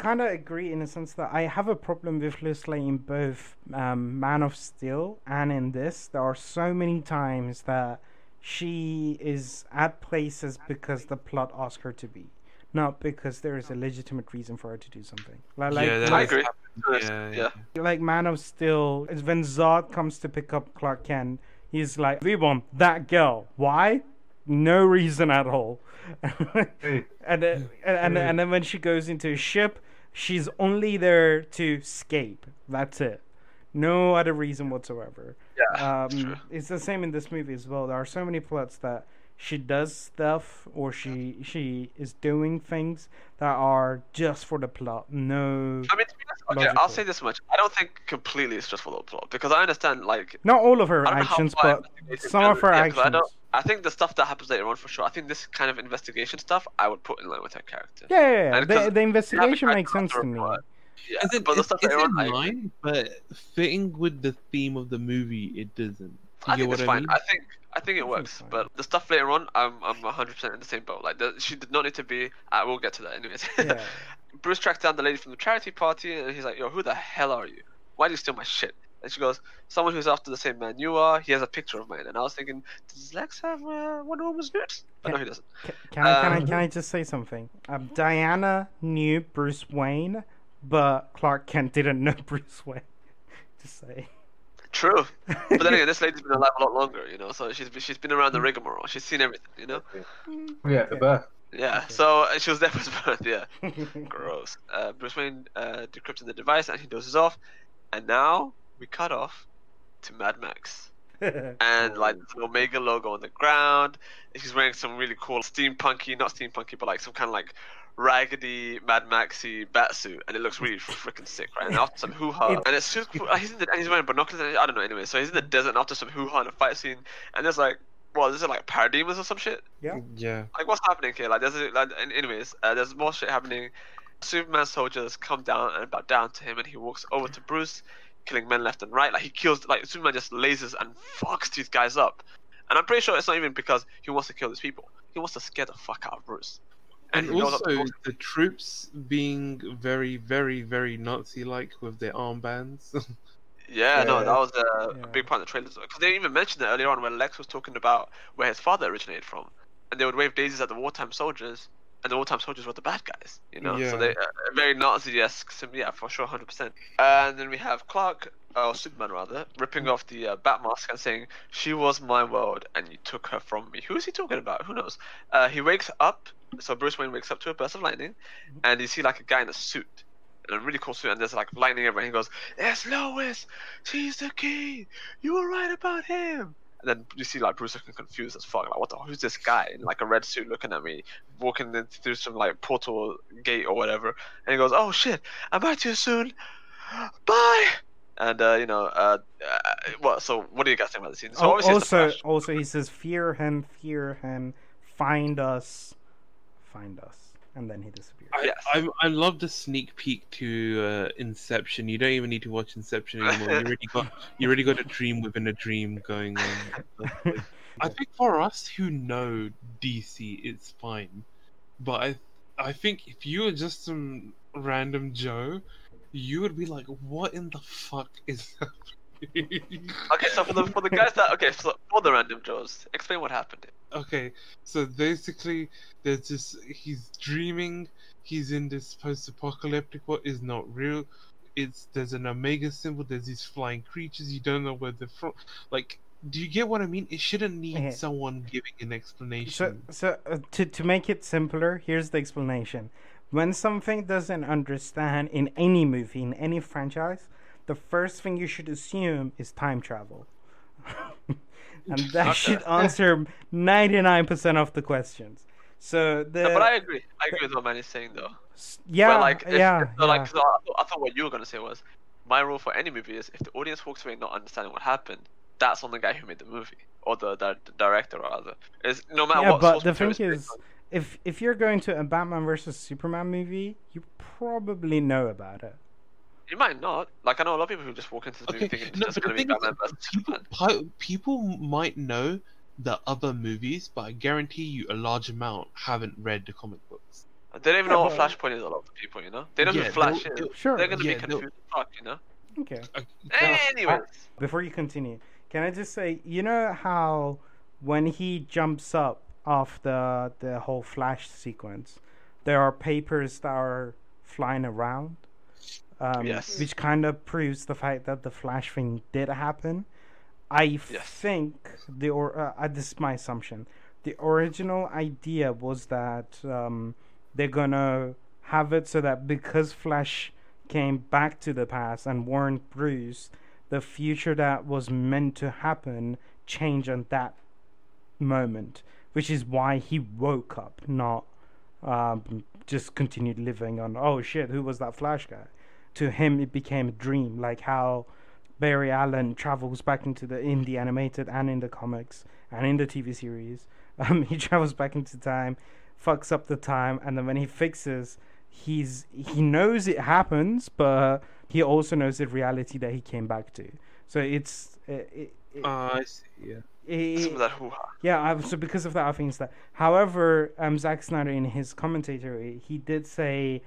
Kind of agree in the sense that I have a problem with Lois Lane in both um, Man of Steel and in this. There are so many times that she is at places because the plot asks her to be, not because there is a legitimate reason for her to do something. Like, like, yeah, that I agree. Yeah, Yeah. yeah. like Man of Steel, is when Zod comes to pick up Clark Kent, he's like, "We want that girl. Why? No reason at all." Hey. and then, and, and, and then when she goes into a ship, she's only there to escape. That's it. No other reason whatsoever. Yeah. it's. Um, it's the same in this movie as well. There are so many plots that she does stuff or she she is doing things that are just for the plot. No. I mean, to be honest, okay, I'll say this much. I don't think completely it's just for the plot because I understand, like, Not all of her I don't know how actions, but some of her Yeah, actions. Don't- I think the stuff that happens later on for sure. I think this kind of investigation stuff I would put in line with her character. Yeah, yeah, yeah. And The, 'cause the investigation haven't makes sense to to me. report. Yeah, As in, but the it's, stuff it's later in on, I, line, but fitting with the theme of the movie, it doesn't. You I think what it's I fine. mean? I think I think it I works. it's. But the stuff later on, I'm I'm 100 percent in the same boat. Like the, she did not need to be. Uh, I will get to that anyways. Yeah. Bruce tracks down the lady from the charity party, and he's like, "Yo, who the hell are you? Why do you steal my shit?" And she goes, "Someone who's after the same man you are. He has a picture of mine." And I was thinking, does Lex have uh, Wonder Woman's nudes? But no, he doesn't. Ca- Can, I, can, I, Um, can I just say something? Um, Diana knew Bruce Wayne, but Clark Kent didn't know Bruce Wayne. Just say. True. But then again, this lady's been alive a lot longer, you know. So she's she's been around the rigmarole. She's seen everything, you know. Yeah, the birth. Yeah. Okay. So uh, she was there for his birth. Yeah. Gross. Uh, Bruce Wayne uh, decrypting the device and he dozes off, and now we cut off to Mad Max. and like the Omega logo on the ground. and She's wearing some really cool steampunky, not steampunky, but like some kind of like raggedy Mad Maxy bat suit, and it looks really freaking sick, right? And after some hoo ha, and it's super cool. He's in the, and he's wearing binoculars. And, I don't know. Anyway, so he's in the desert after some hoo ha and a fight scene, and there's like, well, this is like paradigms or some shit. yeah. Yeah. Like what's happening here? Like there's a, like, and anyways, uh, there's more shit happening. Superman soldiers come down and bow down to him, and he walks over to Bruce, killing men left and right. Like he kills, like Superman just lasers and fucks these guys up. And I'm pretty sure it's not even because he wants to kill these people. He wants to scare the fuck out of Bruce. And, he goes up to also Bruce- the troops being very, very, very Nazi-like with their armbands. yeah, no, that was a, Yeah. a big part of the trailer. Because they even mentioned it earlier on when Lex was talking about where his father originated from, and they would wave daisies at the wartime soldiers, and the wartime soldiers were the bad guys. You know, Yeah. so they uh, very Nazi-esque. sim- Yeah, for sure, hundred percent. And then we have Clark, or Superman rather, ripping off the uh, bat mask and saying, "She was my world, and you took her from me." Who is he talking about? Who knows? Uh, he wakes up. So Bruce Wayne wakes up to a burst of lightning, and you see like a guy in a suit, in a really cool suit, and there's like lightning everywhere. And he goes, "It's Lois. She's the key. You were right about him." And then you see like Bruce looking confused as fuck, like what the who's this guy in like a red suit looking at me, walking in through some like portal gate or whatever. And he goes, "Oh shit, I'm back to you soon. Bye." And uh, you know, uh, uh, what? So what do you guys think about the scene? So obviously also, also he says, "Fear him, fear him, find us, find us," and then he disappears. I, Yes. I I love the sneak peek to uh, Inception. You don't even need to watch Inception anymore. You already got you already got a dream within a dream going on. I think for us who know DC, it's fine. But I I think if you are just some random Joe, you would be like, "What in the fuck is happening?" Okay, so for the for the guys that okay, so for the random Joes, explain what happened. okay, so basically, there's this. He's dreaming. He's in this post-apocalyptic what is not real. It's there's an omega symbol. There's these flying creatures. You don't know where they're from. Like, do you get what I mean? It shouldn't need Okay. someone giving an So, explanation. so uh, to to make it simpler, here's the explanation. When something doesn't understand in any movie, in any franchise, the first thing you should assume is time travel, and that should answer ninety nine percent of the questions. So the No, but I agree. I agree with what Manny's saying though. yeah but like, if, yeah, so like, yeah. so I, thought, I thought what you were gonna say was, my rule for any movie is if the audience walks away not understanding what happened, that's on the guy who made the movie or the, the, the director rather. Is no matter yeah, what. but the thing is, if if you're going to a Batman versus Superman movie, you probably know about it. You might not. Like I know a lot of people who just walk into the movie Okay, thinking it's no, just gonna be thing is, Batman versus people, Superman. people might know the other movies, but I guarantee you a large amount haven't read the comic books. They don't even know what Flashpoint is. A lot of the people, you know, they know Yeah, who Flash they'll- is. they'll- Sure. They're gonna Yeah, be confused fuck, you know. Okay. Uh, Anyways, Before you continue, can I just say, you know how when he jumps up off the the whole flash sequence, there are papers that are flying around, um, Yes. which kind of proves the fact that the flash thing did happen. I Yes. think the or uh, uh, this is my assumption. The original idea was that um, they're gonna have it so that because Flash came back to the past and warned Bruce, the future that was meant to happen changed on that moment, which is why he woke up, not um, just continued living on. Oh shit, who was that Flash guy? To him, it became a dream, like how Barry Allen travels back into the in the animated and in the comics and in the TV series. Um, he travels back into time, fucks up the time, and then when he fixes, he's he knows it happens, but he also knows the reality that he came back to. So it's it, it, it, Ah, I see. Yeah. it- some of that hoo-ha. yeah, I, so because of that, I think it's that. However, um, Zack Snyder in his commentary, he did say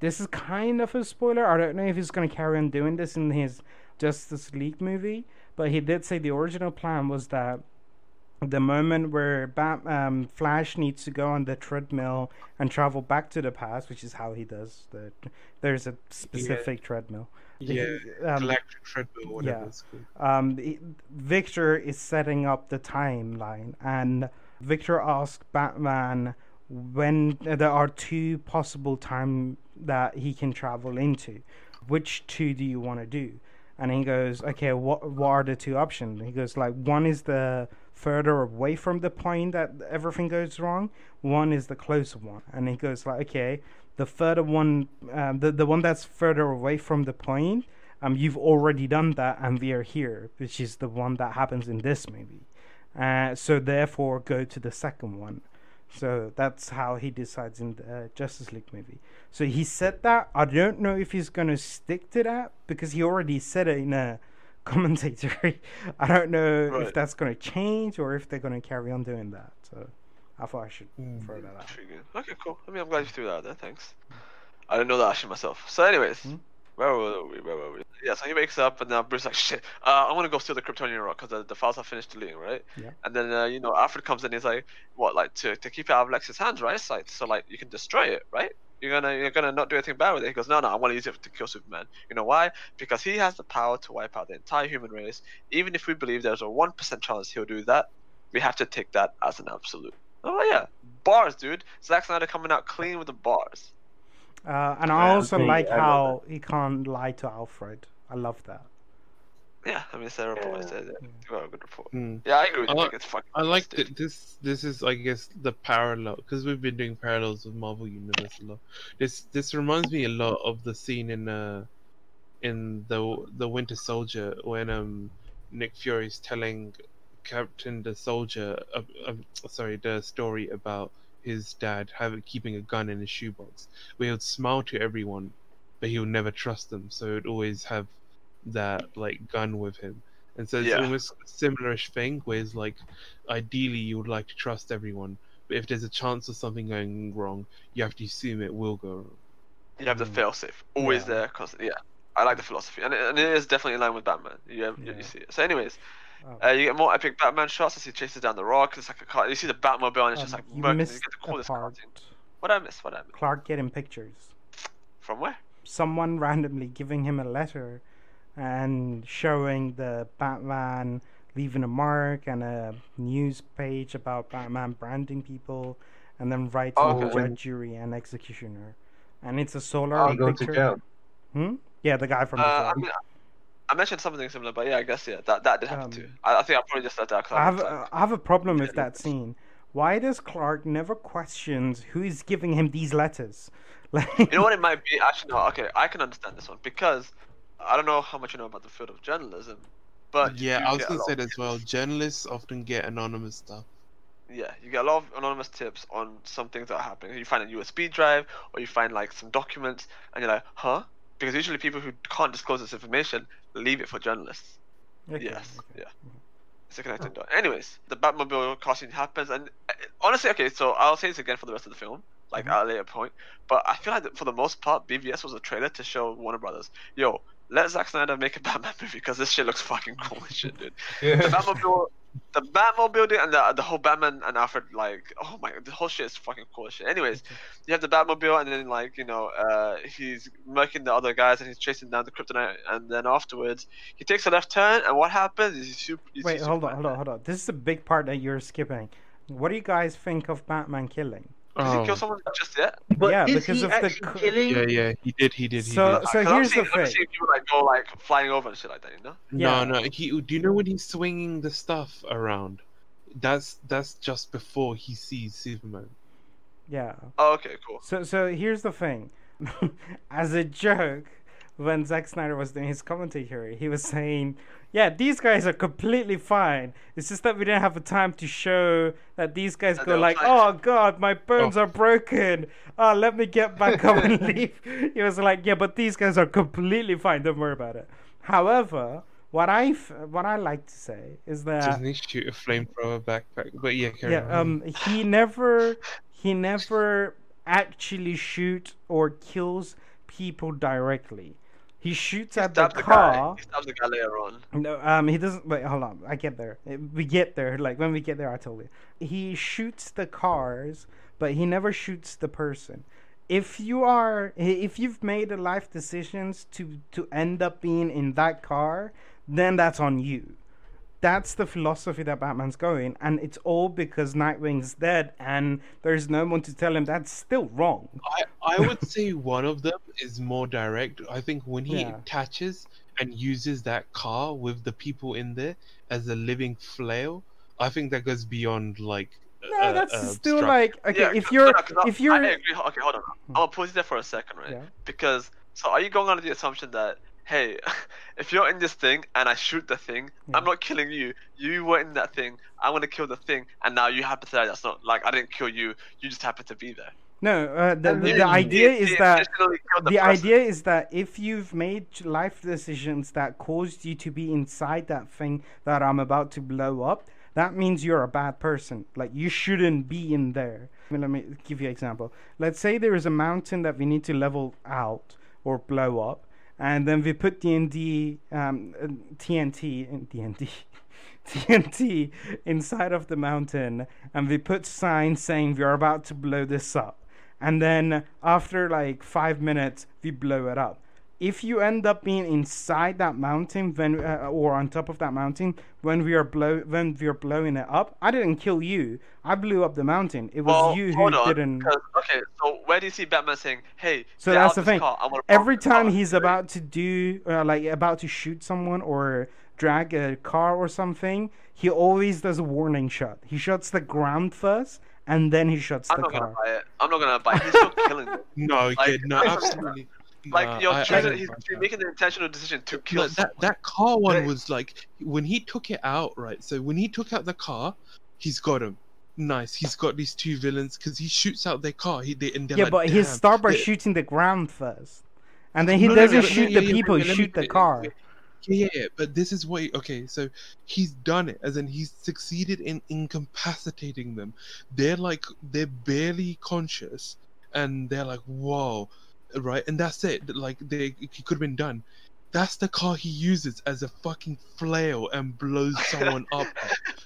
this is kind of a spoiler. I don't know if he's going to carry on doing this in his Justice League movie, but he did say the original plan was that the moment where Bat, um, Flash needs to go on the treadmill and travel back to the past, which is how he does the. There's a specific treadmill. Yeah. um, Electric treadmill, whatever yeah. um, Victor is setting up the timeline, and Victor asks Batman when there are two possible time that he can travel into. Which two do you want to do? And he goes, okay, what what are the two options? He goes like one is the further away from the point that everything goes wrong. One is the closer one, and he goes like, okay, the further one, um, the the one that's further away from the point um, you've already done that and we are here, which is the one that happens in this movie. Uh, so therefore, go to the second one. So that's how he decides in the uh, Justice League movie. So he said that. I don't know if he's gonna stick to that because he already said it in a commentary. I don't know if that's gonna change or if they're gonna carry on doing that. So I thought I should Mm. throw that out. Okay, cool. I mean, I'm glad you threw that out there. Thanks. I didn't know that actually myself. So, anyways, Hmm? Where were we? Where were we? Yeah. So he wakes up, and now Bruce like, shit. Uh, I want to go steal the Kryptonian rock because the, the files are finished deleting, right? Yeah. And then uh, you know Alfred comes in. And he's like, what? Like to, to keep it out of Lex's hands, right? It's like so like you can destroy it, right? You're gonna you're gonna not do anything bad with it. He goes, no, no, I want to use it to kill Superman. You know why? Because he has the power to wipe out the entire human race. Even if we believe there's a one percent chance he'll do that, we have to take that as an absolute. Oh yeah, bars, dude. Zack Snyder coming out clean with the bars. Uh, and I Yeah, also okay, like I how he can't lie to Alfred. I love that. Yeah, I mean, Sarah report. Yeah. Yeah. You got a good report. Mm. Yeah, I agree with I you. like- think it's fucking. I like that this. This is, I guess, the parallel because we've been doing parallels with Marvel Universe a lot. This this reminds me a lot of the scene in uh in the the Winter Soldier when um Nick Fury's telling Captain the Soldier, uh, uh, sorry, the story about his dad having keeping a gun in his shoebox. Where he would smile to everyone, but he would never trust them. So he'd always have that like gun with him. And so it's Yeah. almost a similar-ish thing, where it's like, ideally you would like to trust everyone, but if there's a chance of something going wrong, you have to assume it will go wrong. You have the mm. fail safe always Yeah. there, cause yeah, I like the philosophy, and it, and it is definitely in line with Batman. You have, Yeah. you see it. So, anyways, Oh. uh, you get more epic Batman shots as he chases down the rock. It's like a car. You see the Batmobile, and it's just Um, like you murking. You missed get the coolest car part. What I miss? What I miss? Clark getting pictures. From where? Someone randomly giving him a letter and showing the Batman leaving a mark and a news page about Batman branding people and then writing Oh, okay. judge, jury, and executioner. And it's a solar Oh, He go to picture. jail. Hmm? Yeah, the guy from Uh, the I mean, I mentioned something similar, but yeah, I guess yeah, that that did happen Um, too. I, I think I probably just left that because I I have like, I have a problem with that scene. Why does Clark never questions who is giving him these letters? Like, You know what it might be? Actually, no. Okay, I can understand this one because I don't know how much you know about the field of journalism, but yeah, do I was gonna say as well. Journalists often get anonymous stuff. Yeah, you get a lot of anonymous tips on some things that are happening. You find a USB drive, or you find like some documents, and you're like, huh? Because usually people who can't disclose this information leave it for journalists. okay, yes, okay. yeah. It's a connecting dot. Anyways, the Batmobile car scene happens, and uh, honestly, okay, so I'll say this again for the rest of the film, like Mhm. at a later point. But I feel like that for the most part, BVS was a trailer to show Warner Brothers, yo, let Zack Snyder make a Batman movie because this shit looks fucking cool as shit, dude. The Batmobile, the Batmobile dude, and the the whole Batman and Alfred, like, oh my, the whole shit is fucking cool as shit. Anyways, you have the Batmobile, and then like you know, uh, he's murking the other guys, and he's chasing down the Kryptonite, and then afterwards he takes a left turn, and what happens? Is he super, you see Wait, hold on, Superman hold on, hold on. This is a big part that you're skipping. What do you guys think of Batman killing? Did he Oh, kill someone just yet? But Yeah, is because he of the actually co- killing? yeah, yeah, he did, he did, he So- did. so Because I'm here's the seeing, I'm thing. seeing people like go like flying over and shit like that, you know? Yeah. No, no. He. Do you know when he's swinging the stuff around? That's that's just before he sees Superman. Yeah. Oh, okay, cool. So so here's the thing. As a joke, when Zack Snyder was doing his commentary, he was saying, "Yeah, these guys are completely fine. It's just that we didn't have the time to show that these guys That go they like, oh god, my bones are broken. Oh, let me get back up and leave." He was like, "Yeah, but these guys are completely fine. Don't worry about it." However, what I f- what I like to say is that Doesn't he shoot a flamethrower backpack? But yeah, carry yeah, on. um, he never, he never actually shoot or kills people directly. He shoots He at the stabbed the car. He stabs the guy later on. No, um, he doesn't. Wait, hold on. I get there. We get there. Like when we get there, I told you. He shoots the cars, but he never shoots the person. If you are, if you've made a life decisions to to end up being in that car, then that's on you. That's the philosophy that Batman's going, and it's all because Nightwing's dead, and there's no one to tell him that's still wrong. I, I would say one of them is more direct. I think when he Yeah. attaches and uses that car with the people in there as a living flail, I think that goes beyond like. No, uh, that's uh, still struct- like okay. Yeah, if 'cause- you're no, 'cause I- if you're I agree. Okay, hold on. I'll gonna pause you there for a second, right? Yeah. Because so are you going under the assumption that hey, if you're in this thing and I shoot the thing, Yeah. I'm not killing you. You were in that thing. I'm gonna kill the thing, and now you happen to say that's not like I didn't kill you. You just happen to be there. No, uh, the, the, the idea is that intentionally killed the idea is that if you've made life decisions that caused you to be inside that thing that I'm about to blow up, that means you're a bad person. Like you shouldn't be in there. I mean, let me give you an example. Let's say there is a mountain that we need to level out or blow up, and then we put DND, um, TNT, in DND. TNT inside of the mountain, and we put signs saying we are about to blow this up and then after like five minutes we blow it up if you end up being inside that mountain when uh, or on top of that mountain when we are blow when we are blowing it up i didn't kill you i blew up the mountain it was Well, you who on, didn't okay, so where do you see Batman saying, "Hey, So get that's out the this thing. Car. I wanna every blow this car." time he's about to do uh, like about to shoot someone or drag a car or something he always does a warning shot he shuts the ground first and then he shuts I'm the not gonna buy it. I'm not gonna buy it. He's still killing them. No, Like- yeah, no, absolutely. Like uh, Nah, you're I- I choosing, don't he's you're making the intentional decision to kill No, someone. that that car one was like when he took it out, right? So when he took out the car, he's got him. Nice. He's got these two villains because he shoots out their car. He they, and yeah like, but he start by shooting the ground first and then he No, no, no, doesn't no, no, shoot yeah, the yeah, people wait, he let me shoot the finish. car Yeah, yeah, yeah, but this is what. Okay, so he's done it, as in he's succeeded in incapacitating them. They're like they're barely conscious, and they're like, "Whoa, right? And that's it. Like they, he could have been done. That's the car he uses as a fucking flail and blows someone up.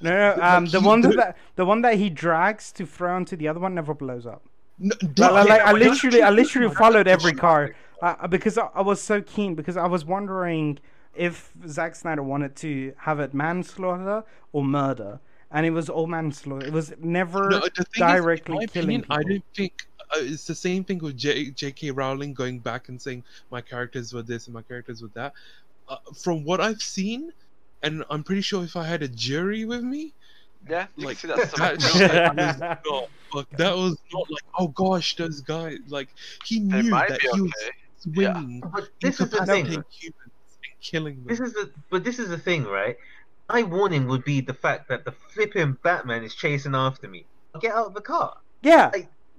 No, no, Like, um, the one the- that the one that he drags to throw onto the other one never blows up. No, Like, no, like, like, I literally, I literally followed every car uh, because I, I was so keen because I was wondering if Zack Snyder wanted to have it manslaughter or murder, and it was all manslaughter. It was never No, directly is, killing opinion, I don't think uh, it's the same thing with J- J.K. Rowling going back and saying my characters were this and my characters were that. Uh, from what I've seen, and I'm pretty sure if I had a jury with me, Yeah, like can see that. that, much. was not, that was not like, oh gosh, those guys, like he knew that be he was okay. swinging, But this is the thing. humans and killing them. This is the but this is the thing, right? My warning would be the fact that the flipping Batman is chasing after me. Get out of the car. yeah,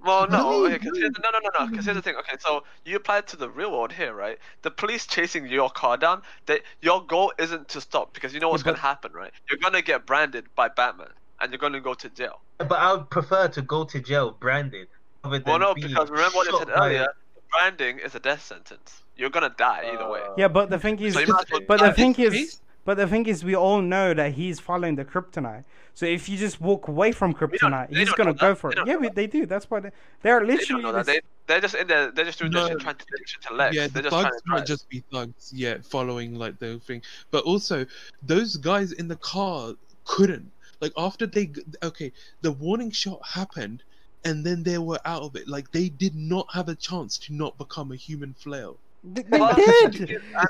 Well, no, No, here's the, no, no, no, no. Because here's the thing. Okay, so you apply it to the real world here, right? The police chasing your car down. That your goal isn't to stop because you know what's but- gonna happen, right? You're gonna get branded by Batman, and you're gonna go to jail. But I would prefer to go to jail branded. rather Well, no, because remember what I said by a- earlier. Branding is a death sentence. You're gonna die either way. Yeah. But the thing is, So you might as well but the thing is, case- but the thing is, we all know that he's following the kryptonite. So if you just walk away from kryptonite, he's gonna go that. for it. Yeah, know we, they do. That's why they, they are They don't literally. know that. this- They they're just in there. They're just doing No, this trying to take shit to Lex. Yeah, they're the just trying thugs to might just be thugs, yeah, following like the thing. But also, those guys in the car couldn't. Like after they, okay, the warning shot happened, and then they were out of it. Like they did not have a chance to not become a human flail. They, they did.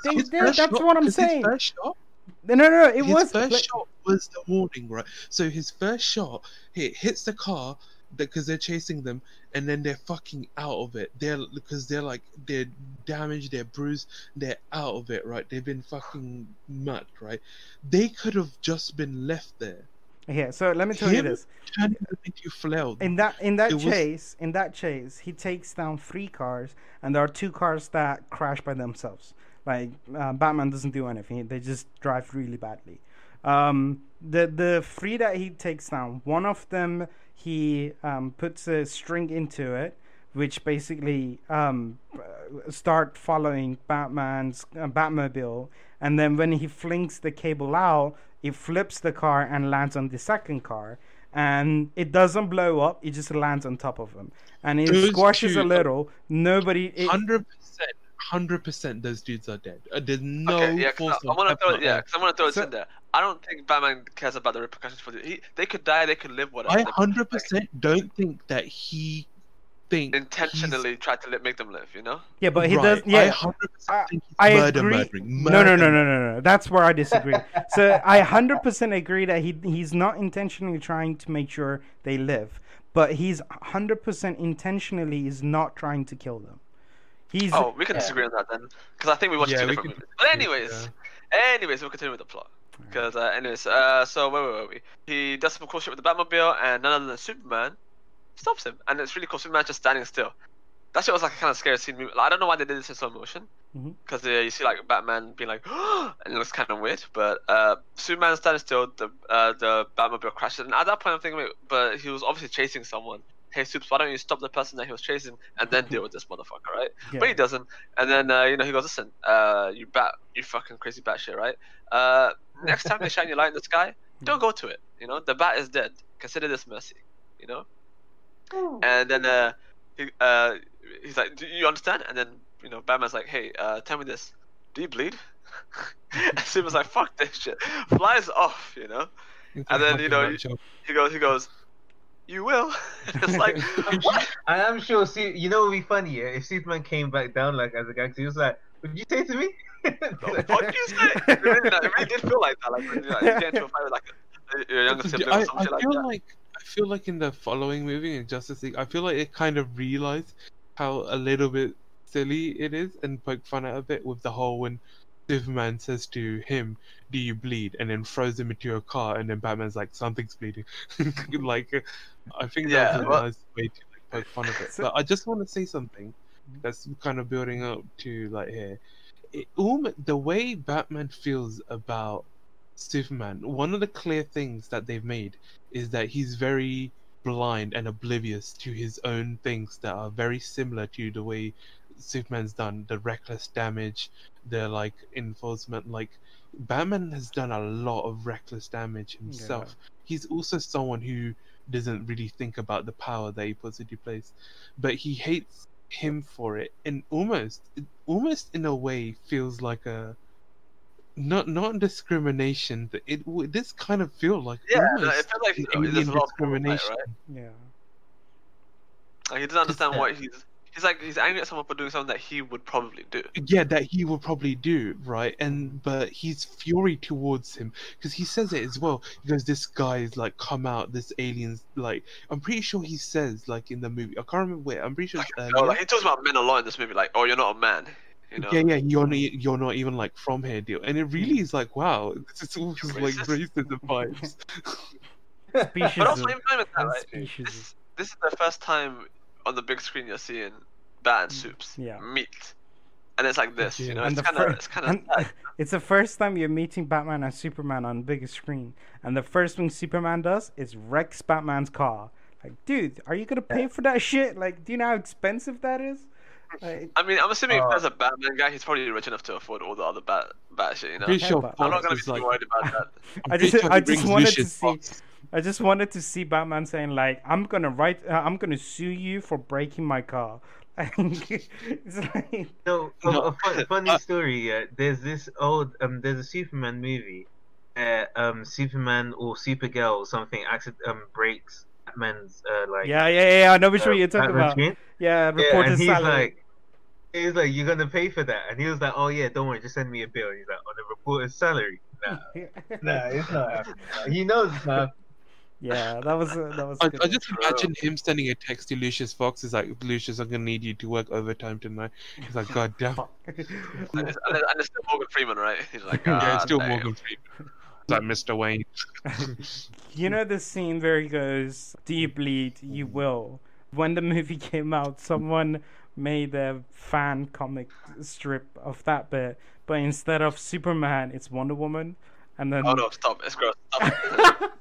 They did. That's what I'm saying. Shot, No, no, no. It his was first like- shot was the warning, right? So his first shot, it hits the car because they're chasing them, and then they're fucking out of it. They're because they're like they're damaged, they're bruised, they're out of it, right? They've been fucking mucked, right? They could have just been left there, Yeah. So let me tell you this. turning them into flail. In that in that It was- chase, in that chase, he takes down three cars, and there are two cars that crash by themselves. Like uh, Batman doesn't do anything; they just drive really badly. Um, the the three that he takes down, one of them he um, puts a string into it, which basically um, start following Batman's uh, Batmobile, and then when he flings the cable out, it flips the car and lands on the second car, and it doesn't blow up; it just lands on top of him, and it squashes a little. Nobody. Hundred percent, hundred percent. Those dudes are dead. Uh, there's no okay, yeah, 'cause force I- I'm gonna throw Yeah, because I'm gonna throw it So- in there. I don't think Batman cares about the repercussions for the. He, they could die. They could live. Whatever. I hundred percent don't think that he thinks intentionally try to li- make them live. You know. yeah, but he right. does. I Yeah, hundred I- percent think he's I murder agree. murdering. No, no, no, no, no, no. That's where I disagree. so I hundred percent agree that he he's not intentionally trying to make sure they live, but he's hundred percent intentionally is not trying to kill them. He's Oh, we can Yeah. disagree on that then, because I think we watched Yeah, two different can movies. But anyways, yeah. anyways, we'll continue with the plot. Because, uh, anyways, uh, so where were we? He does some cool shit with the Batmobile, and none other than Superman stops him, and it's really cool. Superman just standing still. That shit was like a kind of scary scene. Like, I don't know why they did this in slow motion, Mhm. because uh, you see like Batman being like, and it looks kind of weird. But uh, Superman standing still, the uh, the Batmobile crashes, and at that point I'm thinking, wait, but he was obviously chasing someone. Hey, Supes, why don't you stop the person that he was chasing and then deal with this motherfucker, right? yeah. But he doesn't. And then uh, you know he goes, listen, uh, you bat, you fucking crazy bat shit, right? Uh, next time they shine your light in the sky, don't go to it. You know the bat is dead. Consider this mercy. You know. And then uh, he, uh, he's like, do you understand? And then you know Batman's like, hey, uh, tell me this. Do you bleed? and Superman's like, fuck this shit. Flies off. You know. And then, you know, fucking nutshell. He goes, he goes. You will. it's like, what? I am sure. See, you know, it would be funny yeah, if Superman came back down like as a gangster. He was like, "What did you say to me?" the fuck you say? It really, it really did feel like that. Like, when you, like, you get into a fight with like a, your younger sibling I, or some I shit like feel that. like I feel like in the following movie in Justice League, I feel like it kind of realized how a little bit silly it is and poke fun at a bit with the whole when Superman says to him, "Do you bleed?" and then throws him into a car, and then Batman's like, "Something's bleeding." like, I think Yeah, that a well- nice way to like poke fun of it. So- But I just want to say something that's kind of building up to like here. It, almo- the way Batman feels about Superman, one of the clear things that they've made is that he's very blind and oblivious to his own things that are very similar to the way Superman's done, the reckless damage, the like enforcement. Like Batman has done a lot of reckless damage himself. He's also someone who doesn't really think about the power that he puts into place, but he hates him for it, and almost, almost in a way feels like a. Not not discrimination, but it w- this kind of feel like Yeah, no, almost it felt like an you know, there's a alien lot of people, right, discrimination. right? Yeah. Like he doesn't understand that- what he's. He's like he's angry at someone for doing something that he would probably do. yeah that he would probably do right and but he's fury towards him because he says it as well he goes this guy is like come out this alien's like i'm pretty sure he says like in the movie i can't remember where i'm pretty sure it's No, oh, like he talks about men a lot in this movie. Like, oh, you're not a man. You know. yeah yeah you're not, you're not even like from here deal and it really is like wow this is all just like Racist. racism vibes Species. But also, of- even with that, right? species. This, this is the first time on the big screen you're seeing Bat and Soups Mm, yeah. meet, and it's like this. You know, and it's the kind fir- of it's kind of it's the first time you're meeting Batman and Superman on big screen, and the first thing Superman does is wrecks Batman's car. Like, dude, are you gonna pay for that shit? Like, do you know how expensive that is? Like, I mean, I'm assuming Uh, if there's a Batman guy, he's probably rich enough to afford all the other Bat Bat shit. You know. pretty sure I'm not gonna be too like worried about that. I'm I just- sure I just brings wanted to see- Fox. I just wanted to see Batman saying like, "I'm gonna write, uh, I'm gonna sue you for breaking my car." it's like, No, a, No, a fun, funny uh, story. Yeah, there's this old um, there's a Superman movie, where um, Superman or Supergirl or something accident um breaks Batman's uh like yeah, yeah, yeah. I know which uh, one you're talking Batman's about. screen. Yeah, Yeah, reported and he's salary. like, he's like, you're gonna pay for that, and he was like, oh yeah, don't worry, just send me a bill. He's like, on a reported salary. Nah, nah, it's not happening. He knows it's not. Yeah, that was uh, that was. I, good I just imagine him sending a text to Lucius Fox. He's like, Lucius, I'm gonna need you to work overtime tonight. He's like, God damn. Fuck. And it's, and it's and it's still Morgan Freeman, right? He's like, yeah, ah, it's still damn. Morgan Freeman. It's like Mr. Wayne. you know the scene where he goes, "Do you bleed? You will." When the movie came out, someone made a fan comic strip of that bit, but instead of Superman, it's Wonder Woman, and then. Oh no, stop! It's gross. Stop.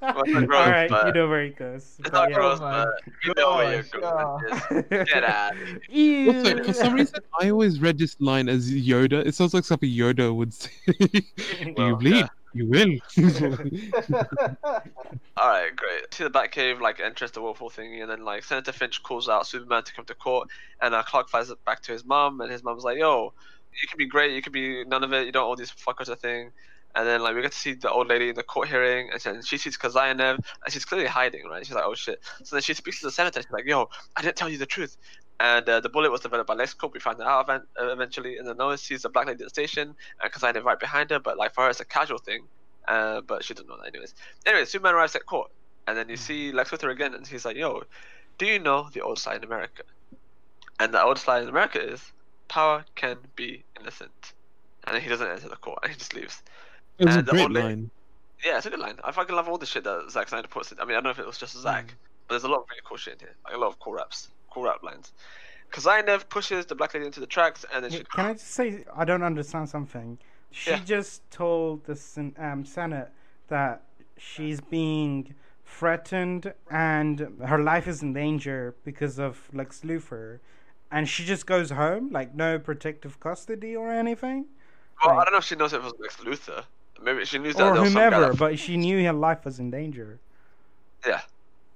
All not gross, right, you know where it goes. it's not yeah. gross, my but you know where you're going. with. Get out. Also, for some reason, I always read this line as Yoda. It sounds like something Yoda would say. Do you Well, bleed? yeah. You will. All right, great. See the Batcave like enters the waterfall thingy, and then like Senator Finch calls out Superman to come to court, and uh, Clark flies it back to his mom, and his mom's like, "Yo, you can be great, you can be none of it, you don't owe these fuckers a thing." And then like we get to see the old lady in the court hearing, and then she sees Knyazev, and she's clearly hiding, right? She's like, "Oh shit!" So then she speaks to the senator. She's like, "Yo, I didn't tell you the truth." And uh, the bullet was developed by LexCorp. We find that out event- uh, eventually. And then Noah sees the black lady at the station, and Knyazev right behind her. But like for her, it's a casual thing. Uh, but she doesn't know that anyways. Anyway, Superman arrives at court, and then you see Lex Luthor again, and he's like, "Yo, do you know the old side in America?" And the old side in America is power can be innocent, and then he doesn't enter the court, and he just leaves. It was And the great old line. Yeah, it's a good line. I fucking love all the shit that Zack Snyder puts in. I mean, I don't know if it was just Zack, but there's a lot of really cool shit in here. Like a lot of cool raps, cool rap lines. Knyazev pushes the black lady into the tracks, and then she. Can I just say I don't understand something? She Yeah. just told the um, Senate that she's being threatened and her life is in danger because of Lex Luthor, and she just goes home like no protective custody or anything, Well, I don't know if she knows it was Lex Luthor. Maybe she knew that or there was some guy whomever, that- but she knew her life was in danger. Yeah,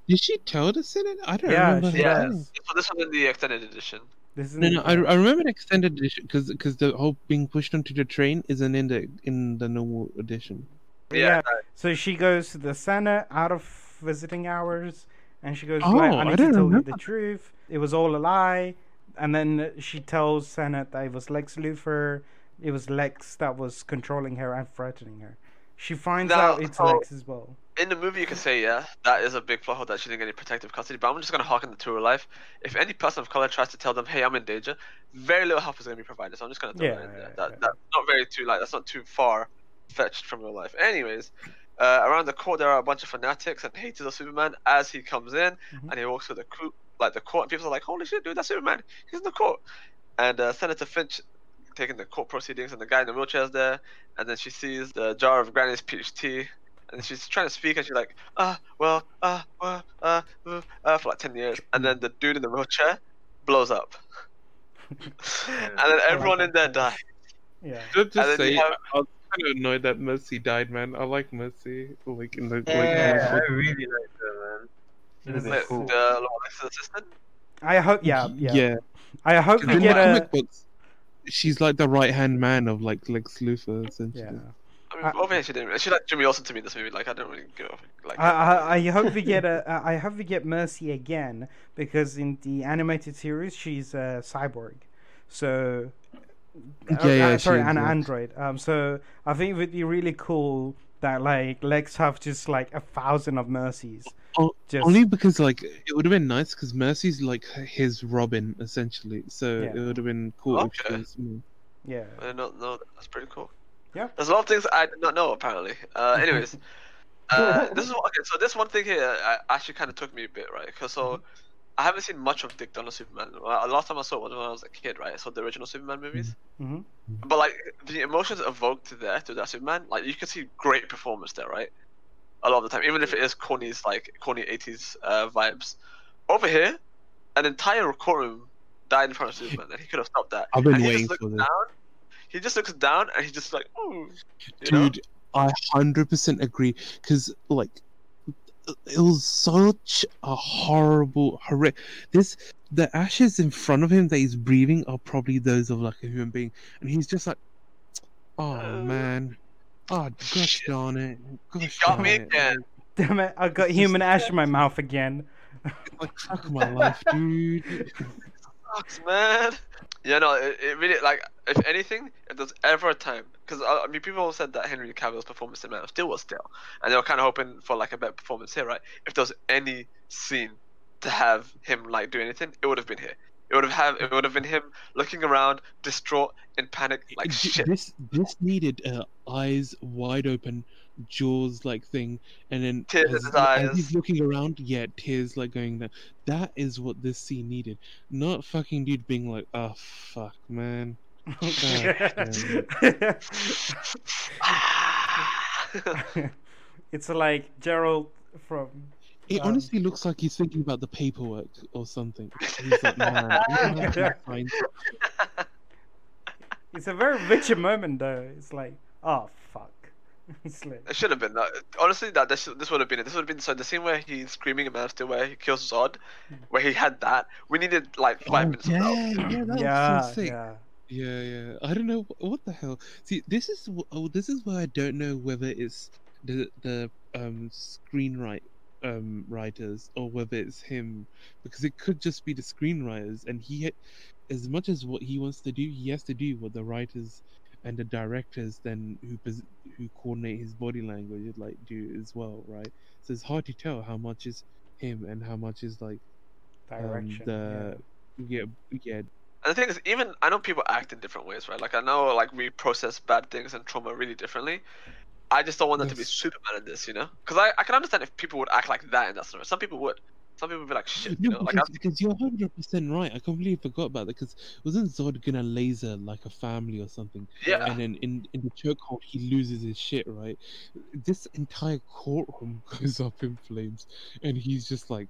Did she tell the Senate? I don't Yeah, remember. she yeah. does. So this was in the extended edition. This is No, no, I, I remember the extended edition because because the whole being pushed onto the train isn't in the in the normal edition. Yeah, So she goes to the Senate out of visiting hours, and she goes, Oh, like, "I I need to don't tell you the truth. It was all a lie." And then she tells Senate that it was Lex Luthor. It was Lex that was controlling her and threatening her. She finds Now, out it's so- Lex as well. in the movie you can say yeah that is a big plot hole that she didn't get any protective custody but i'm just going to harken to real life if any person of color tries to tell them hey i'm in danger very little help is going to be provided so i'm just going to throw Yeah, that in there yeah, that, yeah. that's not very too like that's not too far fetched from real life anyways uh, around the court there are a bunch of fanatics and haters of superman as he comes in Mhm. and he walks through the court like the court and people are like holy shit dude that's superman he's in the court and uh, senator finch taking the court proceedings and the guy in the wheelchair is there and then she sees the jar of granny's peach tea and she's trying to speak and she's like, ah, well, ah, uh, uh, uh, uh, for like 10 years. And then the dude in the wheelchair blows up. and then everyone in there died. Yeah. Just, And just then you say, have- I was kind of annoyed that Mercy died, man. I like Mercy. Like in the Yeah, I really like her, man. Would have been Wait, cool. the Alexa's assistant. I hope. Yeah. Yeah. yeah. I hope we get a. books, she's like the right hand man of like Lex Luthor, essentially. Yeah. I mean, I- over she didn't. She like Jimmy Olsen to me in this movie. Like I don't really go like. I, I, I hope we get a. I hope we get Mercy again because in the animated series she's a cyborg, so. Yeah, uh, yeah, sorry, an yeah. android. Um, so I think it would be really cool that like Lex have just like a thousand of Mercies. Oh, Just Only because like it would have been nice because Mercy's like his Robin essentially, so Yeah. it would have been cool if she Okay. was. more- yeah. I did not know. That's pretty cool. Yeah. There's a lot of things I did not know apparently. Uh, anyways, uh, this is what, okay. So this one thing here uh, actually kind of took me a bit, right? Because so I haven't seen much of Dick Donner Superman. Well, the last time I saw it was when I was a kid, right? I saw the original Superman movies. hmm But like the emotions evoked there to that Superman, like you can see great performance there, right? A lot of the time, even if it is corny's like corny '80s uh, vibes. Over here, an entire courtroom died in front of Superman, and he could have stopped that. I've been and he waiting just for looks this. down. He just looks down, and he just like, oh, you know? Dude, I hundred percent agree because like it was such a horrible, horrific. This the ashes in front of him that he's breathing are probably those of like a human being, and he's just like, oh Uh, man, oh gosh shit. darn it, gosh got darn me it. again. Damn it! I got It's just- human ash in my mouth again. Like fuck my life, dude. sucks, man. Yeah, no, it, it really like if anything, if there's ever a time, because I, mean, people said that Henry Cavill's performance in Man of Steel was still, and they were kind of hoping for like a better performance here, right? If there's any scene to have him like do anything, it would have been here. It would have have it would have been him looking around, distraught, in panic, like D- shit. This this needed uh, eyes wide open, jaws like thing, and then Tears in as, his as he's looking around, yeah, tears like going down. That is what this scene needed. Not fucking dude being like, oh fuck, man. it's like Geralt from. It Um, honestly looks like he's thinking about the paperwork or something. He's like, man, I'm gonna have to find- It's a very Witcher moment though. It's like, oh fuck. It's like, It should have been that. Honestly, that this, this would have been it. This would have been so the scene where he's screaming in Man of Steel, where he kills Zod, where he had that. We needed like five Oh, minutes of yeah, that. yeah, that yeah, was so sick. yeah. Yeah, yeah. I don't know what the hell. See, this is oh, this is where I don't know whether it's the the um screenwrite um writers or whether it's him because it could just be the screenwriters and he ha- as much as what he wants to do he has to do what the writers and the directors then who pos- who coordinate his body language like do as well right so it's hard to tell how much is him and how much is like um, Direction. the yeah yeah And the thing is, even I know people act in different ways, right? Like I know like we process bad things and trauma really differently. I just don't want that to be Superman in this, you know? Because I, I can understand if people would act like that in that scenario. Some people would. Some people would be like, shit, you No, know? Because, I, because you're hundred percent right. I completely forgot about that. Because wasn't Zod gonna laser like a family or something? yeah. And then in in the chokehold, he loses his shit. Right? This entire courtroom goes up in flames, and he's just like,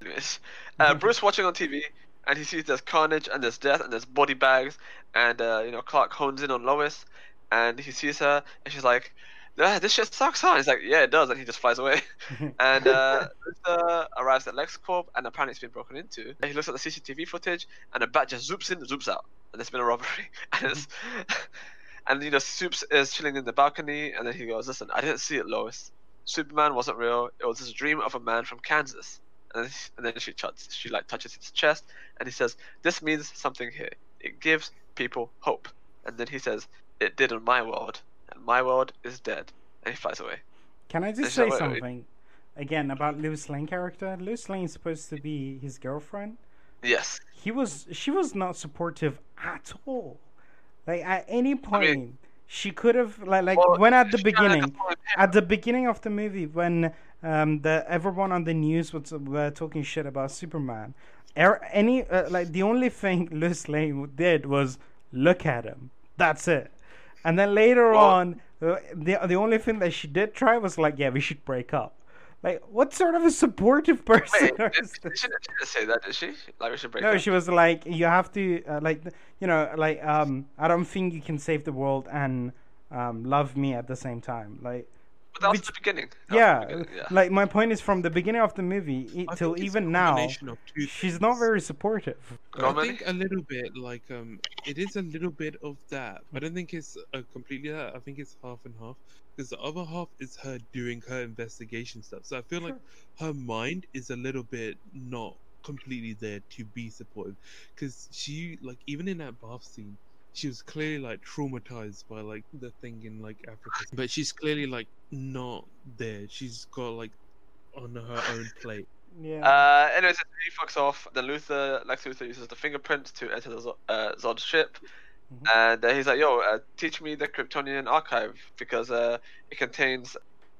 Anyways, uh, Bruce watching on TV, and he sees there's carnage and there's death and there's body bags, and uh, you know Clark hones in on Lois, and he sees her, and she's like, ah, "This shit sucks, huh?" He's like, "Yeah, it does," and he just flies away. and uh, Luthor arrives at LexCorp, and apparently it's been broken into. And he looks at the CCTV footage, and a bat just zoops in, zoops out, and there's been a robbery. and it's, and you know, Soups is chilling in the balcony, and then he goes, "Listen, I didn't see it, Lois. Superman wasn't real. It was just a dream of a man from Kansas." And then, and then she touches, she like touches his chest, and he says, "This means something here. It gives people hope." And then he says, "It did in my world, my world is dead." And he flies away. Can I just say something again about Lois Lane character? Lois Lane is supposed to be his girlfriend. Yes. He was she was not supportive at all. Like at any point she could have like like Well, when at the beginning at the beginning of the movie when um the everyone on the news was were talking shit about Superman. Er, any uh, like the only thing Lois Lane did was look at him. That's it. And then later Well- on, the the only thing that she did try was like, yeah, we should break up. Like, what sort of a supportive person Wait, are did, this? she, didn't say that, did she? Like we should break up No, up? she was like, you have to, uh, like, you know, like, um, I don't think you can save the world and um, love me at the same time. Like, But that was which- the beginning. That was yeah, the beginning, yeah. like my point is from the beginning of the movie i- I till think it's a even now, combination of two she's not very supportive. Go I Manny. think a little bit like um, it is a little bit of that. I don't think it's uh, completely that. I think it's half and half because the other half is her doing her investigation stuff. So I feel like her mind is a little bit not completely there to be supportive because she like even in that bath scene she was clearly like traumatized by like the thing in like africa but she's clearly like not there she's got like on her own plate Yeah. Uh, anyways, he fucks off. Then Luthor, Lex Luthor uses the fingerprint to enter the Zod, uh, Zod ship. Mhm. And uh, he's like, yo, uh, teach me the Kryptonian archive because uh, it contains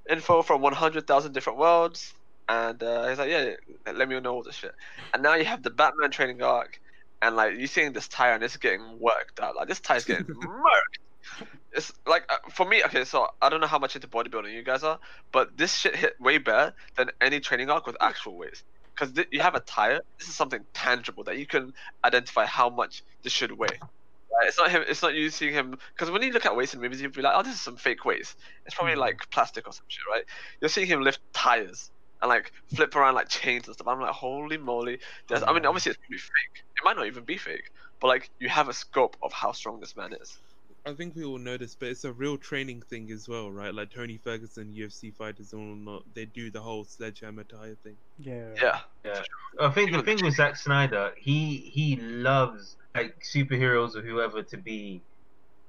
info from 100,000 different worlds. And uh, he's like, yeah, let me know all this shit. And now you have the Batman training arc. And like, you're seeing this tire and it's getting worked out. Like, this tire's getting murked. It's like, uh, for me, okay, so I don't know how much into bodybuilding you guys are, but this shit hit way better than any training arc with actual weights. Because th- you have a tire, this is something tangible that you can identify how much this should weigh. Right? It's not him. It's not you seeing him. Because when you look at weights in movies, you'd be like, "Oh, this is some fake weights. It's probably Mhm. like plastic or some shit, right?" You're seeing him lift tires and like flip around like chains and stuff. I'm like, "Holy moly!" There's, I mean, obviously it's probably fake. It might not even be fake, but like you have a scope of how strong this man is. I think we all know this, but it's a real training thing as well, right? Like Tony Ferguson, UFC fighters, and all not they do the whole sledgehammer tire thing. yeah. Yeah. Yeah. I think the thing with Zack Snyder, he he loves like superheroes or whoever to be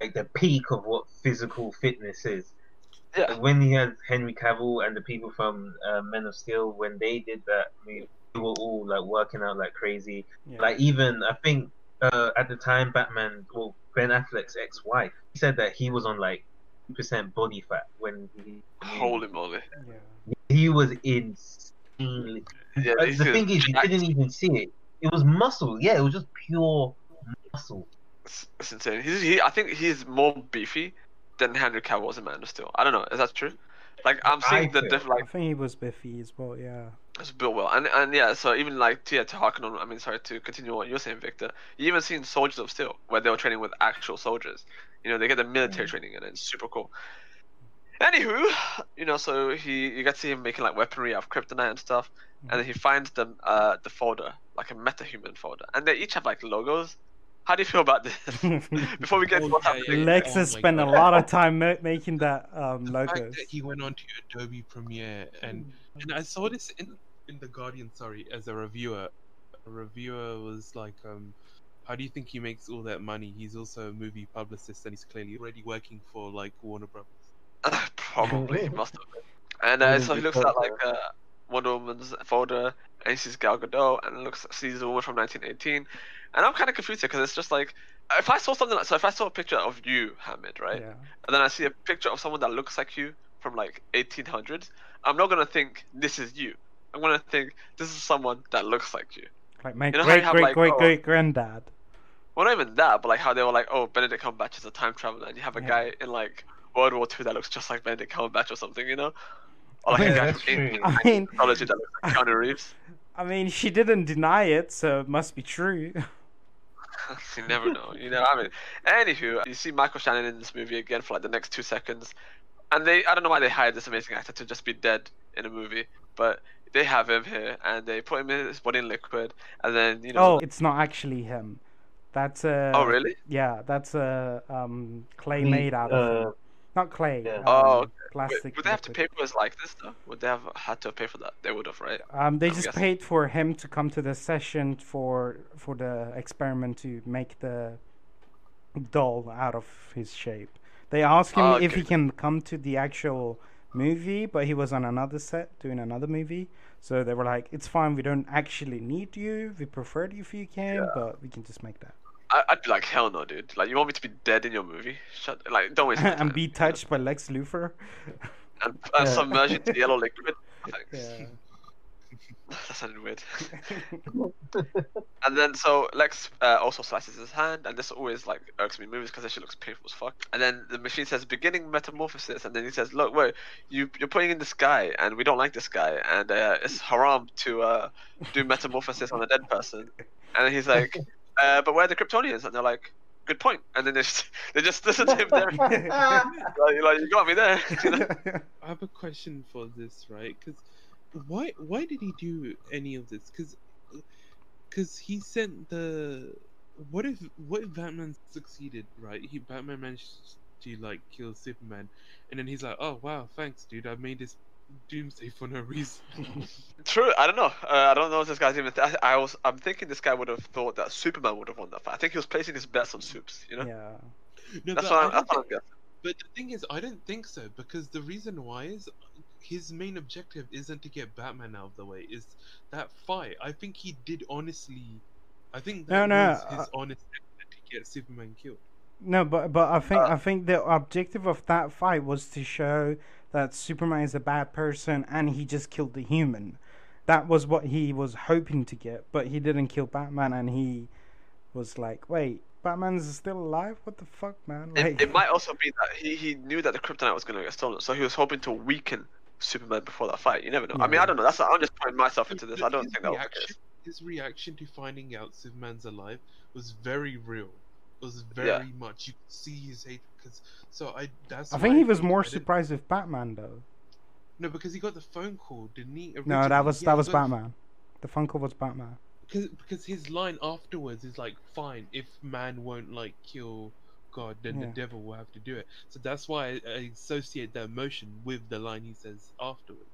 like the peak of what physical fitness is. Yeah. When he had Henry Cavill and the people from uh, Men of Steel, when they did that movie, they were all like working out like crazy. yeah. Like even I think uh, at the time Batman, well Ben Affleck's ex-wife, he said that he was on like percent body fat when he Holy moly. yeah. he was insanely Yeah. this the thing is, you jacked. didn't even see it. It was muscle. Yeah, it was just pure muscle. It's, it's insane. He's, he, I think he's more beefy than Henry Cavill was in Man of Steel. I don't know. Is that true? Like I'm seeing I the feel- diff like I think he was Biffy as well. Yeah. It's built well, and and yeah, so even like to, yeah, to harken on, I mean, sorry to continue what you're saying, Victor. You even seen Soldiers of Steel where they were training with actual soldiers. You know, they get the military training, and it's super cool. Anywho, you know, so he you get to see him making like weaponry out of kryptonite and stuff, and then he finds the uh the folder like a metahuman folder, and they each have like logos. How do you feel about this? Before we get to Oh, what's yeah, happening. Lex Oh has my spent a lot of time ma- making that um, The fact that he went on to Adobe Premiere and and I saw this in in the Guardian, sorry, as a reviewer. A reviewer was like, um, how do you think he makes all that money? He's also a movie publicist and he's clearly already working for like Warner Brothers. Probably must have been. And uh, so he looks at like uh, Wonder Woman's folder, and he sees Gal Gadot, and looks sees a woman from 1918, and I'm kind of confused here because it's just like if I saw something like so, if I saw a picture of you, Hamid, right, Yeah. and then I see a picture of someone that looks like you from like 1800s, I'm not gonna think this is you. I'm gonna think this is someone that looks like you. Like my You know great have, great like, great oh- great granddad. Well, not even that, but like how they were like, oh, Benedict Cumberbatch is a time traveler, and you have a Yeah. guy in like World War II that looks just like Benedict Cumberbatch or something, you know? Or like Yeah, a guy from. I mean, that looks like Keanu Reeves. I mean, she didn't deny it, so it must be true. you never know. You know, I mean, anywho, you see Michael Shannon in this movie again for like the next two seconds, and they, I don't know why they hired this amazing actor to just be dead in a movie, but they have him here, and they put him in his body in liquid, and then you know. oh, it's not actually him. That's a. Oh, really? Yeah, that's a um clay The, made out of uh, not clay. yeah. Um, Oh, Wait, plastic. would they have to pay for his likeness though? Would they have had to pay for that? They would have, right? Um, they I'm just guessing. paid for him to come to the session for for the experiment to make the doll out of his shape. They asked him Oh, if he can come to the actual movie, but he was on another set doing another movie. So they were like, "It's fine. We don't actually need you. We prefer you if you can, but we can just make that I, I'd be like, hell no, dude. Like, you want me to be dead in your movie? Shut. Like, don't waste my time. and be touched by Lex Luthor." and, and Yeah. submerge into yellow liquid. Thanks. Yeah. that sounded weird. And then so Lex uh, also slices his hand, and this always like irks me in movies because that shit looks painful as fuck. And then the machine says beginning metamorphosis, and then he says, "Look, wait, you you're putting in this guy, and we don't like this guy, and uh, it's haram to uh, do metamorphosis on a dead person." And he's like, uh, "But where are the Kryptonians?" And they're like, "Good point." And then they just they just listen to him there. like, like, you got me there. you know? I have a question for this, right? Because why why did he do any of this? Because because he sent the what if what if Batman succeeded, right? He Batman managed to like kill Superman, and then he's like, oh wow, thanks, dude. I made this doomsday for no reason. True. I don't know. Uh, I don't know if this guy's even. Th- I, I was. I'm thinking this guy would have thought that Superman would have won that fight. I think he was placing his bets on Supes. You know. yeah. no, That's but what I I'm, don't that's what I'm guessing. But the thing is, I don't think so because the reason why is his main objective isn't to get Batman out of the way. Is that fight? I think he did honestly. I think No, that no, was his uh, honest effort to get Superman killed. No, but but I think Uh, I think the objective of that fight was to show that Superman is a bad person and he just killed the human. That was what he was hoping to get, but he didn't kill Batman, and he was like, "Wait, Batman's still alive? What the fuck, man?" It, Like, it might also be that he, he knew that the kryptonite was going to get stolen, so he was hoping to weaken Superman before that fight. You never know. I mean, I don't know. That's I'm just putting myself into this. I don't his think that was the reaction, case. His reaction to finding out Superman's alive was very real. It was very Yeah. much. You could see his hate because. So I. That's. I think he was more surprised with Batman though. No, because he got the phone call, didn't he? No, that was yeah, that was Batman. The phone call was Batman. Because because his line afterwards is like, fine, if man won't like kill God, then Yeah. the devil will have to do it. So that's why I, I associate the emotion with the line he says afterwards.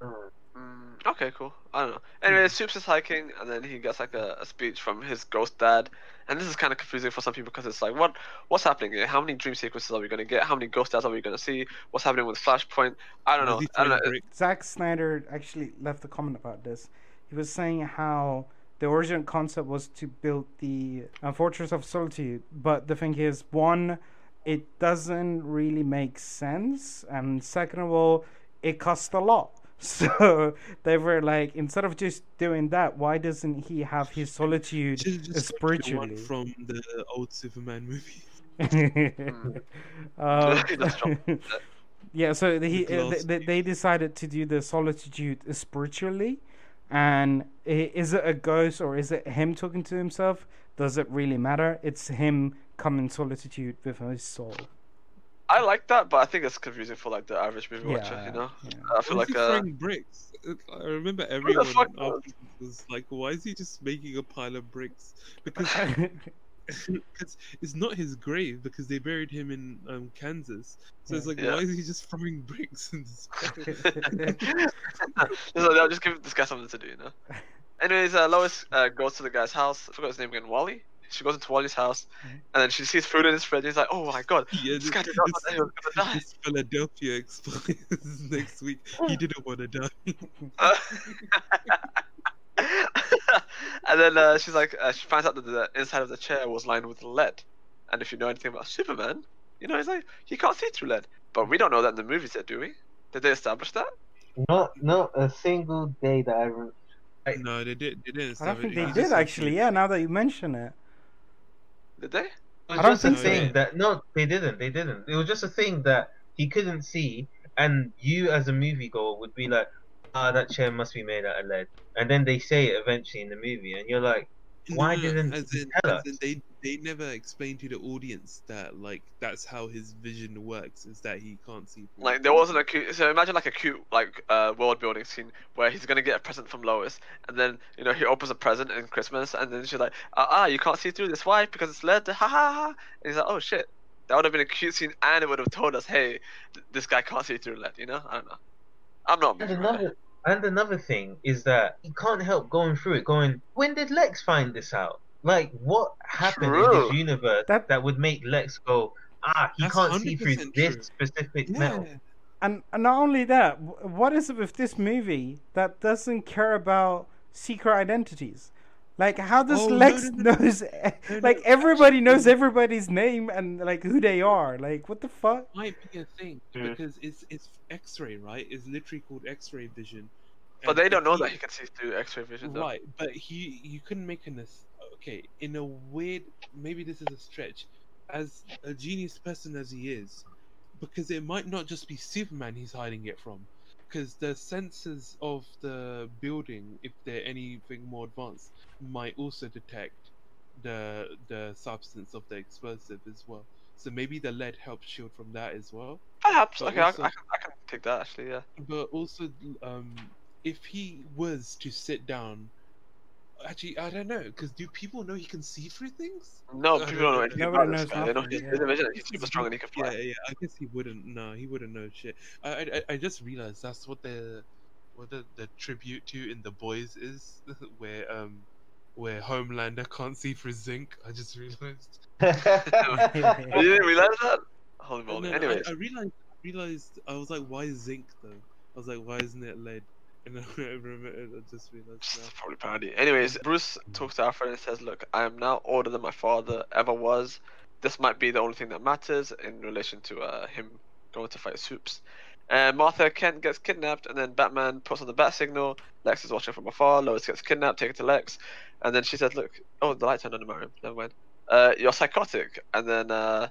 Mm. Mm, okay, cool. I don't know. Anyway, Supes is hiking, and then he gets like a, a speech from his ghost dad. And this is kind of confusing for some people because it's like, what what's happening here? How many dream sequences are we gonna get? How many ghost dads are we gonna see? What's happening with Flashpoint? I don't know. Was I don't know. Zack Snyder actually left a comment about this. He was saying how the original concept was to build the uh, Fortress of Solitude, but the thing is, one, it doesn't really make sense, and second of all, it costs a lot. So they were like, instead of just doing that, why doesn't he have his solitude Just, just like one spiritually? from the old Superman movie. Um, He does drop yeah, so he, The uh, they, they decided to do the solitude spiritually, and is it a ghost or is it him talking to himself? Does it really matter? It's him coming solitude with his soul. I like that, but I think it's confusing for like the average movie watcher. You know, yeah. I feel like he uh, throwing bricks? I remember everyone fuck was like, "Why is he just making a pile of bricks?" Because because it's not his grave because they buried him in um, Kansas. So it's like, Yeah. why is he just throwing bricks in this? so they'll just give this guy something to do, you know. Anyways, uh, Lois uh, goes to the guy's house. I forgot his name again. Wally. She goes into Wally's house, Mhm. and then she sees food in his fridge. And He's like, "Oh my god, yeah, this this, guy did not know this- that he was gonna die." Philadelphia explodes next week. He didn't want to die. Uh, and then uh, she's like, uh, she finds out that the inside of the chair was lined with lead. And if you know anything about Superman, you know he's like he can't see through lead. But we don't know that in the movies yet, do we? Did they establish that? Not not a single day that I re- no, they did. They didn't. I don't think establish- they he did actually. Yeah, now that you mention it. Did they? It was I don't just a think so. thing that no, they didn't. They didn't. It was just a thing that he couldn't see, and you as a moviegoer would be like, "Ah, that chair must be made out of lead." And then they say it eventually in the movie, and you're like, Why didn't as in, tell as in us? they they never explained to the audience that like that's how his vision works is that he can't see. through Like there wasn't a cute. So imagine like a cute like uh, world building scene where he's gonna get a present from Lois, and then you know he opens a present in Christmas, and then she's like, ah, ah you can't see through this. Why? Because it's lead. Ha ha ha. And he's like, oh shit. That would have been a cute scene, and it would have told us, hey, th- this guy can't see through lead. You know? I don't know. I'm not. and another and another thing is that he can't help going through it. Going, when did Lex find this out? Like, what happened in this universe That- that, would make Lex go, ah, he can't see through 100% this specific yeah. metal. And, and not only that, what is it with this movie that doesn't care about secret identities? Like, how does Oh, Lex no, no, no. knows? Like, everybody knows everybody's name and like who they are. Like, what the fuck? might be a thing Mm. because it's it's X-ray, right? It's literally called X-ray vision, But And they don't know he- that he can see through X-ray vision. Though. Right, but he you couldn't make an ass- okay in a weird maybe this is a stretch, as a genius person as he is, because it might not just be Superman he's hiding it from, because the sensors of the building, if they're anything more advanced, might also detect the the substance of the explosive as well. So maybe the lead helps shield from that as well. Perhaps. But Okay, I, also- I, can, I can take that actually. Yeah. But also, um, if he was to sit down, actually, I don't know, because do people know he can see through things? No, I people don't don't know know. anything Nobody about this knows guy. They know nothing, he's yeah. in the. He's super strong and he can fly. Yeah, yeah. I guess he wouldn't. No, he wouldn't know shit. I, I, I- I just realized that's what the, what the, the tribute to in the boys is, where um, where Homelander can't see through zinc. I just realized. You didn't realize that? Holy moly. then Anyways, I, I realized, realized I was like, why zinc though? I was like, why isn't it lead? And then I remember, I just realized. Probably parody. Anyways, Bruce talks to Alfred and says, "Look, I am now older than my father ever was. This might be the only thing that matters in relation to uh, him going to fight Soups." And Martha Kent gets kidnapped, and then Batman puts on the bat signal. Lex is watching from afar. Lois gets kidnapped, taken to Lex, and then she says, "Look, oh, the light turned on the Mariam. Never mind. Uh, you're psychotic." And then uh,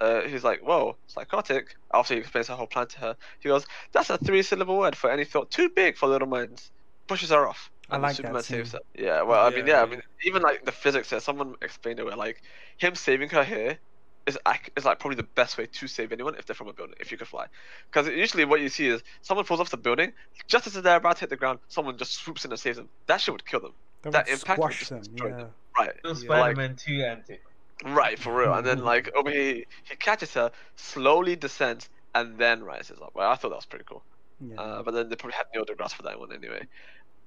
uh, he's like, "Whoa, psychotic." After he explains her whole plan to her, he goes, "That's a three-syllable word for any thought too big for little minds." Pushes her off. I and then like that Superman saves her. scene. Yeah, well, I mean, Yeah, yeah, I mean, even like the physics there, someone explained it where like him saving her here is is like probably the best way to save anyone if they're from a building, if you could fly. Because usually what you see is someone falls off the building, just as they're about to hit the ground, someone just swoops in and saves them. That shit would kill them. That that would impact would just them. destroy Yeah. them. Right, Still Yeah. Spider-Man 2 antic. Right, for real. And then like over here, he catches her, slowly descends, and then rises up. Well, I thought that was pretty cool. yeah. Uh, but then they probably had Neil deGrasse for that one anyway.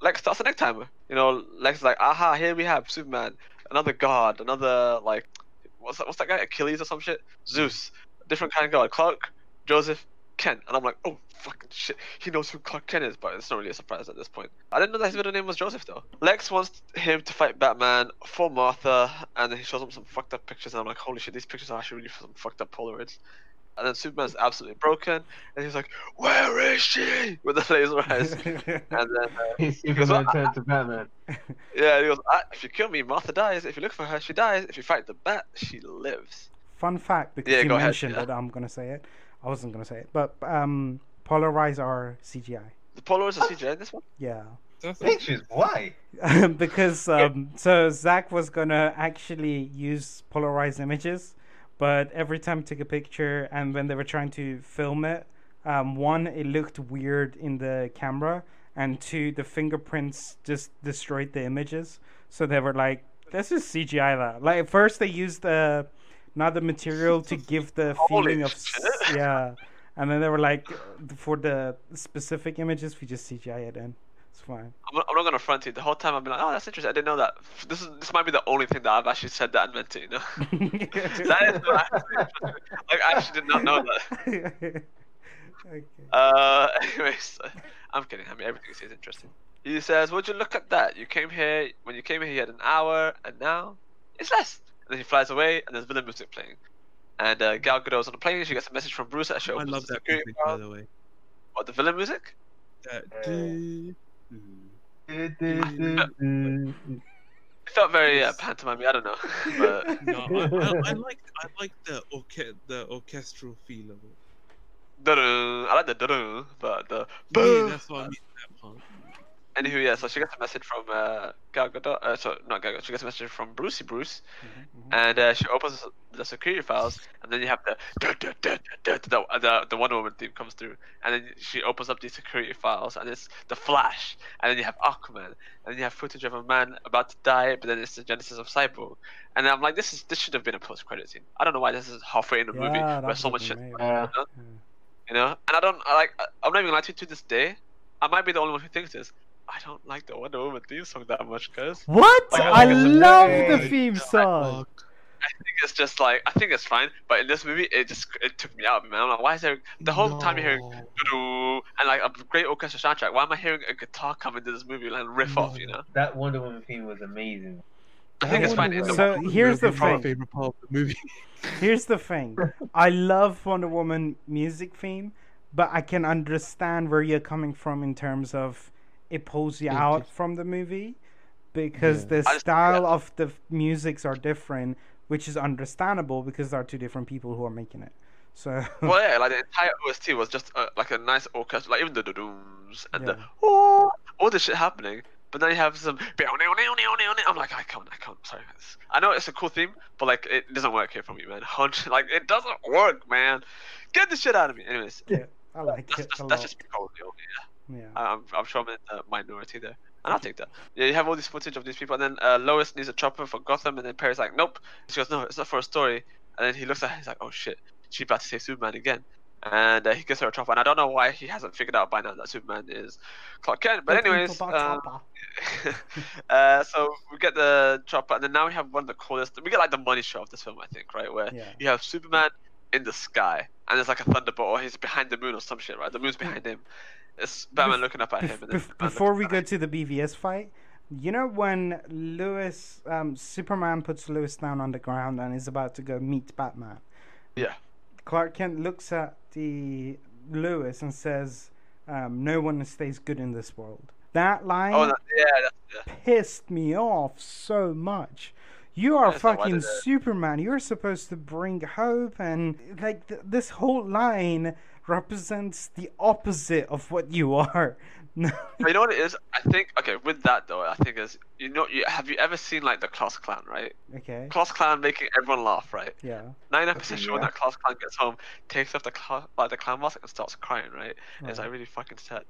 Lex starts the next timer. You know, Lex is like, aha, here we have Superman, another god, another like, what's that? What's that guy? Achilles or some shit? Zeus, different kind of god. Clark, Joseph, Kent, and I'm like, oh fucking shit, he knows who Clark Kent is, but it's not really a surprise at this point. I didn't know that his middle name was Joseph though. Lex wants him to fight Batman for Martha, and then he shows him some fucked up pictures, and I'm like, holy shit, these pictures are actually really some fucked up Polaroids. And then Superman's absolutely broken, and he's like, "Where is she?" with the laser eyes. And then, uh, Superman turned to Batman. yeah, he goes, ah, "If you kill me, Martha dies. If you look for her, she dies. If you fight the bat, she lives." Fun fact, because Yeah, you go ahead, mentioned yeah. it, I'm gonna say it. I wasn't gonna say it, but um, Polarize are CGI. The Polaroids are CGI this one. Yeah. That's Pictures? Why? because um, so Zack was gonna actually use polarized images, but every time he took a picture and when they were trying to film it, um, one it looked weird in the camera, and two the fingerprints just destroyed the images. So they were like, "This is CGI." That like at first they used the another material to give the feeling of yeah, and then they were like, for the specific images we just CGI it in. It's fine. I'm not, I'm not gonna front you. The whole time I've been like, "Oh, that's interesting. I didn't know that." This is this might be the only thing that I've actually said that and meant it. You know, that is what I, like I actually did not know that. okay. Uh, anyways, I'm kidding. I mean, everything is interesting. He says, "Would you look at that? You came here when you came here. You had an hour, and now it's less." And then he flies away, and there's villain music playing. And uh, Gal Gadot's on the plane. She gets a message from Bruce. That she I love that security music, by the way. What the villain music? That Uh, do- It felt very uh, pantomime. I don't know, but No, I, I, I like I like the orche- the orchestral feel of it. dun I like the dun but the Yeah, boom. that's what I mean. That part. Anywho, yeah. So she gets a message from uh, Gal Gadot. Uh, so not Gal Gadot. She gets a message from Brucey Bruce, Mhm, and uh, she opens the security files, and then you have the dun, dun, dun, dun, dun, the, the the Wonder Woman theme comes through, and then she opens up these security files, and it's the Flash, and then you have Aquaman, and then you have footage of a man about to die, but then it's the genesis of Cyborg, and I'm like, this is this should have been a post credit scene. I don't know why this is halfway in the movie where so much be shit, amazing. Uh, you know, and I don't I like I- I'm not even lying to you to this day. I might be the only one who thinks this. I don't like the Wonder Woman theme song that much, guys. What? Like, I it's love the theme song. I think it's just like I think it's fine, but in this movie, it just it took me out, man. I'm like, why is there the whole time you're hearing doo-doo, and like a great orchestra soundtrack? Why am I hearing a guitar come into this movie like riff off? You know, that Wonder Woman theme was amazing. I think it's fine. Wonder in the So here's the thing. favorite part of the movie. Here's the thing. I love Wonder Woman music theme, but I can understand where you're coming from in terms of it pulls you It out just- from the movie because Yeah. the I just- style of the musics are different, which is understandable because there are two different people who are making it. So Well, yeah, like the entire OST was just uh, like a nice orchestra, like even the dooms and the oh, all this shit happening. But then you have some. I'm like, I can't, I can't. Sorry, guys. I know it's a cool theme, but like it doesn't work here for me, man. Hundred, like it doesn't work, man. Get the shit out of me. Anyways, I like that's it just a that's lot. just me calling. Yeah, yeah. I'm I'm sure I'm in the minority there, and I'll take that. Yeah, you have all this footage of these people, and then uh, Lois needs a chopper for Gotham, and then Perry's like, nope. She goes, no, it's not for a story. And then he looks at her, he's like, oh shit, she's about to say Superman again. And uh, he gives her a chopper, and I don't know why he hasn't figured out by now that Superman is Clark Kent. But anyways, um, uh, so we get the chopper, and then now we have one of the coolest. We get like the money shot of this film, I think, right? Where Yeah. you have Superman in the sky, and there's like a thunderbolt, or he's behind the moon or some shit, right? The moon's behind him. It's Batman looking up at him. Bef- And bef- before we go to the BVS fight, you know when Lois, um, Superman puts Lois down on the ground and is about to go meet Batman. Yeah. Clark Kent looks at the Lois and says, um, "No one stays good in this world." That line Oh, that, yeah, that's, yeah. pissed me off so much. You are fucking. Superman. You're supposed to bring hope, and like th- this whole line represents the opposite of what you are. You know what it is? I think okay with that though. I think is you know you have you ever seen like the class clown right? okay. Class clown making everyone laugh right? Yeah. Nine percent sure when that class clown gets home, takes off the cl- like uh, the clown mask and starts crying right? It's Right. like really fucking sad.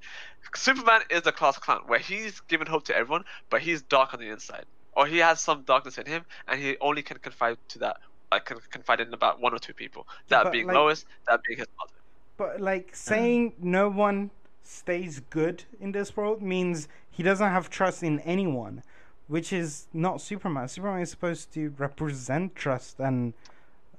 Superman is the class clown where he's giving hope to everyone, but he's dark on the inside, or he has some darkness in him, and he only can confide to that. Like can confide in about one or two people. That but, being like- Lois, that being his mother. But like saying no one stays good in this world means he doesn't have trust in anyone, which is not Superman. Superman is supposed to represent trust and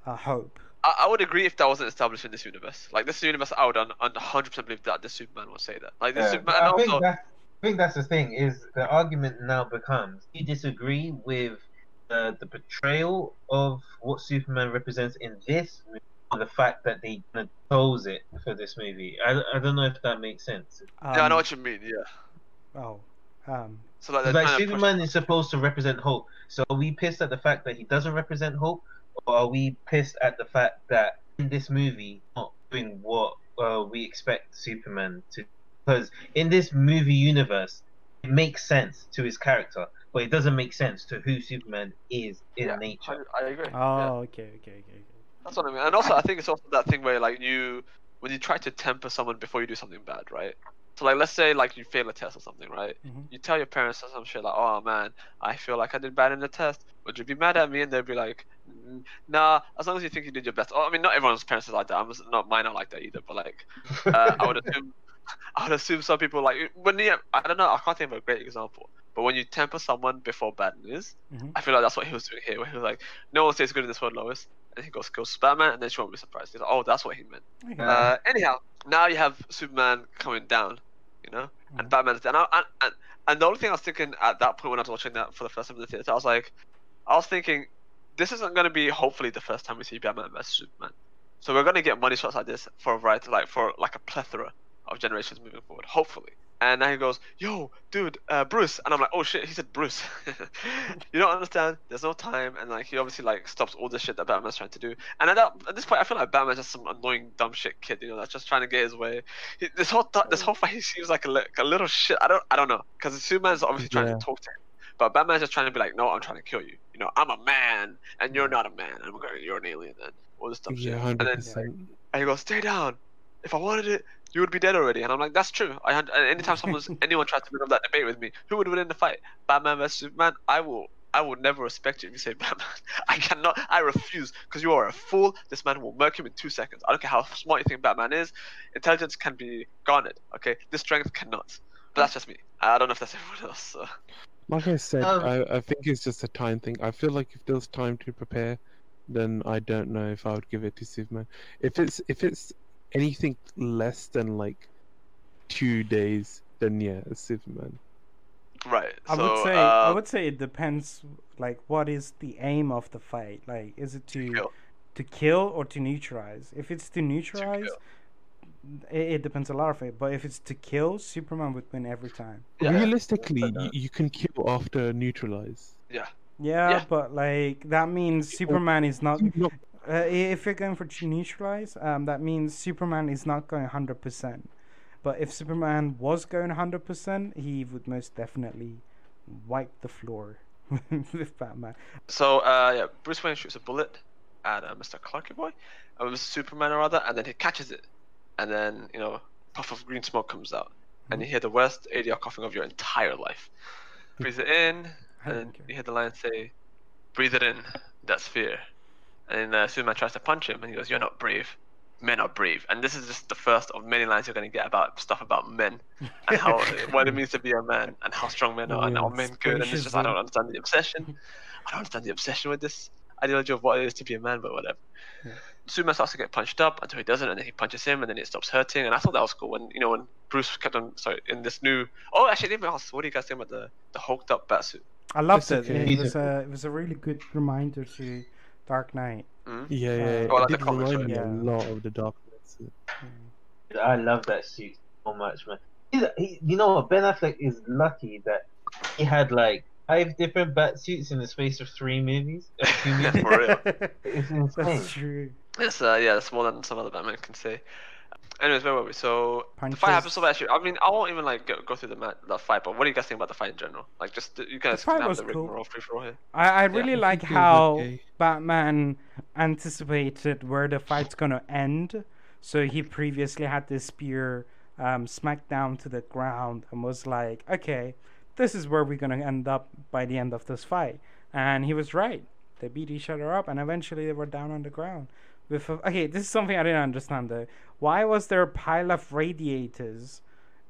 uh, hope. I, I would agree if that wasn't established in this universe. Like this universe, I would un- un- 100% believe that the Superman would say that. Like this Yeah, Superman, but and I think also, that's I think that's the thing is the argument now becomes you disagree with uh, the portrayal of what Superman represents in this movie, or the fact that they chose it for this movie. I, I don't know if that makes sense. Um, yeah, I know what you mean. Yeah. Oh, um, So like, Like trying push- Superman is supposed to represent hope. So are we pissed at the fact that he doesn't represent hope, or are we pissed at the fact that in this movie not doing what uh, we expect Superman to? Because in this movie universe, it makes sense to his character, but it doesn't make sense to who Superman is in Yeah, nature. I, I agree. oh, yeah. okay, okay, okay, okay. That's what I mean. And also, I think it's also that thing where like you, when you try to temper someone before you do something bad, right? So like, let's say like you fail a test or something, right? Mhm. You tell your parents or some shit like, "Oh man, I feel like I did bad in the test. Would you be mad at me?" And they'd be like, "Mm, "Nah, as long as you think you did your best." Oh, I mean, not everyone's parents is like that. I'm not mine are like that either. But like, uh, I would assume, I would assume some people like when you, I don't know, I can't think of a great example. But when you temper someone before bad news, Mhm. I feel like that's what he was doing here. Where he was like, "No one stays good in this world, Lois," and he goes kills Batman, and then she won't be surprised. He's like, "Oh, that's what he meant." Okay. Uh, anyhow, now you have Superman coming down, you know, and Mhm. Batman's down. And, and, and the only thing I was thinking at that point when I was watching that for the first time in the theater, I was like, I was thinking, this isn't going to be hopefully the first time we see Batman versus Superman. So we're going to get money shots like this for a variety, like for like a plethora of generations moving forward, hopefully. And then he goes, "Yo, dude, uh, Bruce," and I'm like, "Oh shit," he said Bruce. you don't understand. There's no time, and like he obviously like stops all the shit that Batman's trying to do. And at that at this point, I feel like Batman's just some annoying dumb shit kid, you know, that's just trying to get his way. He, this whole th- this whole fight, he seems like a, li- a little shit. I don't I don't know, because Superman's obviously trying Yeah. to talk to him, but Batman's just trying to be like, "No, I'm trying to kill you. You know, I'm a man, and you're not a man. I'm going, you're an alien, and all this dumb Yeah, shit." hundred And then and he goes, "Stay down. If I wanted it, you would be dead already." And I'm like, "That's true. I and anytime someone's anyone tries to bring up that debate with me, who would win in the fight? Batman versus Superman? I will. I will never respect you if you say Batman. I cannot. I refuse because you are a fool. This man will murk him in two seconds. I don't care how smart you think Batman is. Intelligence can be garnered. Okay, this strength cannot. But that's just me. I don't know if that's everyone else. So. Like I said, Um, I, I think it's just a time thing. I feel like if there's time to prepare, then I don't know if I would give it to Superman. If it's if it's anything less than like two days, then yeah, it's Superman. Right. I so, would say I uh, would say it depends. Like, what is the aim of the fight? Like, is it to kill. to kill or to neutralize? If it's to neutralize, it, it depends a lot of it. But if it's to kill, Superman would win every time. Yeah. Realistically, But, uh, you, you can kill after neutralize. Yeah, Yeah. but like that means Superman is not. Uh, if you're going for neutralize, um, that means Superman is not going hundred percent. But if Superman was going hundred percent, he would most definitely wipe the floor with Batman. So uh, yeah, Bruce Wayne shoots a bullet at uh, Mr. Clarky Boy, uh, Mr. Superman or rather, and then he catches it, and then you know, puff of green smoke comes out, and you hear the worst ADR coughing of your entire life. Breathe it in, and then you hear the line say, "Breathe it in, that's fear." And then uh, Superman tries to punch him, and he goes, "You're not brave. Men are brave." And this is just the first of many lines you're going to get about stuff about men and how what it means to be a man and how strong men are and how men good. And it's just I don't understand the obsession. I don't understand the obsession with this ideology of what it is to be a man, but whatever. Yeah. Superman starts to get punched up until he doesn't, and then he punches him, and then it stops hurting. And I thought that was cool when you know when Bruce kept on sorry in this new. Oh, actually, let me ask, what do you guys think about the the hulked up batsuit? I loved That's it. okay. It was a it was a really good reminder to Dark Knight. Mm? Yeah, yeah, yeah. Oh, like it the did remind me right? a lot of the Dark Knight. I love that suit so much, man. He's, he, you know what? Ben Affleck is lucky that he had like five different bat suits in the space of three movies. two movies. For real. It's insane. That's true. It's uh, yeah, that's more than some other Batman can say. Anyways, where were we? So the fight happens so actually. I mean, I won't even like go, go through the ma- the fight, but what do you guys think about the fight in general? Like, just you guys fight can have was the cool. rigmarole free for all here. I, I really Yeah. like think it was how. Batman anticipated where the fight's gonna end. So he previously had this spear um, smacked down to the ground and was like, okay, this is where we're gonna end up by the end of this fight. And he was right. They beat each other up, and eventually they were down on the ground. With a, okay, this is something I didn't understand though. Why was there a pile of radiators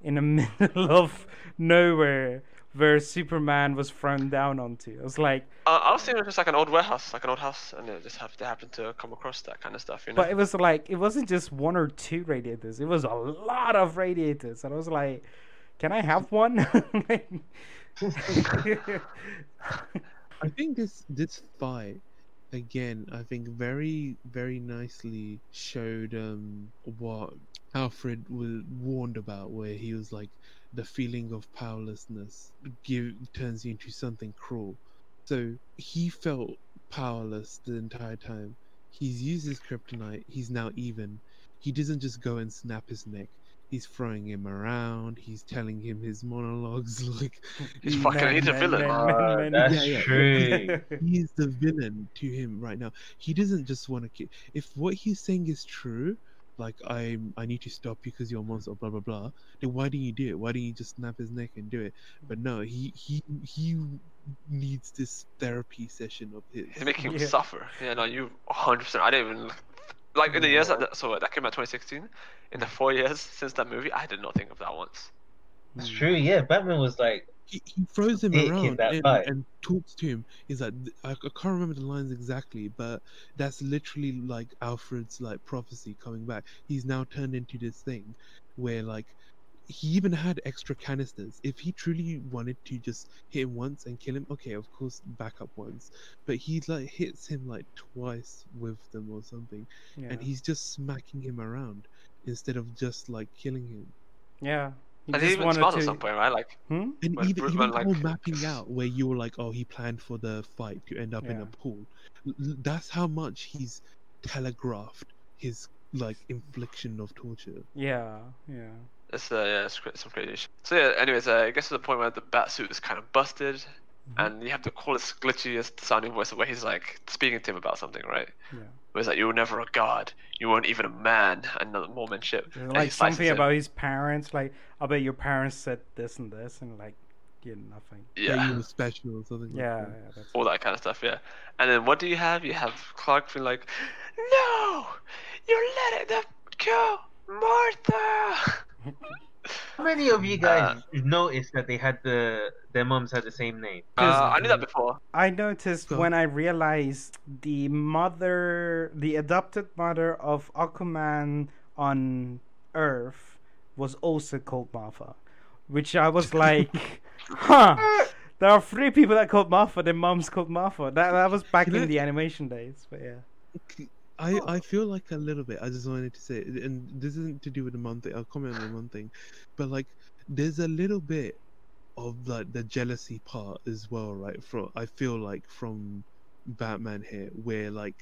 in the middle of nowhere where Superman was thrown down onto? I was like, Uh, I was thinking it was just like an old warehouse, like an old house, and it just have they happen to come across that kind of stuff, you know. But it was like it wasn't just one or two radiators. It was a lot of radiators, and I was like, "Can I have one?" I think this this fight again, I think very very nicely showed um what Alfred was warned about, where he was like the feeling of powerlessness give turns you into something cruel. So he felt powerless the entire time. He's used his kryptonite. He's now even. He doesn't just go and snap his neck. He's throwing him around. He's telling him his monologues like He's he- fucking- he's a villain. Uh, that's Yeah, yeah. true. he's the villain to him right now. He doesn't just want to kill. If what he's saying is true, like I'm, I need to stop you because you're a monster, blah blah blah. Then why didn't you do it? Why didn't you just snap his neck and do it? But no, he he he needs this therapy session of his. He's making him Yeah. suffer. Yeah, no, you 100%. I didn't even like in the mm. years that so that came out 2016. In the four years since that movie, I did not think of that once. It's mm. true, yeah. Batman was like, he, he throws him around and, and talks to him. He's like, I, I can't remember the lines exactly, but that's literally like Alfred's like prophecy coming back. He's now turned into this thing where like he even had extra canisters. If he truly wanted to just hit him once and kill him, okay, of course, back up once. But he like hits him like twice with them or something, yeah. and he's just smacking him around instead of just like killing him. yeah. He and he even wanted smiled to. at some point, right? Like, Hmm? And When even, Bruce even Wayne, the whole like- mapping out where you were like, oh, he planned for the fight to end up in a pool. L- l- That's how much he's telegraphed his like infliction of torture. Yeah, yeah. It's uh, yeah, it's some crazy shit. So yeah, anyways, uh, it gets to the point where the bat suit is kind of busted, Mm-hmm. and you have to call his glitchiest sounding voice where he's like speaking to him about something, right? Yeah. Where he's like, "You were never a god. You weren't even a man," and the Mormon shit. There's And like he slices something him. about his parents. Like, I bet your parents said this and this, and like, did nothing. Yeah, you were special or something. Yeah, Like yeah. That's all that kind of stuff. Yeah, and then what do you have? You have Clark being like, "No, you're letting them kill Martha." How many of you guys noticed that they had the their moms had the same name? Uh, I knew that before. I noticed So- when I realized the mother, the adopted mother of Aquaman on Earth was also called Martha, which I was like, huh. There are three people that called Martha. Their mom's called Martha. That that was back in the animation days, but yeah. I, Oh. I feel like a little bit. I just wanted to say, and this isn't to do with the month thing. I'll comment on the month thing, but like, there's a little bit of like the jealousy part as well, right? From I feel like from Batman here, where like,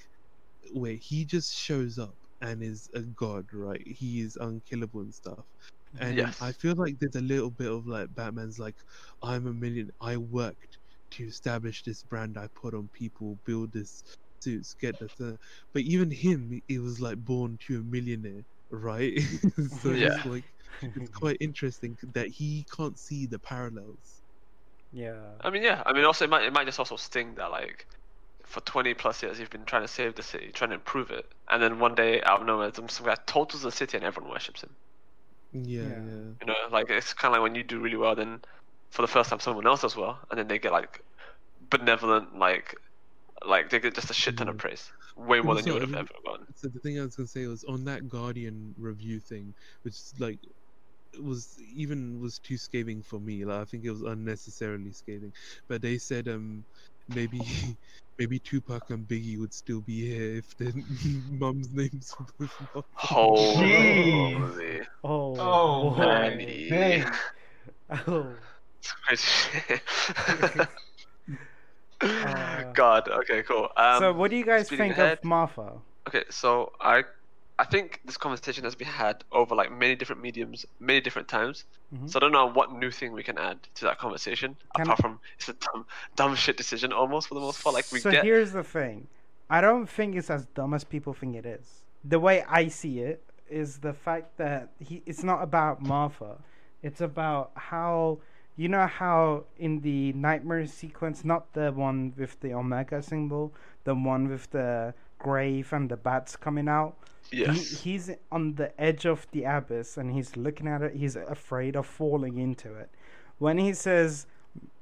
where he just shows up and is a god, right? He is unkillable and stuff. And Yes. I feel like there's a little bit of like Batman's like, I'm a million. I worked to establish this brand. I put on people, build this suits, get the. Th-. Uh, but even him, he was like born to a millionaire, right? so mm-hmm. Yeah. it's like it's quite interesting that he can't see the parallels. yeah. I mean, yeah. I mean, also it might it might just also sting that like for 20 plus years you've been trying to save the city, trying to improve it, and then one day out of nowhere some some guy totals the city and everyone worships him. Yeah, Yeah. yeah. You know, like it's kind of like when you do really well, then for the first time someone else does well, and then they get like benevolent, like like they get just a shit ton of praise, way more than you would have I ever gotten. So the thing I was gonna say was on that Guardian review thing, which like was even was too scathing for me. Like I think it was unnecessarily scathing. But they said um maybe maybe Tupac and Biggie would still be here if their mum's names was not. Holy, Oh. Oh, boy. man. Dang. Oh. Uh, God. Okay. Cool. Um, so, what do you guys think ahead. of Martha? Okay, so I, I think this conversation has been had over like many different mediums, many different times. Mhm. So I don't know what new thing we can add to that conversation Can- apart from it's a dumb, dumb shit decision almost for the most part. Like we so get, here's the thing. I don't think it's as dumb as people think it is. The way I see it is the fact that he it's not about Martha. It's about how you know how in the nightmare sequence, not the one with the Omega symbol, the one with the grave and the bats coming out. yes, He, he's on the edge of the abyss and he's looking at it. He's afraid of falling into it. When he says,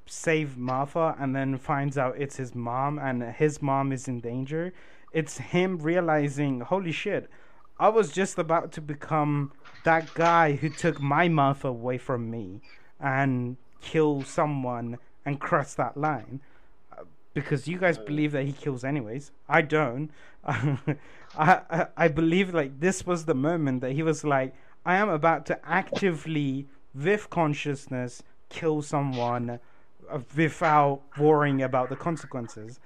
save Martha, and then finds out it's his mom and his mom is in danger, it's him realizing, holy shit, I was just about to become that guy who took my Martha away from me and kill someone and cross that line Uh, because you guys believe that he kills anyways. I don't. I, I I believe like this was the moment that he was like, I am about to actively, with consciousness, kill someone uh, without worrying about the consequences.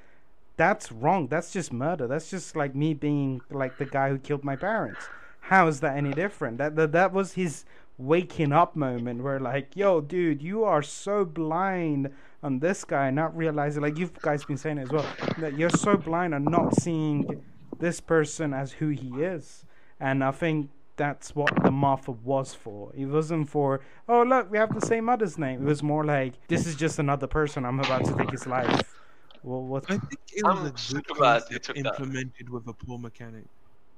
That's wrong. That's just murder. That's just like me being like the guy who killed my parents. How is that any different? That that, that was his waking up moment where like, yo, dude, you are so blind on this guy, not realizing like you guys been saying it as well, that you're so blind on not seeing this person as who he is. And I think that's what the Martha was for. It wasn't for, oh look, we have the same mother's name. It was more like this is just another person. I'm about to take his life. Well, what? I think it was I'm a good super glad you concept that. implemented with a poor mechanic.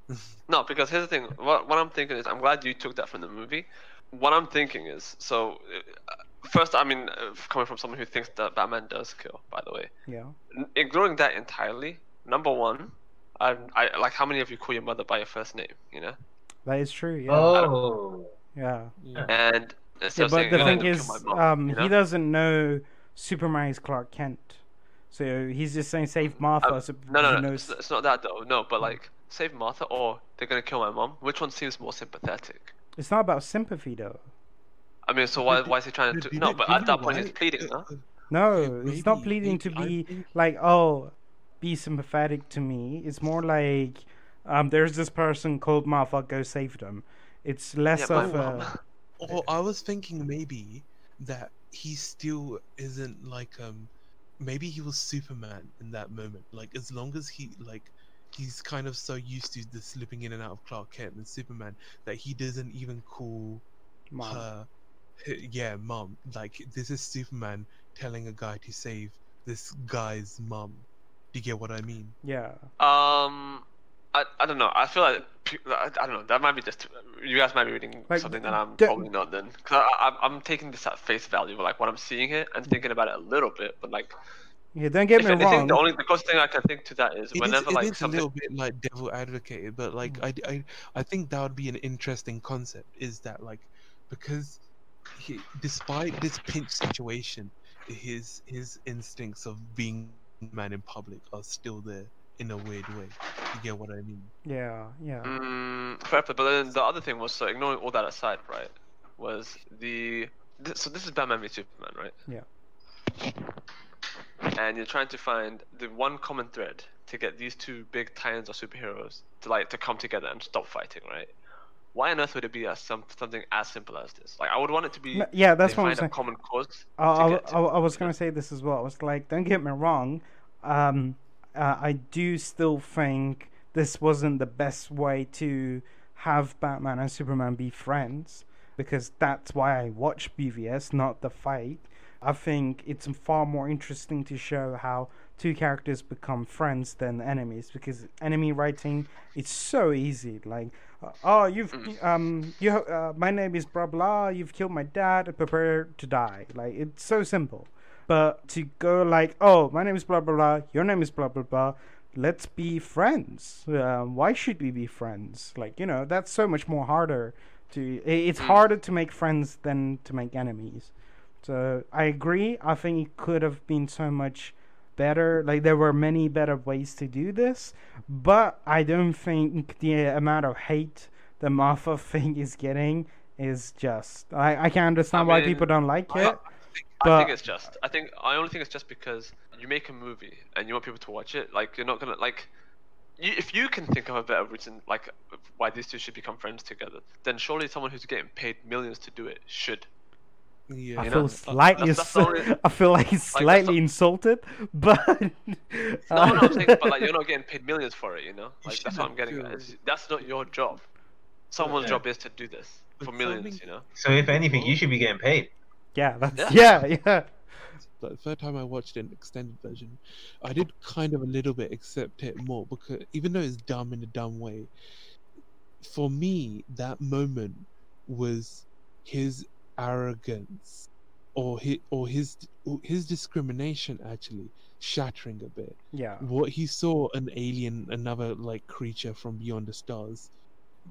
no, because here's the thing. What what I'm thinking is, I'm glad you took that from the movie. What I'm thinking is, so uh, first, I mean, uh, coming from someone who thinks that Batman does kill, by the way, Yeah. Ignoring that entirely. Number one, I, I like how many of you call your mother by your first name, you know? That is true. Yeah. Oh. yeah. Yeah. And instead Yeah, but saying, the "Oh, thing is, mom," um, you he doesn't know Superman is Clark Kent, so he's just saying save Martha. Um, so No, no, no. knows- It's, it's not that though. No, but like save Martha or they're gonna kill my mom. Which one seems more sympathetic? It's not about sympathy though. I mean, so why why is he trying to? you No, but at that point he's pleading, no? No, he's not pleading to be like, oh, be sympathetic to me. It's more like, um, there's this person called Martha, go save them. It's less Yeah, of my a. mom. Or I was thinking maybe that he still isn't like um maybe he was Superman in that moment. Like as long as he like he's kind of so used to the slipping in and out of Clark Kent and Superman that he doesn't even call Mom. her yeah, mom. Like this is Superman telling a guy to save this guy's mom. Do you get what I mean? Yeah. Um, I, I don't know. I feel like I, I don't know. That might be just you guys might be reading Like, something that I'm d- probably not. Then, cause I, I'm I'm taking this at face value, like what I'm seeing here, and thinking about it a little bit. But like, Yeah, don't get if me anything, wrong. the only the closest thing I can think to that is It is, whenever it like is a something. little bit like devil advocate, but like I, I, I think that would be an interesting concept. Is that like because he, despite this pinch situation, his his instincts of being man in public are still there. in a weird way. You get what I mean? Yeah, yeah. Mm, fair play. But then the other thing was, so ignoring all that aside, right, was the th- so this is Batman v Superman, right? Yeah. And you're trying to find the one common thread to get these two big titans or superheroes to like to come together and stop fighting, right? Why on earth would it be as some, something as simple as this? Like I would want it to be. Yeah, that's what I'm find saying. a common cause. I, to I, get to, I, I was gonna say this as well. I was like, don't get me wrong. Um, uh, I do still think this wasn't the best way to have Batman and Superman be friends because that's why I watch BVS, not the fight. I think it's far more interesting to show how two characters become friends than enemies because enemy writing it's so easy. Like, uh, oh, you've um, you uh, my name is blah blah. You've killed my dad. Prepare to die. Like it's so simple. But to go like, oh, my name is blah blah blah. Your name is blah blah blah. Let's be friends. Uh, why should we be friends? Like you know, that's so much more harder. To it's Mm. harder to make friends than to make enemies. So I agree. I think it could have been so much better. Like there were many better ways to do this, but I don't think the amount of hate the Martha thing is getting is just. I I can understand why people don't like I- it. I But- think it's just. I think I only think it's just because you make a movie and you want people to watch it. Like you're not gonna like. You, if you can think of a better reason, like why these two should become friends together, then surely someone who's getting paid millions to do it should. Yeah. I feel know, slightly. that's- that's only- I feel like that's slightly the- insulted, but. No, no, I'm uh, saying, but like you're not getting paid millions for it, you know. You that's what I'm shouldn't getting at. It's- That's not your job. Someone's Yeah. job is to do this But for millions, something- you know. So if anything, you should be getting paid. yeah, that's Yeah. yeah, yeah. the third time I watched an extended version, I did kind of a little bit accept it more because even though it's dumb in a dumb way, for me that moment was his arrogance or his or his his discrimination actually shattering a bit. Yeah. What he saw an alien, another like creature from beyond the stars.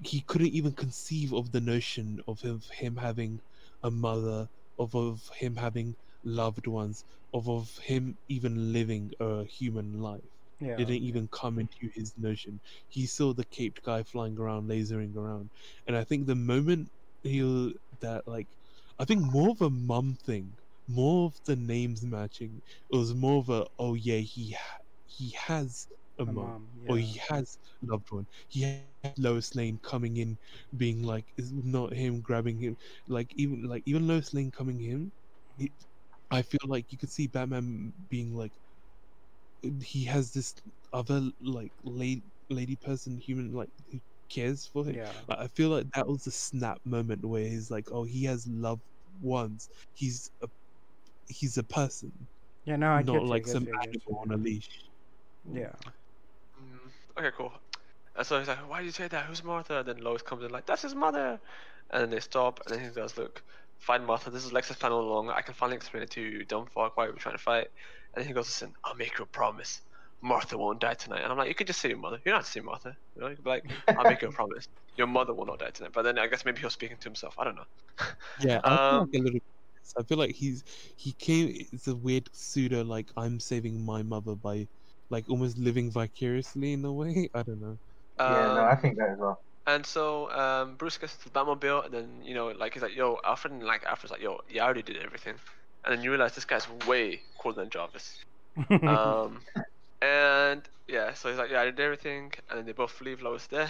He couldn't even conceive of the notion of him, him having a mother, of of him having loved ones, of of him even living a human life. Yeah. Didn't even come into his notion. He saw the caped guy flying around, lasering around, and I think the moment he that like, I think more of a mum thing, more of the names matching. It was more of a oh yeah he ha- he has a, A mum mom, or he has loved one. He had Lois Lane coming in, being like, is not him grabbing him. Like even like even Lois Lane coming in, he, I feel like you could see Batman being like, he has this other like lady lady person human like who cares for him. Yeah. Like, I feel like that was the snap moment where he's like, oh, he has loved ones. He's a he's a person, Yeah, no, I get not like get some you, I get animal on a leash. Yeah. Mm, Okay, cool. And so he's like, "Why did you say that? Who's Martha?" And then Lois comes in like, "That's his mother." And then they stop, and then he goes, "Look, find Martha. This is Lex's plan all along. I can finally explain it to you. Dumb fuck, why are we trying to fight?" And then he goes, "Listen, I'll make you a promise. Martha won't die tonight." And I'm like, "You could just say your mother. You don't have to say Martha. You know, you could be like, I'll make you a promise. Your mother will not die tonight." But then I guess maybe he was speaking to himself. I don't know. Yeah, I feel Um, like a little. I feel like he's he came. It's a weird pseudo like I'm saving my mother by, like almost living vicariously in a way. I don't know. yeah, no, Um, I think that as well. And so um, Bruce gets to the Batmobile, and then you know, like he's like, "Yo, Alfred," and like Alfred's like, "Yo, yeah, I already did everything," and then you realize this guy's way cooler than Jarvis. Um, and yeah, so he's like, "Yeah, I did everything," and then they both leave Lois there.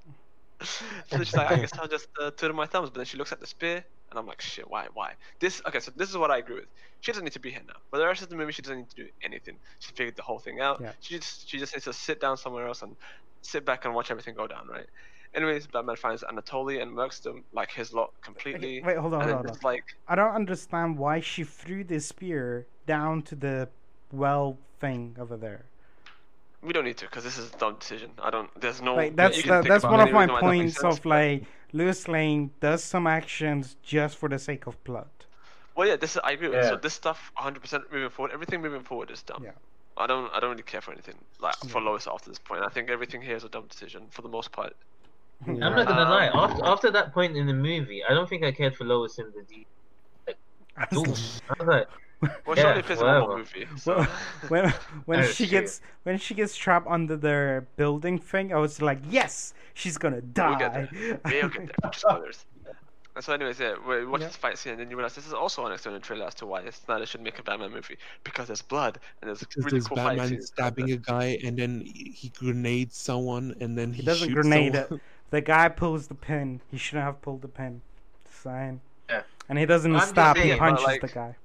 so she's like, "I guess I'll just uh, twiddle my thumbs," but then she looks at the spear, and I'm like, "Shit, why, why?" This okay, so this is what I agree with. She doesn't need to be here now. For the rest of the movie, she doesn't need to do anything. She figured the whole thing out. Yeah. She just she just needs to sit down somewhere else and sit back and watch everything go down, right? Anyways, Batman finds Anatoly and murks them like his lot completely. Wait, hold on, hold on. like I don't understand why she threw the spear down to the well thing over there. we don't need to because this is a dumb decision. I don't. There's no. Like that's you that, that's one of my reason why that makes points sense, of like Lois Lane does some actions just for the sake of plot. Well, yeah, this is, I agree with. So this stuff, 100% moving forward, everything moving forward is dumb. Yeah. I don't. I don't really care for anything like for Lois after this point. I think everything here is a dumb decision for the most part. I'm not gonna Um, lie. After after that point in the movie, I don't think I cared for Lois in the deep. At all. I was like, Well, Yeah, surely plays a normal movie. So. When when she true. gets when she gets trapped under the building thing, I was like, yes, she's gonna die. We'll get there. We'll get there. Future spoilers. And so, anyways, yeah, we watch Yeah. this fight scene, and then you realize this is also an extended trailer as to why Snyder should make a Batman movie because there's blood and there's Because really there's cool fight Batman scenes. stabbing a guy and then he he grenades someone and then he, He doesn't grenade someone. it. The guy pulls the pin. He shouldn't have pulled the pin. Just saying. Yeah. And he doesn't I'm just stab. he saying, but, punches like, the guy.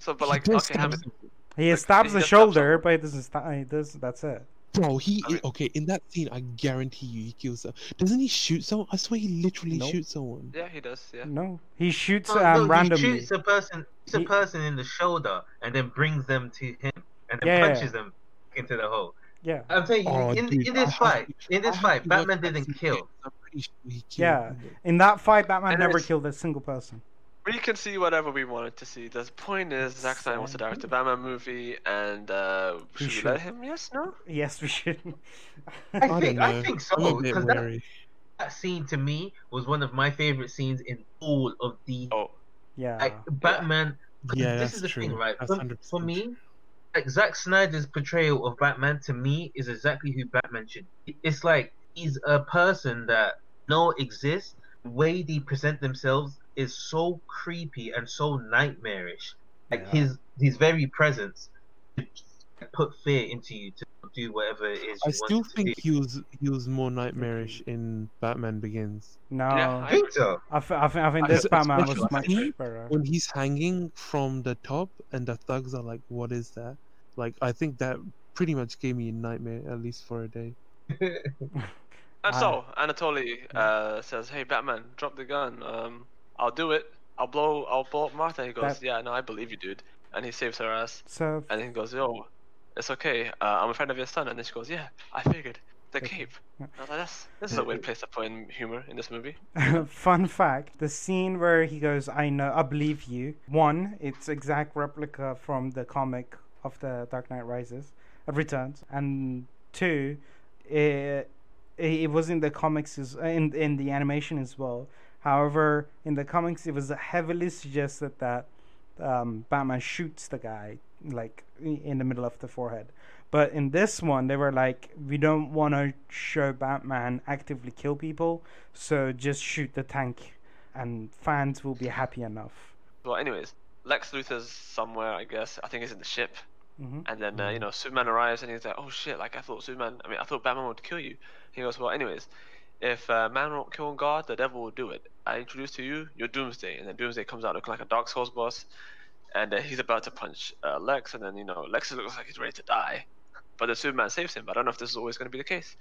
So, but He like, does okay, stab Hammond. He Like, stabs he the shoulder, someone. but he doesn't stab. He does. That's it. Bro, he I mean- okay in that scene. I guarantee you, he kills. Someone. Doesn't he shoot someone? I swear, he literally Nope. shoots someone. yeah, he does. Yeah. No, he shoots Oh, um, no, he shoots a person, shoots a person in the shoulder, and then brings them to him, and then Yeah, yeah, punches them into the hole. Yeah. I'm saying Oh, in, dude, in this have fight, to- in this I fight, Batman didn't kill. again. I'm pretty sure. Yeah. someone. In that fight, Batman And never it's- killed a single person. We can see whatever we wanted to see. The point is, Zack Snyder wants to direct a Batman movie, and uh, He should we let should. him? Yes, no. Yes, we should. I I think don't I know. think I'm a so bit because that, that scene to me was one of my favorite scenes in all of the Oh, yeah. like Batman. 'cause Yeah, this that's is the true. thing, right? That's For, 100% for me, like Zack Snyder's portrayal of Batman to me is exactly who Batman should. be. It's like he's a person that no exists. The way they present themselves is so creepy and so nightmarish. Like Yeah. his his very presence put fear into you to do whatever it is. I you still to think do. he was he was more nightmarish in Batman Begins. No. Yeah, I think so. I, th- I, th- I think this think Batman was much he- better. When he's hanging from the top and the thugs are like, "What is that?" Like, I think that pretty much gave me a nightmare at least for a day. and so Anatoly uh, says, "Hey, Batman, drop the gun. Um, I'll do it. I'll blow. I'll blow up Martha." He goes, That- "Yeah, no, I believe you, dude." And he saves her ass. So And then he goes, "Yo, it's okay. Uh, I'm a friend of your son." And then she goes, "Yeah, I figured. The cape." I was like, "That's this is a weird place to put in humor in this movie." fun fact: the scene where he goes, "I know, I believe you." One, it's exact replica from the comic of the Dark Knight Rises, uh, Returns, and two, it it was in the comics as in in the animation as well. However, in the comics, it was heavily suggested that um, Batman shoots the guy like in the middle of the forehead. But in this one, they were like, we don't want to show Batman actively kill people, so just shoot the tank, and fans will be happy enough. Well, anyways, Lex Luthor's somewhere, I guess. I think he's in the ship. hmm And then, uh, you know, Superman arrives and he's like, oh shit, like I thought Superman, I mean, I thought Batman would kill you. He goes, well, anyways, if uh, man won't kill God, the devil will do it. I introduce to you your Doomsday. And then Doomsday comes out looking like a Dark Souls boss. And uh, he's about to punch uh, Lex. And then, you know, Lex looks like he's ready to die. But the Superman saves him. But I don't know if this is always going to be the case.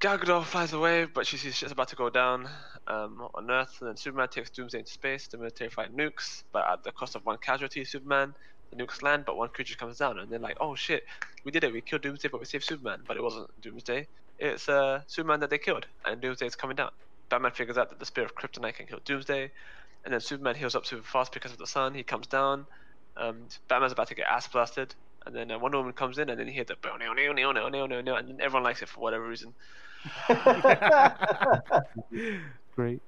Gal flies away, but she sees shit's about to go down um, on Earth. And then Superman takes Doomsday into space. The military fight nukes, but at the cost of one casualty, Superman the nukes land, but one creature comes down, and they're like, "Oh shit, we did it! We killed Doomsday, but we saved Superman." But it wasn't Doomsday; it's uh, Superman that they killed, and Doomsday is coming down. Batman figures out that the spirit of Kryptonite can kill Doomsday, and then Superman heals up super fast because of the sun. He comes down. Um, Batman's about to get ass blasted, and then uh, Wonder Woman comes in, and then he hits the no, no, no, no, no, no, no," and then everyone likes it for whatever reason. Great.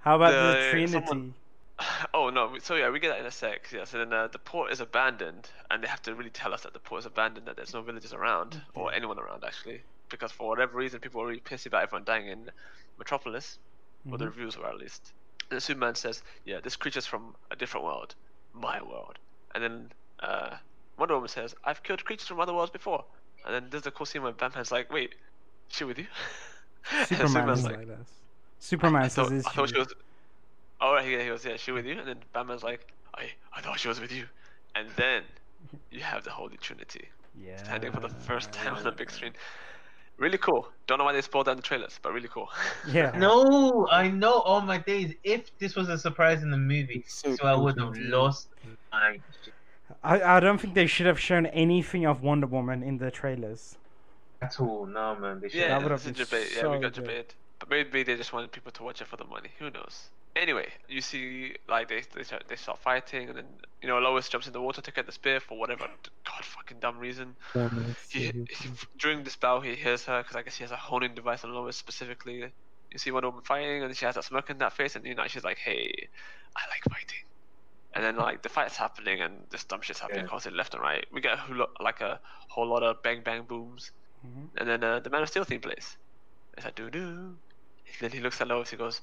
How about the, The- Trinity? someone- Oh no! So yeah, we get that in a sec. Yeah. So then uh, the port is abandoned, and they have to really tell us that the port is abandoned, that there's no villagers around or anyone around actually, because for whatever reason people are really pissed about everyone dying in Metropolis, or the Mhm. reviews were at least. And Superman says, "Yeah, this creature's from a different world, my world." And then uh, Wonder Woman says, "I've killed creatures from other worlds before." And then there's the cool scene where Batman's like, "Wait, she with you?" Superman Superman's is like, this. Superman I says, thought, "Is I thought she was. Oh, right, yeah, he was, yeah, she with you, and then Batman's like, I, I thought she was with you, and then you have the Holy Trinity yeah. standing for the first time on the big screen. Really cool. Don't know why they spoiled down the trailers, but really cool. Yeah. No, I know all my days. If this was a surprise in the movie, so so I would have lost my. I, I don't think they should have shown anything of Wonder Woman in the trailers. At all, no man. They should. Yeah, That would that's have a been debate. Yeah, we got good. debate. But maybe they just wanted people to watch it for the money. Who knows? Anyway, you see, like they they start, they start fighting, and then you know Lois jumps in the water to get the spear for whatever god fucking dumb reason. He, he, during this battle, he hears her because I guess he has a honing device on Lois specifically. You see Wonder Woman fighting, and she has that smirk in that face, and you know she's like, "Hey, I like fighting." and then like the fight's happening and this dumb shit's happening Yeah. constantly left and right. We get a whole lot, like a whole lot of bang bang booms, Mhm. and then uh, the Man of Steel theme plays. It's like doo doo. Then he looks at Lois. He goes,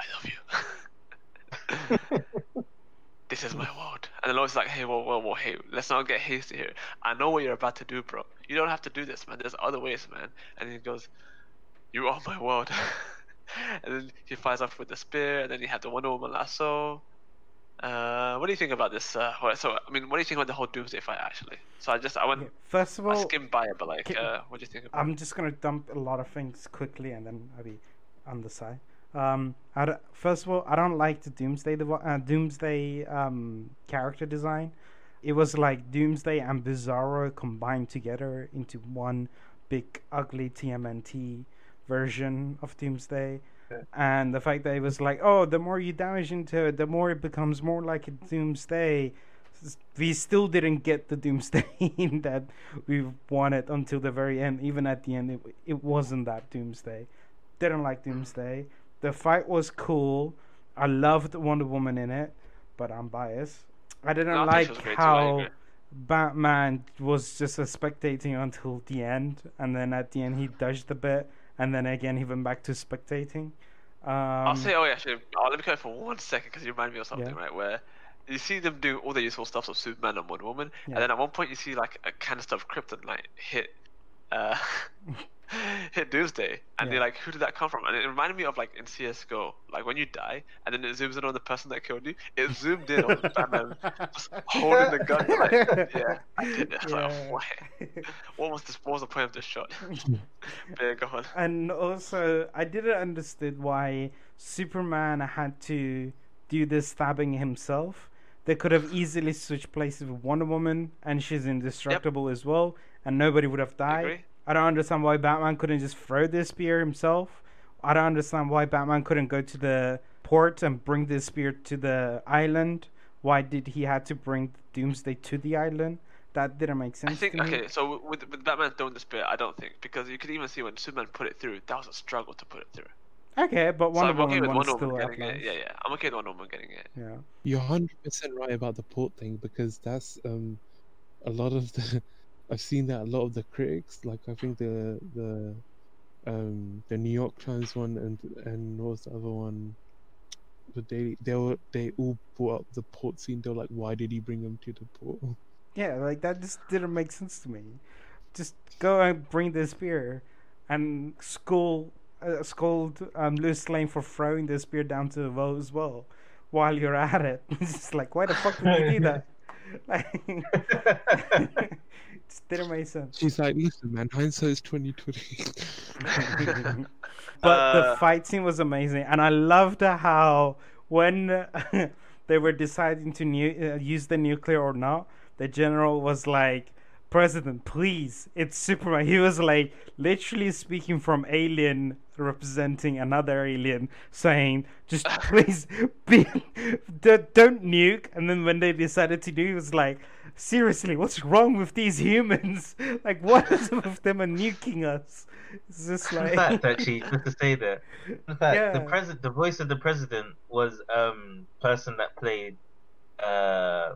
"I love you." this is my world. And then Lois is like, "Hey, whoa, whoa, whoa, hey, let's not get hasty here. I know what you're about to do, bro. You don't have to do this, man. There's other ways, man." And he goes, "You are my world." and then he fires off with the spear, and then you have the Wonder Woman lasso. Uh, what do you think about this? Uh, so, I mean, what do you think about the whole Doomsday fight, actually? So I just, I went, First of I all, skimmed by it, but like, Can- uh, what do you think about? I'm just gonna dump a lot of things quickly and then I'll be on the side. Um, I first of all, I don't like the Doomsday devi- uh, Doomsday um, character design. It was like Doomsday and Bizarro combined together into one big ugly TMNT version of Doomsday. And the fact that it was like, oh, the more you damage into it, the more it becomes more like a Doomsday. We still didn't get the Doomsday that we wanted until the very end. Even at the end, it, it wasn't that Doomsday. Didn't like Doomsday. The fight was cool. I loved Wonder Woman in it, but I'm biased. I didn't No, like she was great too, I how. Batman was just a spectating until the end, and then at the end he dodged a bit, and then again he went back to spectating. Um, I'll say, oh yeah, actually, oh, let me go for one second because you remind me of something, Yeah. right? Where you see them do all the useful stuff of Superman and Wonder Woman, Yeah. and then at one point you see like a canister of kryptonite like hit, uh, hit Doomsday, and Yeah. you're like, who did that come from? And it reminded me of like in CS:GO, like when you die, and then it zooms in on the person that killed you. It zoomed in on Batman just holding the gun, like, yeah, I did it. Like, Yeah. what? What was this? What was the point of this shot? Yeah, go on. and also I didn't understand why Superman had to do this stabbing himself. They could have easily switched places with Wonder Woman, and she's indestructible as well, and nobody would have died. agree. I don't understand why Batman couldn't just throw the spear himself. I don't understand why Batman couldn't go to the port and bring the spear to the island. Why did he have to bring Doomsday to the island? That didn't make sense I think to me. okay, so with with Batman throwing the spear, I don't think because you could even see when Superman put it through, that was a struggle to put it through. Okay, but so Wonder I'm okay Woman with Wonder still Woman getting it. Yeah, yeah, I'm okay with Wonder Woman getting it. Yeah. You're hundred percent right about the port thing because that's um a lot of the I've seen that a lot of the critics like I think the the um the New York Times one and and what was the other one the daily they were they all brought up the port scene they were like why did he bring him to the port Yeah, like that just didn't make sense to me. Just go and bring the spear, and scold, uh, scold um, Lois Lane for throwing the spear down to the boat as well, while you're at it. It's just like, why the fuck did you do that? Like, it just didn't make sense. she's like listen man hindsight's twenty twenty but the Uh, fight scene was amazing, and I loved how when they were deciding to nu- uh, use the nuclear or not, the general was like, "President, please, it's Superman." He was like literally speaking from Alien, representing another alien, saying, "Just please, be, d- don't nuke." And then when they decided to do, he was like. Seriously, what's wrong with these humans? Like, what is with them and nuking us? It's just Fun like fact, actually, just to say that. In fact, the president, the voice of the president was um person that played uh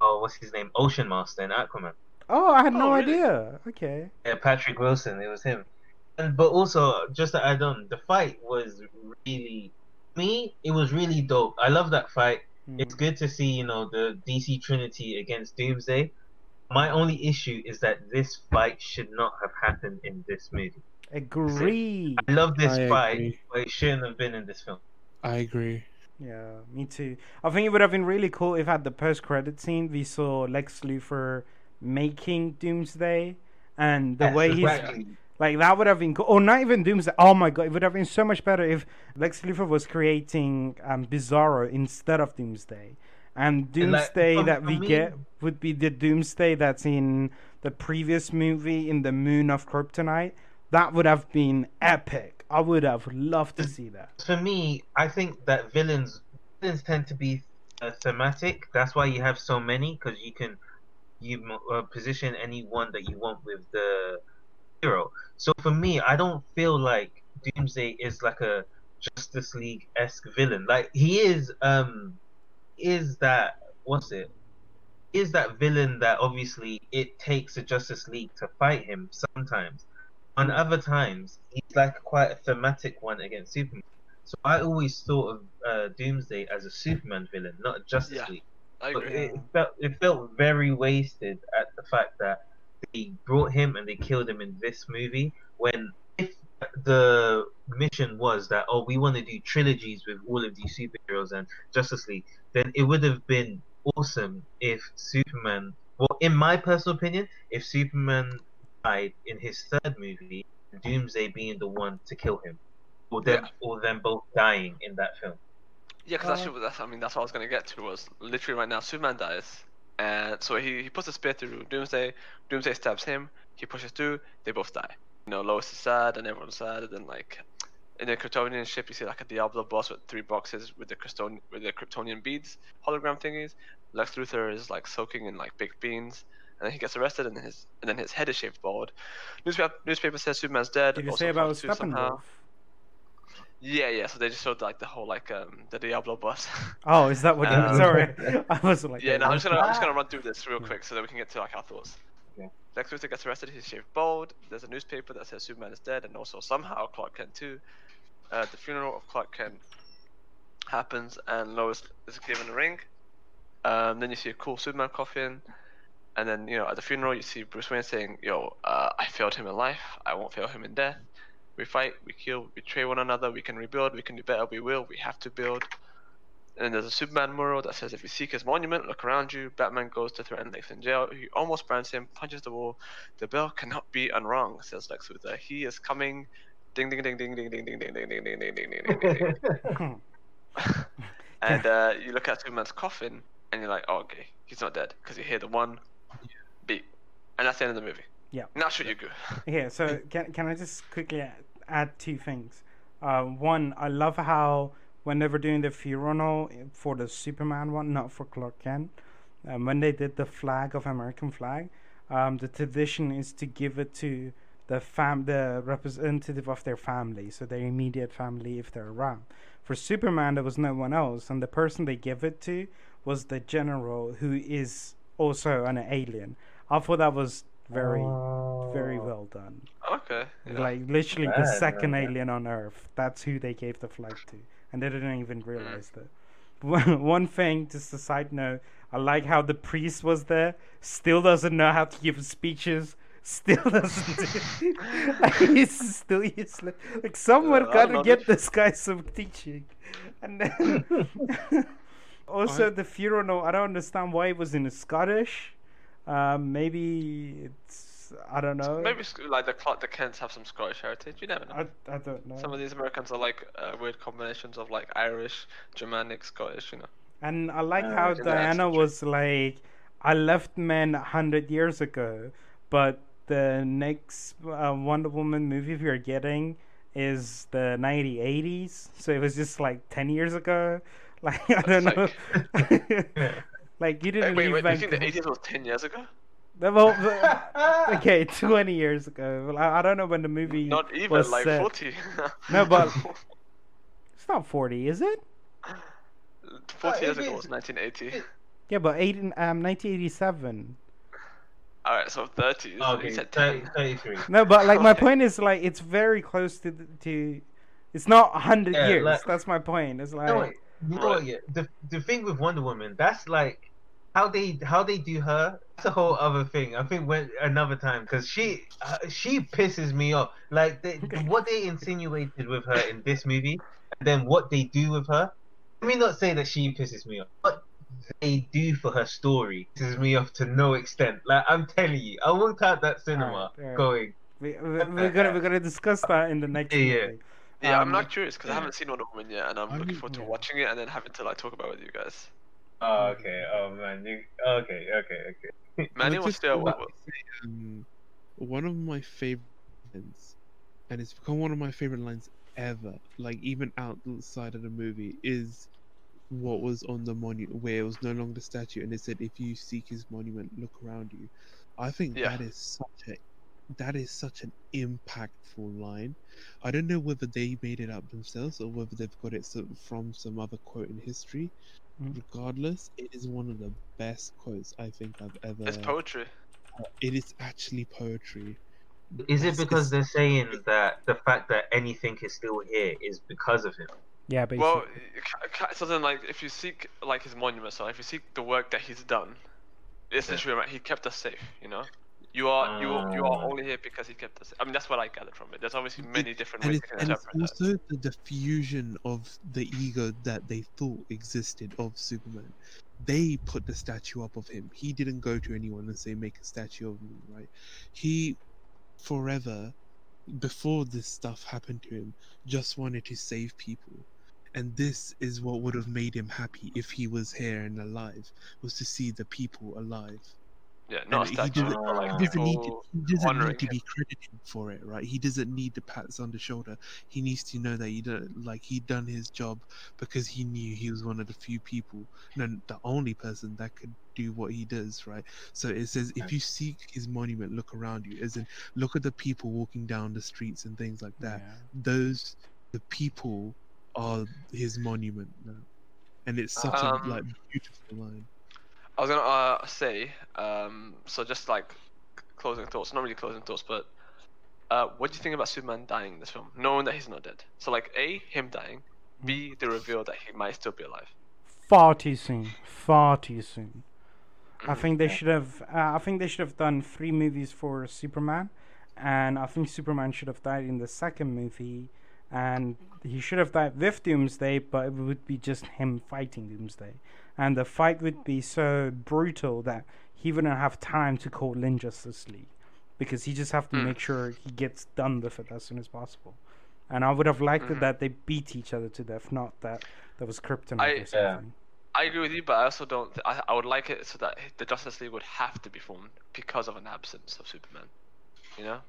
oh what's his name Ocean Master in Aquaman. Oh, I had Oh, no really? idea. Okay. Yeah, Patrick Wilson, it was him. And but also just to add on, the fight was really me. It was really dope. I love that fight. It's mm-hmm. good to see you know the DC Trinity against Doomsday. My only issue is that this fight should not have happened in this movie. Agree. I love this I fight, agree. but it shouldn't have been in this film. I agree Yeah, me too. I think it would have been really cool if at the post-credit scene we saw Lex Luthor making Doomsday, and the Yes, way he's exactly. Like that would have been cool. Or not even Doomsday. Oh my god, it would have been so much better if Lex Luthor was creating um, Bizarro instead of Doomsday. And Doomsday for- that we get would be the Doomsday that's in the previous movie in the Moon of Kryptonite. That would have been epic. I would have loved to see that. for me, I think that villains villains tend to be uh, thematic. That's why you have so many because you can you uh, position any one that you want with the hero. So for me, I don't feel like Doomsday is like a Justice League esque villain. Like he is um is that what's it? Is that villain that obviously it takes a Justice League to fight him sometimes. On other times, he's like quite a thematic one against Superman. So I always thought of uh, Doomsday as a Superman villain, not a Justice Yeah. League. I But agree. it felt it felt very wasted at the fact that they brought him and they killed him in this movie. When if the mission was that oh we want to do trilogies with all of these superheroes and Justice League, then it would have been awesome if Superman. Well, in my personal opinion, if Superman died in his third movie, Doomsday being the one to kill him, or them or them both dying in that film. Yeah, because Uh, actually, that's I mean that's what I was gonna get to was literally right now Superman dies, and so he, he puts a spear through Doomsday. Doomsday stabs him. He pushes through. They both die. You know, Lois is sad and everyone's sad, and then like in the Kryptonian ship, you see like a Diablo boss with three boxes with the Krypton with the Kryptonian beads, hologram thingies. Lex Luthor is like soaking in like baked beans, and then he gets arrested, and then his and then his head is shaved bald. Newspaper newspaper says Superman's dead. Did you say about. Steppenwolf? Yeah, yeah. So they just showed like the whole like um the Diablo boss. Oh, is that what you Um, Sorry. I was like, Yeah, no, I'm just gonna I'm just gonna run through this real quick so that we can get to like our thoughts. Okay. Lex Luthor gets arrested. He's shaved bald. There's a newspaper that says Superman is dead, and also somehow Clark Kent too. Uh, the funeral of Clark Kent happens, and Lois is given a ring. Um, then you see a cool Superman coffin, and then you know at the funeral you see Bruce Wayne saying, "Yo, uh, I failed him in life. I won't fail him in death. We fight, we kill, we betray one another. We can rebuild. We can do better. We will. We have to build." And then there's a Superman mural that says, "If you seek his monument, look around you." Batman goes to threaten Lex in jail. He almost brands him, punches the wall. The bell cannot be unrung, says Lex Luthor. He is coming. Ding ding ding ding ding ding ding ding ding ding ding ding ding ding ding ding. And uh, you look at Superman's coffin, and you're like, "Oh, okay, he's not dead," because you hear the one beat, and that's the end of the movie. Yeah. Now should you go? Yeah, so can, can I just quickly add, add two things? Uh, one, I love how when they were doing the funeral for the Superman one, not for Clark Kent, um, when they did the flag of American flag, um, the tradition is to give it to the fam, the representative of their family, so their immediate family if they're around. For Superman, there was no one else, and the person they give it to was the general, who is also an alien. I thought that was very, very Oh. well done. Okay. yeah. Like literally the second right. alien on Earth. That's who they gave the flag to, and they didn't even realize that. One one thing, just a side note, I like how the priest was there. Still doesn't know how to give speeches. Still doesn't. Do, like, he's still useless. Like someone Uh, gotta get this guy some teaching. And then also I- the funeral. I don't understand why it was in Scottish. Um, maybe it's I don't know. Maybe like the Clark, the Kents have some Scottish heritage. You never know. I, I don't know. Some of these Americans are like uh, weird combinations of like Irish, Germanic, Scottish. You know. And I like Uh, how Diana was like, I left men a hundred years ago, but the next uh, Wonder Woman movie we are getting is the 1980s, so it was just like 10 years ago. Like I don't know. like you didn't wait, leave wait. You think the Vancouver. 80s was 10 years ago? Well, okay, 20 years ago. Well, I, I don't know when the movie Not even was like set. 40. No, but- It's not 40, is it? 40 years ago it's- was 1980. Yeah, but eight, um, 1987. All right, so 30. So Okay, you said 30, 10. 33. No, but like my point is like it's very close to to. It's not hundred Yeah, years. like- That's my point. It's like No, wait, you Right. yeah, the the thing with Wonder Woman, that's like how they how they do her. That's a whole other thing. I think when another time because she uh, she pisses me off. Like they, what they insinuated with her in this movie, and then what they do with her. Let me not say that she pisses me off. What they do for her story pisses me off to no extent. Like I'm telling you, I walked out that cinema Alright, alright. going, we, we, we're gonna we're gonna discuss that in the next Yeah, yeah. movie. Yeah, I'm Um, not curious because I haven't seen Wonder Woman yet, and I'm I looking mean, forward to yeah. watching it and then having to like talk about it with you guys. Oh, okay, oh man, you, okay, okay, okay. Manny, Well, what's just the what- what, what, um, one of my favorite lines, and it's become one of my favorite lines ever. Like even outside of the movie, is what was on the monument where it was no longer the statue, and it said, "If you seek his monument, look around you." I think Yeah. that is such a that is such an impactful line. I don't know whether they made it up themselves or whether they've got it from some other quote in history, Mm-hmm. regardless, it is one of the best quotes I think I've ever. It's poetry. Uh, it is actually poetry. Is it because they're saying that the fact that anything is still here is because of him? Yeah, basically. Well, it ca- so then like if you seek like his monument, so if you seek the work that he's done, it's Yeah. literally like, he kept us safe. You know, you are you you are Ah. only here because he kept us. I mean, that's what I gathered from it. There's obviously It- many different and ways it's, you can and it's that. also the diffusion of the ego that they thought existed of Superman. They put the statue up of him. He didn't go to anyone and say, "Make a statue of me." Right? He, forever, before this stuff happened to him, just wanted to save people, and this is what would have made him happy if he was here and alive, was to see the people alive. Yeah, not he doesn't- like He doesn't need to, he doesn't need to be credited for it, right? He doesn't need the pats on the shoulder. He needs to know that he done, like he done his job because he knew he was one of the few people, no, the only person that could do what he does, right? So it says if you seek his monument, look around you, as in look at the people walking down the streets and things like that. yeah. Those the people are his monument now, and it's such Um, a like beautiful line. I was gonna uh, say, um, so just like closing thoughts, not really closing thoughts, but uh, what do you think about Superman dying in this film, knowing that he's not dead? So like, a him dying, b the reveal that he might still be alive. Far too soon. Far too soon. I Mhm. think they should have. Uh, I think they should have done three movies for Superman, and I think Superman should have died in the second movie, and he should have died with Doomsday, but it would be just him fighting Doomsday, and the fight would be so brutal that he wouldn't have time to call in Justice League, because he just have to Hmm. make sure he gets done with it as soon as possible. And I would have liked it Mhm. that they beat each other to death, not that there was kryptonite I- or Yeah. something. I agree with you, but I also don't. I, I would like it so that the Justice League would have to be formed because of an absence of Superman. You know,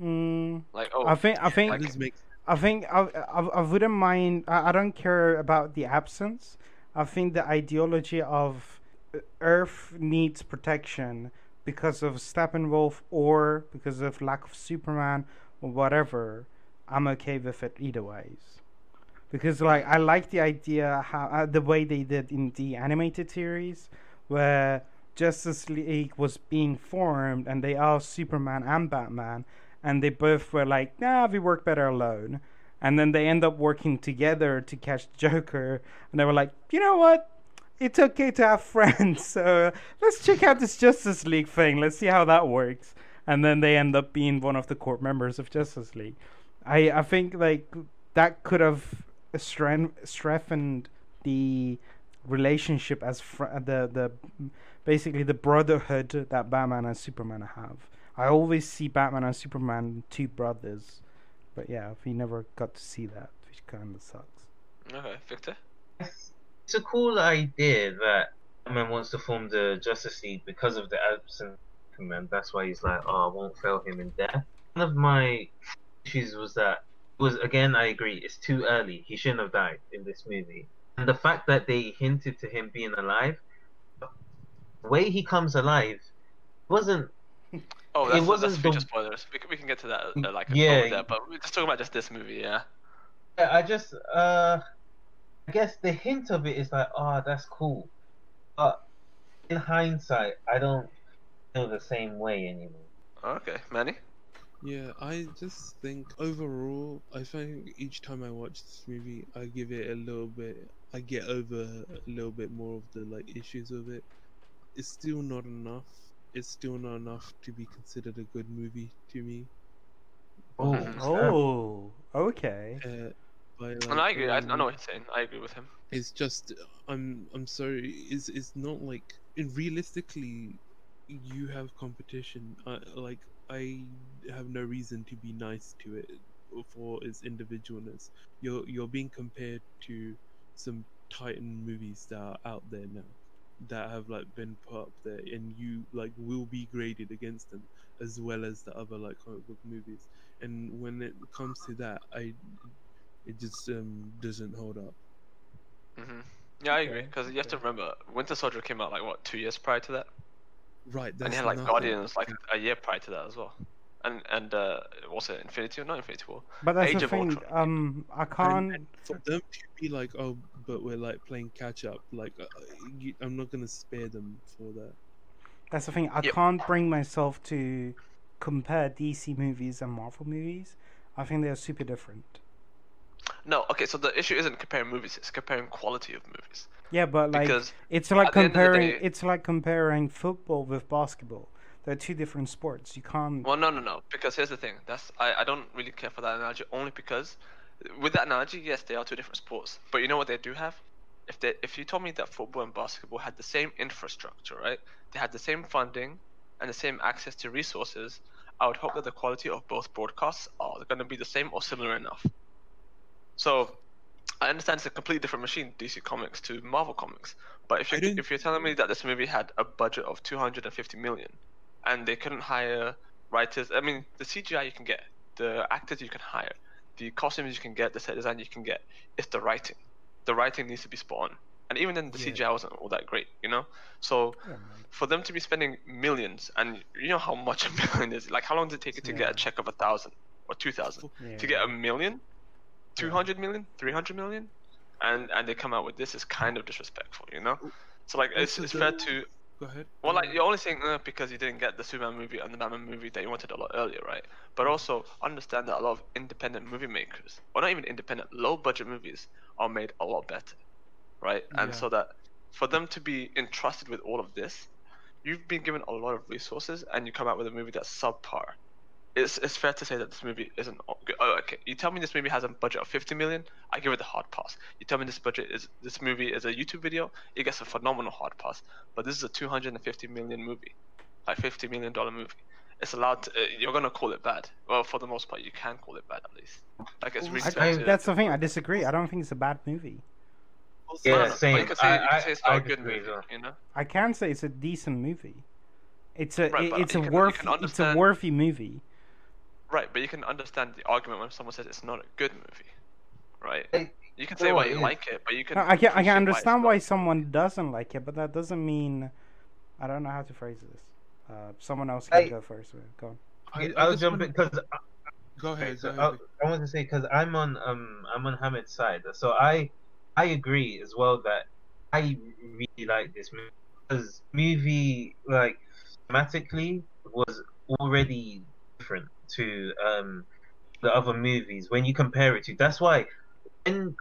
Mm, like oh, I think I think That does make I think I, I, I wouldn't mind. I, I don't care about the absence. I think the ideology of uh, Earth needs protection because of Steppenwolf or because of lack of Superman or whatever. I'm okay with it either ways. Because like I like the idea how uh, the way they did in the animated series, where Justice League was being formed and they are Superman and Batman, and they both were like, nah, we work better alone. And then they end up working together to catch Joker, and they were like, you know what? It's okay to have friends, so let's check out this Justice League thing. Let's see how that works. And then they end up being one of the core members of Justice League. I I think like that could have strength, strengthened the relationship as fr- the the basically the brotherhood that Batman and Superman have. I always see Batman and Superman two brothers, but yeah, we never got to see that, which kind of sucks. okay, Victor. It's a cool idea that Batman wants to form the Justice League because of the absence of Superman. That's why he's like, oh, I won't fail him in death. One of my issues was that was again, I agree, it's too early. He shouldn't have died in this movie. And the fact that they hinted to him being alive, the way he comes alive wasn't Oh, It that's, wasn't that's the- future spoilers. We can, we can get to that uh, like a Yeah. there, but we're just talking about just this movie, yeah. Yeah, I just uh I guess the hint of it is like, oh that's cool. But in hindsight I don't feel the same way anymore. Okay, Manny. Yeah, I just think overall, I think each time I watch this movie, I give it a little bit. I get over a little bit more of the like issues of it. It's still not enough. It's still not enough to be considered a good movie to me. Oh. Oh, okay. Uh, by, And I like, agree. I, I um, know what you're saying. I agree with him. It's just I'm I'm sorry. It's it's not like and realistically, you have competition. I, like I have no reason to be nice to it for its individualness. You're you're being compared to some Titan movies that are out there now that have like been put up there, and you like will be graded against them as well as the other like comic book movies. And when it comes to that, I it just um doesn't hold up. hmm Yeah, I agree. Because you have to okay. remember, Winter Soldier came out like what two years prior to that, Right. That's and he had like nothing. Guardians like a year prior to that as well. And and uh, what's it? Infinity or Not Infinity War. But that's Age the of thing. Ultron. Um, I can't. and for them to be like, oh, but we're like playing catch up. Like uh, you, I'm not gonna spare them for that. That's the thing. I Yep. can't bring myself to compare DC movies and Marvel movies. I think they're super different. No, okay. So the issue isn't comparing movies; it's comparing quality of movies. Yeah, but like Because it's like at the end of the comparing day- it's like comparing football with basketball. They're two different sports. You can't. Well, no, no, no. Because here's the thing. That's I, I don't really care for that analogy only because, with that analogy, yes, they are two different sports. But you know what they do have? If they if you told me that football and basketball had the same infrastructure, right? They had the same funding and the same access to resources. I would hope that the quality of both broadcasts are going to be the same or similar enough. So, I understand it's a completely different machine, DC Comics to Marvel Comics. But if you if you're telling me that this movie had a budget of 250 million, and they couldn't hire writers. I mean, the CGI you can get, the actors you can hire, the costumes you can get, the set design you can get. It's the writing. The writing needs to be spot on. And even then, the Yeah. CGI wasn't all that great, you know. So Yeah, for them to be spending millions, and you know how much a million is. Like, how long does it take you to get a check of a thousand or two thousand? To get a million, two hundred million, three hundred million, and and they come out with this is kind of disrespectful, you know. So like, it's it's fair to Go ahead. well, like you're only saying uh, because you didn't get the Superman movie and the Batman movie that you wanted a lot earlier, right? But also understand that a lot of independent movie makers, or not even independent, low budget movies are made a lot better, right? And Yeah. so that for them to be entrusted with all of this, you've been given a lot of resources, and you come out with a movie that's subpar. It's, it's fair to say that this movie isn't good. Oh, okay. You tell me this movie has a budget of 50 million, I give it a hard pass. You tell me this budget is this movie is a YouTube video, it gets a phenomenal hard pass. But this is a 250 million movie, like 50 million dollar movie. It's allowed. To, uh, you're gonna call it bad. Well, for the most part, you can call it bad at least. Like it's really I, I, that's the thing. I disagree. I don't think it's a bad movie. Also, No, no, Yeah, no, same. You can say, I- you can say it's not a good movie. well. You know. I can say it's a decent movie. It's a Right, it- it's a you can- you worthy it's a worthy movie. Right, but you can understand the argument when someone says it's not a good movie, right? Hey, You can say why you yeah. like it, but you can. No, I can I can understand not. why someone doesn't like it, but that doesn't mean I don't know how to phrase this. Uh, someone else can I- go first. Go on. I, I I'll just jump wanna- in because Go ahead. so Go I. I want to say because I'm on um I'm on Hamid's side, so I I agree as well that I really like this movie because movie like thematically was already different to um the other movies when you compare it to. That's why when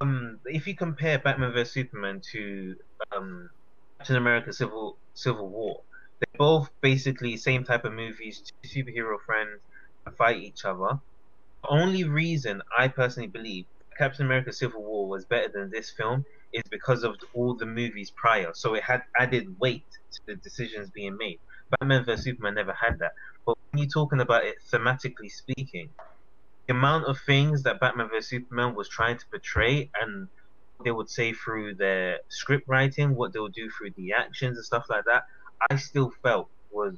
um if you compare Batman vs Superman to um Captain America Civil Civil War, they're both basically same type of movies, two superhero friends fight each other. The only reason I personally believe Captain America Civil War was better than this film is because of all the movies prior. So it had added weight to the decisions being made. Batman vs Superman never had that. But when you're talking about it thematically speaking, the amount of things that Batman vs Superman was trying to portray and they would say through their script writing, what they would do through the actions and stuff like that, I still felt was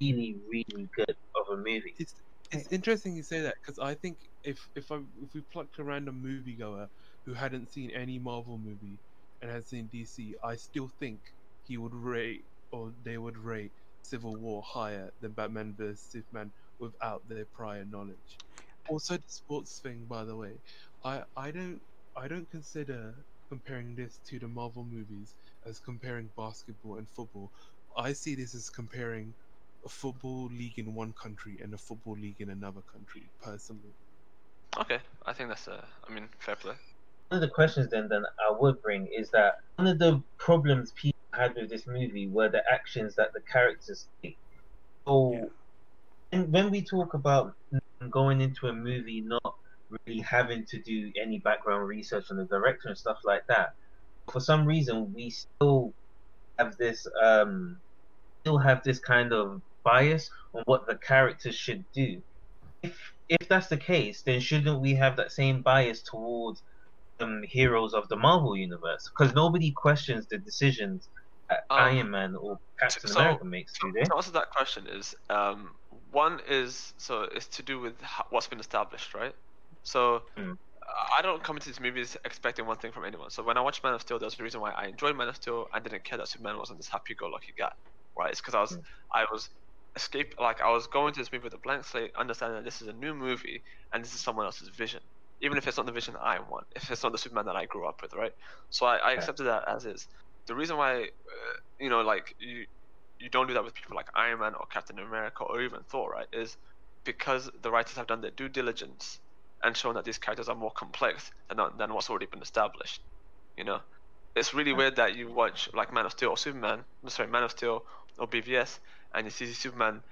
really, really good of a movie. It's it's interesting you say that because I think if if I if we plucked a random moviegoer who hadn't seen any Marvel movie and had seen DC, I still think he would rate or they would rate Civil War higher than Batman vs Superman without their prior knowledge. Also, the sports thing, by the way, I I don't I don't consider comparing this to the Marvel movies as comparing basketball and football. I see this as comparing a football league in one country and a football league in another country, personally. Okay, I think that's a. I mean, fair play. one of the questions then that I would bring is that one of the problems people had with this movie were the actions that the characters take. So Yeah. and when we talk about going into a movie not really having to do any background research on the director and stuff like that, for some reason we still have this um still have this kind of bias on what the characters should do. If if that's the case, then shouldn't we have that same bias towards um, heroes of the Marvel universe? Because nobody questions the decisions Um, Iron Man or Captain so- America makes, do they? To answer that question is um, one is so it's to do with what's been established, right? So Mm. I don't come into these movies expecting one thing from anyone. So when I watched Man of Steel, there's a reason why I enjoyed Man of Steel and didn't care that Superman wasn't this happy-go-lucky guy, right? It's because I was Mm. I was escape like I was going to this movie with a blank slate, understanding that this is a new movie and this is someone else's vision, even if it's not the vision I want, if it's not the Superman that I grew up with, right? So I, I accepted that as is. The reason why, uh, you know, like you, you don't do that with people like Iron Man or Captain America or even Thor, right? Is because the writers have done their due diligence and shown that these characters are more complex than than what's already been established. You know, it's really weird that you watch like Man of Steel or Superman, sorry, Man of Steel or BVS, and you see Superman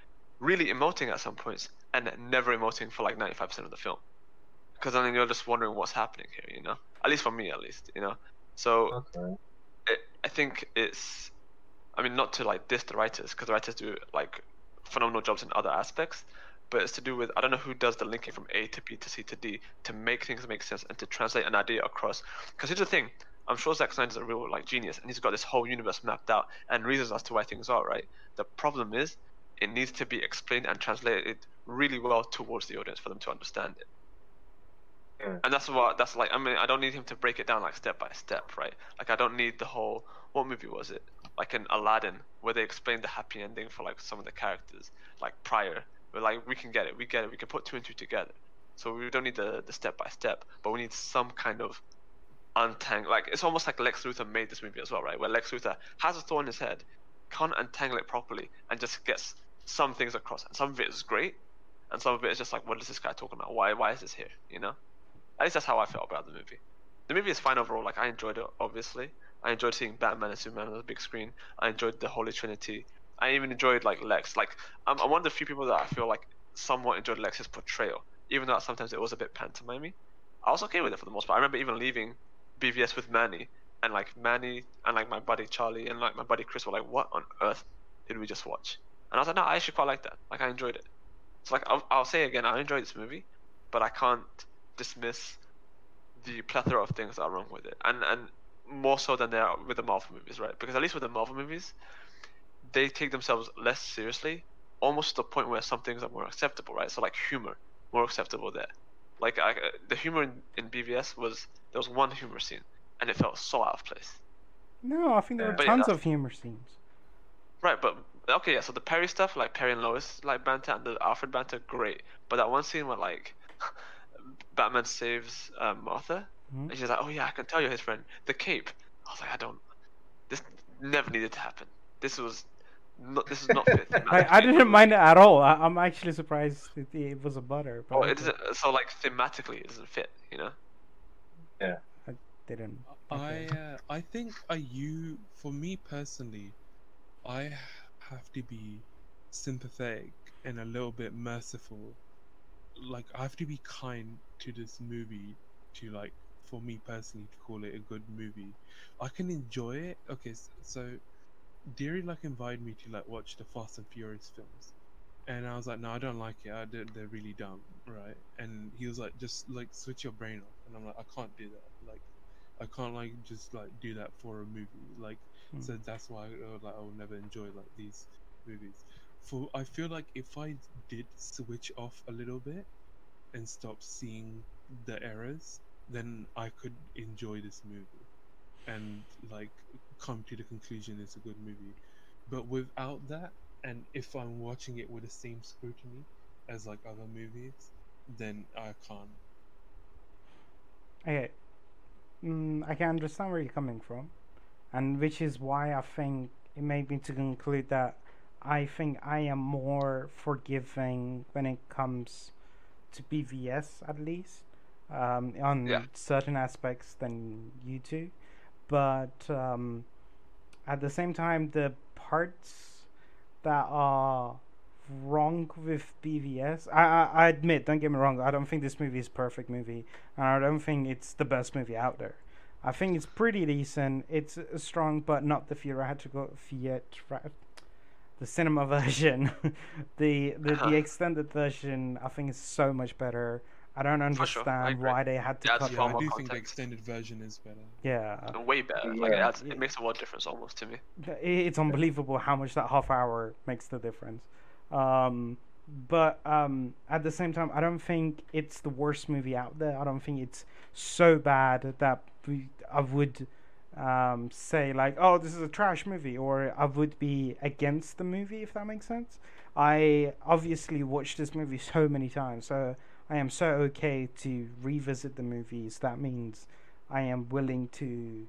really emoting at some points and never emoting for like 95% of the film. Because then you're just wondering what's happening here, you know? At least for me, at least, you know? So Okay. I think it's, I mean, not to like diss the writers, because the writers do like phenomenal jobs in other aspects, but it's to do with, I don't know who does the linking from A to B to C to D to make things make sense and to translate an idea across. Because here's the thing, I'm sure Zack Snyder's a real like genius, and he's got this whole universe mapped out and reasons as to why things are right. The problem is, it needs to be explained and translated really well towards the audience for them to understand it. Yeah. And that's what that's like. I mean, I don't need him to break it down like step by step, right? Like I don't need the whole. What movie was it? Like in Aladdin, where they explained the happy ending for like some of the characters, like prior. We're like, we can get it, we get it, we can put two and two together. So we don't need the the step by step, but we need some kind of untangle. Like it's almost like Lex Luthor made this movie as well, right? Where Lex Luthor has a thorn in his head, can't untangle it properly, and just gets some things across. And some of it is great, and some of it is just like, what is this guy talking about? Why why is this here? You know? At least that's how I felt about the movie. The movie is fine overall. Like I enjoyed it, obviously. I enjoyed seeing Batman and Superman on the big screen. I enjoyed the Holy Trinity. I even enjoyed like Lex. Like I'm, I'm one of the few people that I feel like somewhat enjoyed Lex's portrayal, even though sometimes it was a bit pantomimey. I was okay with it for the most part. I remember even leaving BVS with Manny, and like Manny and like my buddy Charlie and like my buddy Chris were like, "What on earth did we just watch?" And I was like, "No, I actually quite like that. Like I enjoyed it." So like I'll, I'll say again, I enjoyed this movie, but I can't dismiss the plethora of things that are wrong with it, and and more so than there are with the Marvel movies, right? Because at least with the Marvel movies, they take themselves less seriously, almost to the point where some things are more acceptable, right? So like humor, more acceptable there. Like I, the humor in, in BVS was there was one humor scene, and it felt so out of place. No, I think there Yeah. But yeah, tons that's- of humor scenes. Right, but okay, yeah. So the Perry stuff, like Perry and Lois, like banter, and the Alfred banter, great. But that one scene where like Batman saves um, Martha, Mhm. and she's like, "Oh yeah, I can tell you're his friend." The cape. I was like, I don't. This never needed to happen. This was. Not, this is not fit. I, I didn't mind it at all. I, I'm actually surprised it, it was a butter. But Oh, okay. it doesn't. So like thematically, it doesn't fit. You know. Yeah. I didn't. I uh, I think I you for me personally, I have to be sympathetic and a little bit merciful. Like I have to be kind to this movie to like for me personally to call it a good movie. I can enjoy it. Okay, so Deary like invited me to like watch the Fast and Furious films. And I was like, no, I don't like it. I, they're, they're really dumb, right? And he was like, just like switch your brain off. And I'm like, I can't do that. Like, I can't like just like do that for a movie. Like, Hmm. so that's why uh, like I will never enjoy like these movies. For I feel like if I did switch off a little bit and stop seeing the errors, then I could enjoy this movie and like come to the conclusion it's a good movie. But without that, and if I'm watching it with the same scrutiny as like other movies, then I can't. Okay. Mm, I can understand where you're coming from, and which is why I think it made me to conclude that I think I am more forgiving when it comes to BVS at least um, on Yeah. certain aspects than you two, but um, at the same time the parts that are wrong with BVS. I, I I admit, don't get me wrong. I don't think this movie is a perfect movie, and I don't think it's the best movie out there. I think it's pretty decent. It's strong, but not the theatrical theat the cinema version. the the, Uh-huh. the extended version, I think, is so much better. I don't For sure, I understand why they had to That's cut Yeah, I that. more do think the extended version is better. Yeah, Way better. Like it, Yeah. adds, it makes a world difference almost to me. It's unbelievable how much that half hour makes the difference. Um, but um, at the same time, I don't think it's the worst movie out there. I don't think it's so bad that we, I would um, say like, "Oh, this is a trash movie," or I would be against the movie if that makes sense. I obviously watched this movie so many times, so I am so okay to revisit the movies. That means I am willing to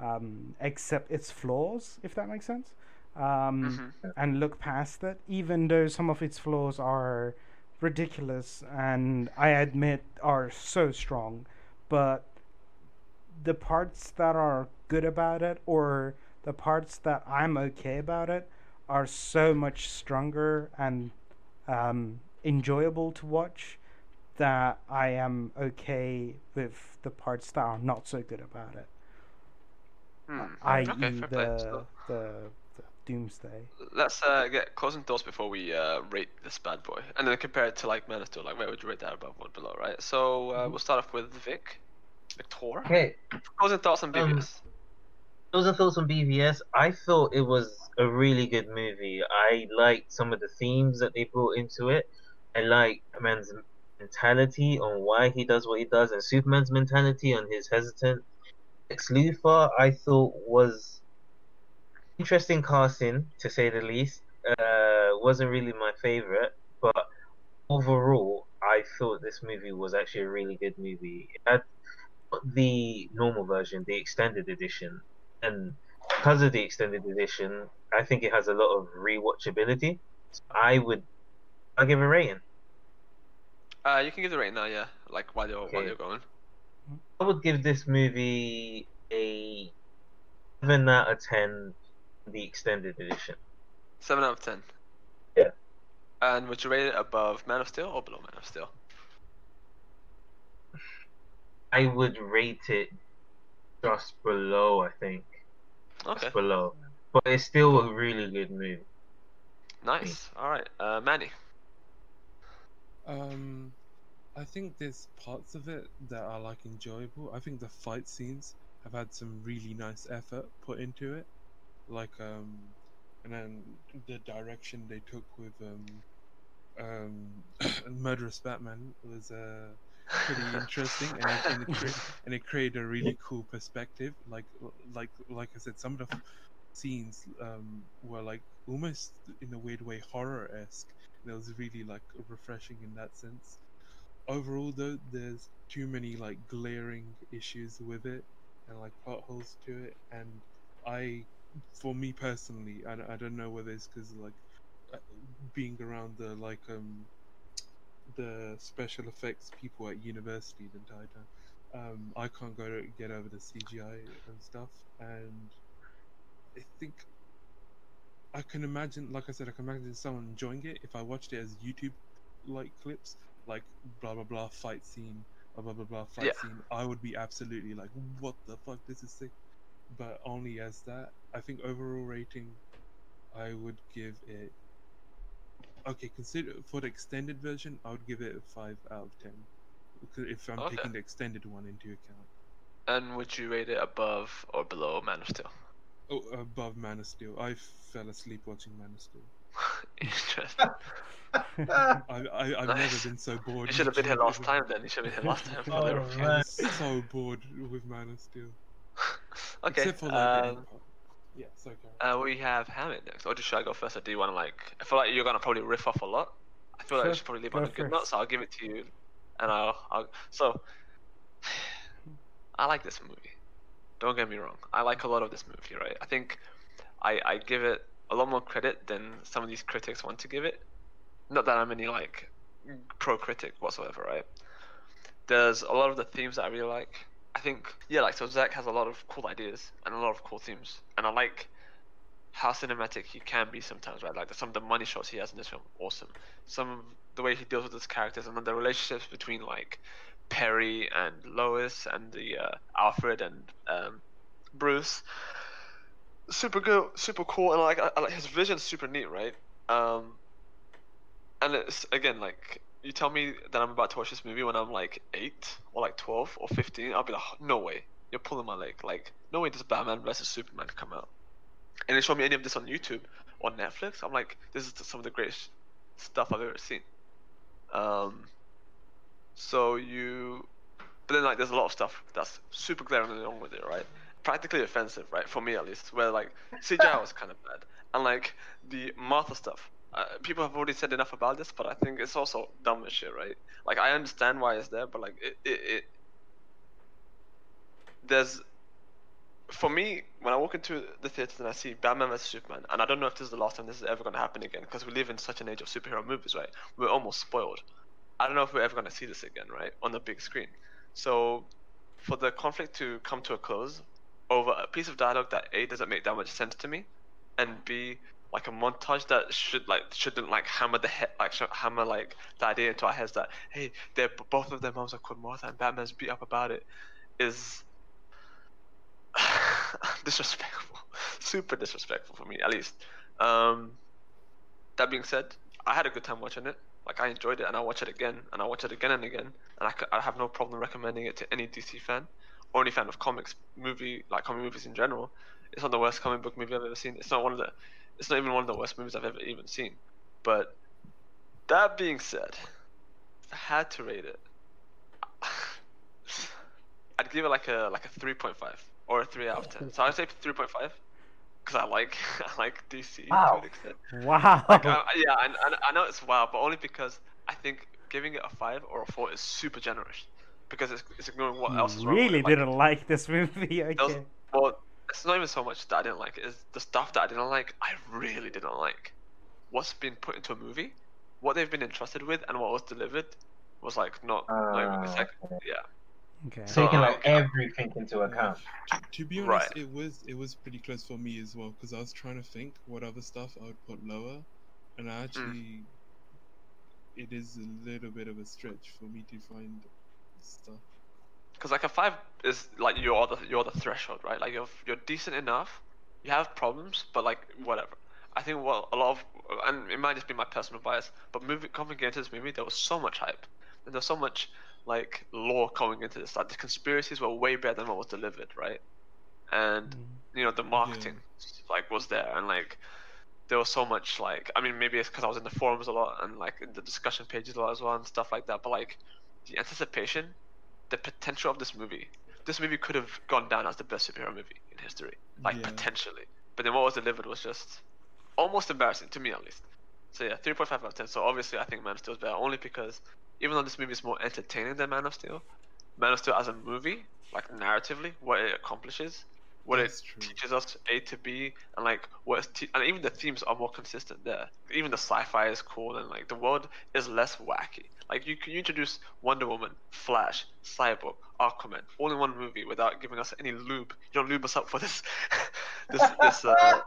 um, accept its flaws, if that makes sense, um, Mhm. and look past it, even though some of its flaws are ridiculous and I admit are so strong. But the parts that are good about it, or the parts that I'm okay about it, are so much stronger and um, enjoyable to watch that I am okay with the parts that are not so good about it. Hmm. I.e., Okay, the, the the Doomsday. Let's uh, get closing thoughts before we uh, rate this bad boy, and then compare it to like Man of Steel. Like, where would you rate that above or below, right? So uh, Mhm. we'll start off with Vic, Victor. Okay, Closing thoughts on Um, BVS. Those are thoughts on BVS. I thought it was a really good movie. I liked some of the themes that they brought into it. I like man's mentality on why he does what he does, and Superman's mentality on his hesitant. Lex Luthor, I thought was interesting casting to say the least. Uh, wasn't really my favorite, but overall, I thought this movie was actually a really good movie. It had the normal version, the extended edition, and because of the extended edition, I think it has a lot of rewatchability. So I would, I give a rating. Uh, you can give the rating now, yeah. Like while you're while you're going. I would give this movie a seven out of ten. The extended edition. Seven out of ten. Yeah. And would you rate it above Man of Steel or below Man of Steel? I would rate it just below. I think Okay. just below, but it's still a really good movie. Nice. All right. Uh, Manny. Um, I think there's parts of it that are like enjoyable. I think the fight scenes have had some really nice effort put into it, like um, and then the direction they took with um, um, murderous Batman was uh pretty interesting, and it, and, it and it created a really cool perspective. Like like like I said, some of the scenes um were like almost in a weird way horror esque. And it was really like refreshing in that sense. Overall, though, there's too many like glaring issues with it and like potholes to it, and I, for me personally, I, I don't know whether it's because like uh, being around the like um the special effects people at university the entire time. Um, I can't go to get over the CGI and stuff, and I think I can imagine, like I said, I can imagine someone enjoying it if I watched it as YouTube like clips, like blah blah blah fight scene, blah blah blah blah fight Yeah. scene. I would be absolutely like, what the fuck, this is sick. But only as that. I think overall rating, I would give it. Okay, consider for the extended version, I would give it a five out of ten. If I'm Okay. taking the extended one into account. And would you rate it above or below Man of Steel? Oh, above Man of Steel. I fell asleep watching Man of Steel. Interesting. I, I, I've Nice. never been so bored. You should have been here last time then. You should have been here last time. Oh. I man. was so bored with Man of Steel. okay. Except for like um. Yeah, so okay. uh, we have Hamid next. Or should I go first? Or do you want to like? I feel like you're gonna probably riff off a lot. I feel like Sure, we should probably leave go on a good first. note, so I'll give it to you. And I'll, I'll. So, I like this movie. Don't get me wrong. I like a lot of this movie, right? I think I I give it a lot more credit than some of these critics want to give it. Not that I'm any like pro critic whatsoever, right? There's a lot of the themes that I really like. I think yeah, like so Zack has a lot of cool ideas and a lot of cool themes, and I like how cinematic he can be sometimes, right? Like some of the money shots he has in this film, awesome. Some of the way he deals with his characters, and then the relationships between like Perry and Lois and the uh, Alfred and um, Bruce. Super good, super cool, and like I, I like his vision's super neat, right? Um, and it's again like you tell me that I'm about to watch this movie when I'm like eight or like twelve or fifteen, I'll be like, no way, you're pulling my leg. Like, no way does Batman versus Superman come out. And they show me any of this on YouTube or Netflix, I'm like, this is some of the greatest stuff I've ever seen. Um, so you, but then like there's a lot of stuff that's super glaringly wrong with it, right? Practically offensive, right? For me at least, where like CGI was kind of bad, and like the Martha stuff uh, people have already said enough about this, but I think it's also dumb as shit, right? Like I understand why it's there, but like it, it, it there's for me when I walk into the theater and I see Batman vs Superman, and I don't know if this is the last time this is ever going to happen again, because we live in such an age of superhero movies, right? We're almost spoiled. I don't know if we're ever going to see this again, right, on the big screen. So, for the conflict to come to a close over a piece of dialogue that a doesn't make that much sense to me, and b like a montage that should like shouldn't like hammer the head like hammer like the idea into our heads that hey they're both of their moms are called Martha and Batman's beat up about it? is disrespectful. Super disrespectful for me at least. Um that being said I had a good time watching it. Like I enjoyed it and I'll watch it again and I'll watch it again and again and I, c- I have no problem recommending it to any DC fan or any fan of comics movie like comic movies in general. It's not the worst comic book movie I've ever seen. It's not one of the it's not even one of the worst movies I've ever even seen. But that being said, if I had to rate it, I'd give it like a like a three point five or a three out of ten. So I'd say three point five because I like I like DC Wow. to an extent. Wow. Like, I, yeah, I, I, know it's wow, but only because I think giving it a five or a four is super generous because it's, it's ignoring what else is wrong. with really it. Like, didn't like this movie. Okay. those- well, it's not even so much that I didn't like it. It's the stuff that I didn't like. I really didn't like. What's been put into a movie, what they've been entrusted with, and what was delivered was like not, not even a Uh, second. Yeah. okay. So- Taking like uh, everything into account. To, to be honest, Right. it was it was pretty close for me as well because I was trying to think what other stuff I would put lower, and. I actually, it is a little bit of a stretch for me to find stuff. Because like a five is like you're the you're the threshold, right? Like you're you're decent enough. You have problems, but like whatever. I think what a lot of and it might just be my personal bias, but movie coming into this movie, there was so much hype, and there's so much like lore coming into this. Like the conspiracies were way better than what was delivered, right? And Mm. you know the marketing like was there, and like there was so much like I mean maybe it's because I was in the forums a lot and like in the discussion pages a lot as well and stuff like that. But like the anticipation the potential of this movie. This movie could have gone down as the best superhero movie in history, like Yeah. potentially. But then what was delivered was just almost embarrassing to me, at least. So yeah, three point five out of ten. So obviously, I think Man of Steel is better, only because even though this movie is more entertaining than Man of Steel, Man of Steel as a movie, like narratively, what it accomplishes, what That's it true. teaches us A to B, and like what it's te- and even the themes are more consistent there. Even the sci-fi is cool, and like the world is less wacky. Like you can introduce Wonder Woman, Flash, Cyborg, Aquaman, all in one movie without giving us any lube. You don't lube us up for this, this, this, uh,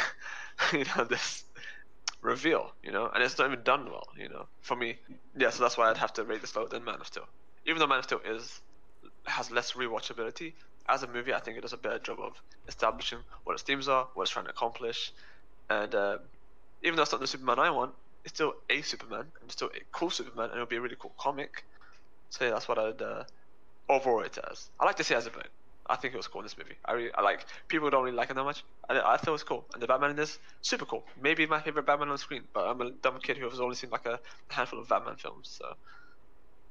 you know, this reveal. You know, and it's not even done well. You know, for me, yeah. So that's why I'd have to rate this lower than Man of Steel. Even though Man of Steel is has less rewatchability as a movie, I think it does a better job of establishing what its themes are, what it's trying to accomplish, and uh, even though it's not the Superman I want, it's still a Superman, and it's still a cool Superman, and it'll be a really cool comic. So yeah, that's what I'd uh, overall it as. I like to see it as a vote. I think it was cool in this movie. I really, I like people don't really like it that much. I, I thought it was cool, and the Batman in this super cool. Maybe my favorite Batman on screen, but I'm a dumb kid who has only seen like a handful of Batman films. So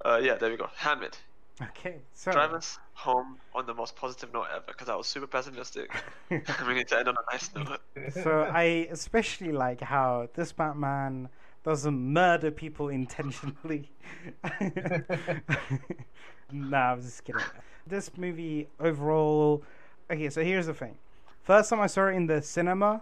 uh, yeah, there we go. Hamid, Okay. So. drive us home on the most positive note ever, because I was super pessimistic. we need to end on a nice note. so I especially like how this Batman doesn't murder people intentionally. nah, I'm just kidding. This movie overall, okay. So here's the thing. First time I saw it in the cinema,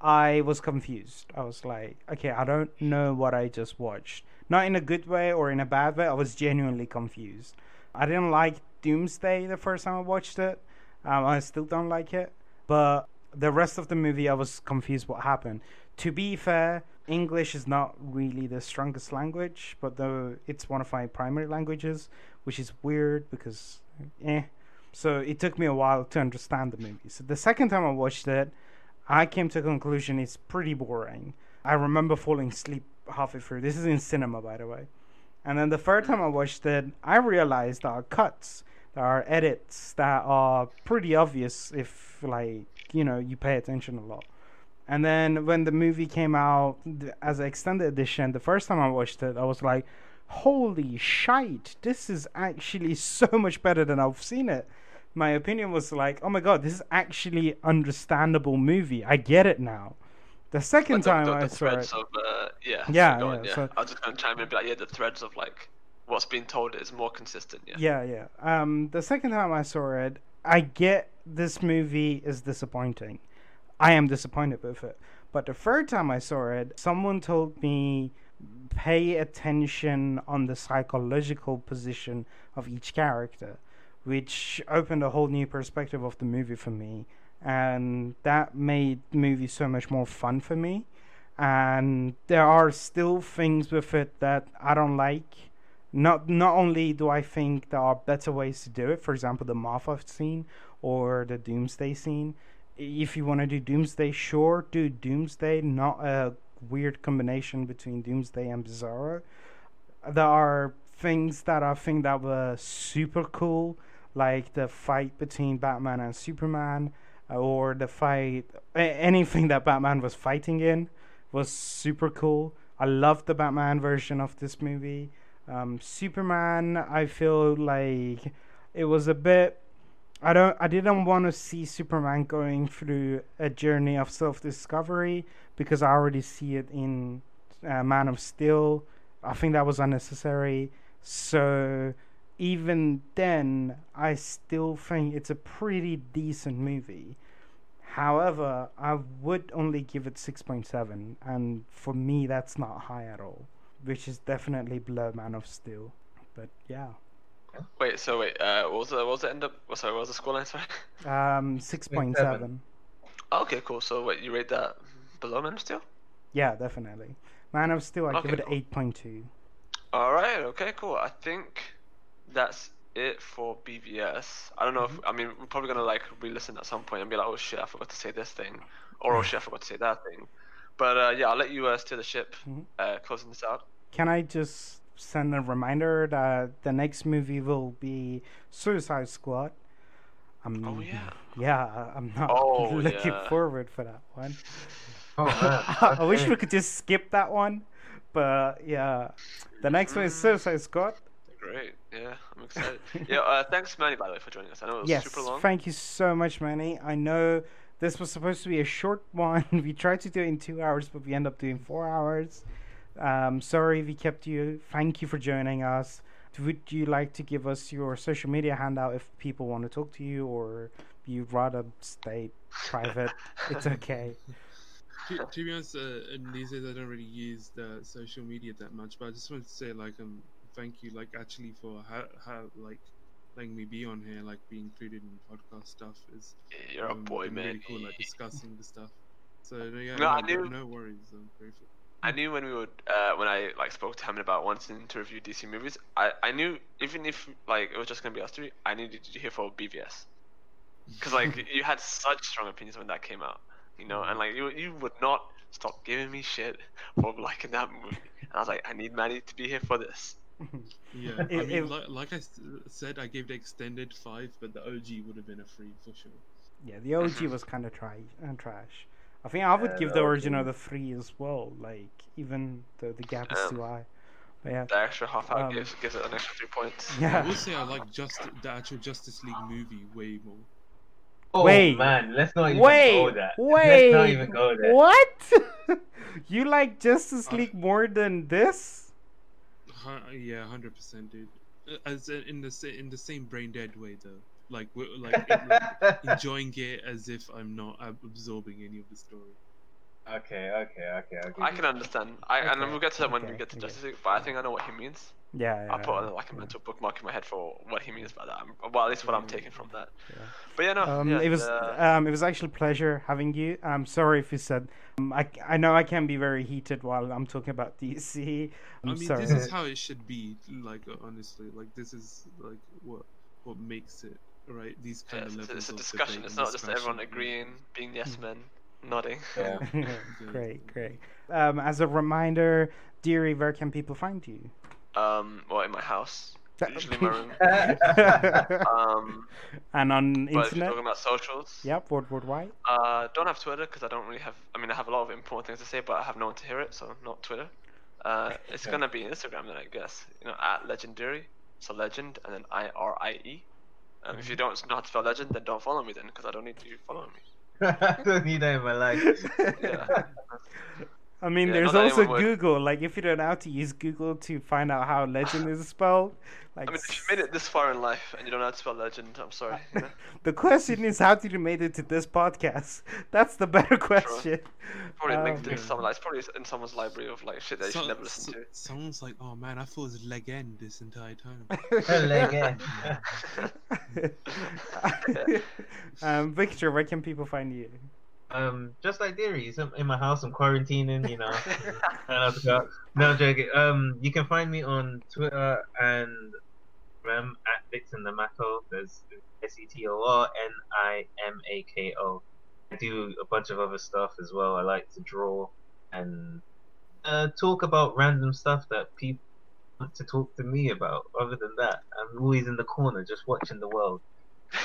I was confused. I was like, okay, I don't know what I just watched. Not in a good way or in a bad way. I was genuinely confused. I didn't like Doomsday the first time I watched it. Um, I still don't like it. But the rest of the movie, I was confused what happened. To be fair, English is not really the strongest language, but though it's one of my primary languages, which is weird because, eh. So it took me a while to understand the movie. So the second time I watched it, I came to a conclusion it's pretty boring. I remember falling asleep halfway through. This is in cinema, by the way. And then the third time I watched it, I realized there are cuts, there are edits that are pretty obvious if, like, you know, you pay attention a lot. And then when the movie came out as an extended edition, the first time I watched it, I was like, holy shite, this is actually so much better than I've seen it. My opinion was like, oh my god, this is actually understandable movie. I get it now. The second the- time the, I the saw it, of uh, yeah. Yeah, go on, yeah, yeah. so- I was just gonna chime in and be like, yeah, the threads of like what's being told is more consistent. Yeah. yeah, yeah. Um, the second time I saw it, I get this movie is disappointing. I am disappointed with it. But the third time I saw it, someone told me pay attention on the psychological position of each character, which opened a whole new perspective of the movie for me. And that made the movie so much more fun for me. And there are still things with it that I don't like. Not not only do I think there are better ways to do it, for example, the Martha scene or the Doomsday scene. If you want to do Doomsday, sure, do Doomsday, not a weird combination between Doomsday and Bizarro. There are things that I think that were super cool, like the fight between Batman and Superman, or the fight, anything that Batman was fighting in was super cool. I loved the Batman version of this movie. Um, Superman, I feel like it was a bit. I don't. I didn't want to see Superman going through a journey of self-discovery because I already see it in uh, Man of Steel. I think that was unnecessary. So even then, I still think it's a pretty decent movie. However, I would only give it 6.7, and for me, that's not high at all, which is definitely below Man of Steel. But yeah, Wait. So wait. Uh, what was the what was the end up? oh, Sorry. What was the scoreline? Sorry. um, 6.7. okay. Cool. So wait, you rate that below Man of Steel? Yeah, definitely. Man of Steel, I give it cool. 8.2. All right. Okay. Cool. I think that's it for BVS. I don't know if I mean we're probably gonna like re-listen at some point and be like, oh shit, I forgot to say this thing, or oh shit, I forgot to say that thing. But uh, yeah, I'll let you uh, steer the ship, Mhm. uh, closing this out. Can I just send a reminder that the next movie will be Suicide Squad? I'm, Oh yeah. Yeah, I'm not Oh, looking yeah. forward for that one. Oh man. I wish we could just skip that one, but yeah, the next one is Mm. Suicide Squad. Great. Yeah, I'm excited. yeah. Uh, thanks, Manny, by the way, for joining us. I know it was Yes, super long. thank you so much, Manny. I know this was supposed to be a short one. we tried to do it in two hours, but we end up doing four hours. Um, sorry we kept you. Thank you for joining us. Would you like to give us your social media handout if people want to talk to you, or you'd rather stay private? it's okay. to, to be honest, uh, these days I don't really use the social media that much, but I just wanted to say like um thank you like actually for how how like letting me be on here, like being included in podcast stuff is You're a um, boy, man. really cool, like discussing the stuff. So no, yeah, No, no, I knew- no worries. I'm grateful. I knew when we would uh, when I like spoke to him about wanting to review DC movies. I, I knew even if like it was just gonna be us three, I needed you here for BVS because like you had such strong opinions when that came out, you know, and like you you would not stop giving me shit for liking that movie. And I was like, I need Manny to be here for this. Yeah, I mean, it- like, like I s- said, I gave the extended five, but the OG would have been a free for sure. yeah, the OG was kind of try and trash. I think I would Yeah, give the the OG. original the three as well. Like even the the gap is Um, too high. But yeah, The extra half hour Um, gives gives it an extra three points. Yeah. I yeah. will say I like just the actual Justice League movie way more. Oh Wait. man, let's not even Wait, go there. wait. Let's not even go there. What? you like Justice Uh, League more than this? Yeah, hundred percent, dude. Uh, As in the in the same brain dead way though, like like, like enjoying it as if I'm not ab- absorbing any of the story. Okay, okay, okay, okay. I can understand. I and Okay, then we'll get to that when we get to. Justice League. But I think I know what he means. Yeah, yeah. I'll put yeah, like a yeah, mental bookmark in my head for what he means by that. Well, at least what I'm taking from that. yeah. But yeah, no. Um, yeah, it was the- um, it was actually a pleasure having you. I'm sorry if you said um, I I know I can be very heated while I'm talking about DC. I'm I mean, sorry. this is how it should be. Like uh, honestly, like this is like what what makes it right. These yeah, kind it's, of it's, levels a discussion. It's and not just everyone agreeing, being the yes men, nodding. Yeah. great, great. Um, as a reminder, Deary, where can people find you? Um, well, in my house, usually in my room. Um, and on but if you're internet. talking about socials, Yep, World War Wide. uh, don't have Twitter because I don't really have. I mean, I have a lot of important things to say, but I have no one to hear it, so not Twitter. Uh, it's Yeah. gonna be Instagram then, I guess. You know, at legendary, so legend and then I R I E. Um, if you don't know how to spell legend, then don't follow me then, because I don't need you following me. I don't need that in my life. Yeah. I mean, Yeah, there's also anyone would. Google. Like, if you don't know how to use Google to find out how legend is spelled, like, I mean, if you made it this far in life and you don't know how to spell legend, I'm sorry. You know? the question is, how did you made it to this podcast? That's the better question. Probably Um, linked in some, like, it's probably in someone's library of like shit that you should never listen so- to. Someone's like, oh man, I thought it was legend this entire time. Again. um, Victor, where can people find you? Um, just like I'm in my house. I'm quarantining. You know, I don't have to go out. No I'm joking. Um, you can find me on Twitter and Instagram at Vixen the Mako. There's S E T O R N I M A K O. I do a bunch of other stuff as well. I like to draw and uh, talk about random stuff that people want to talk to me about. Other than that, I'm always in the corner just watching the world.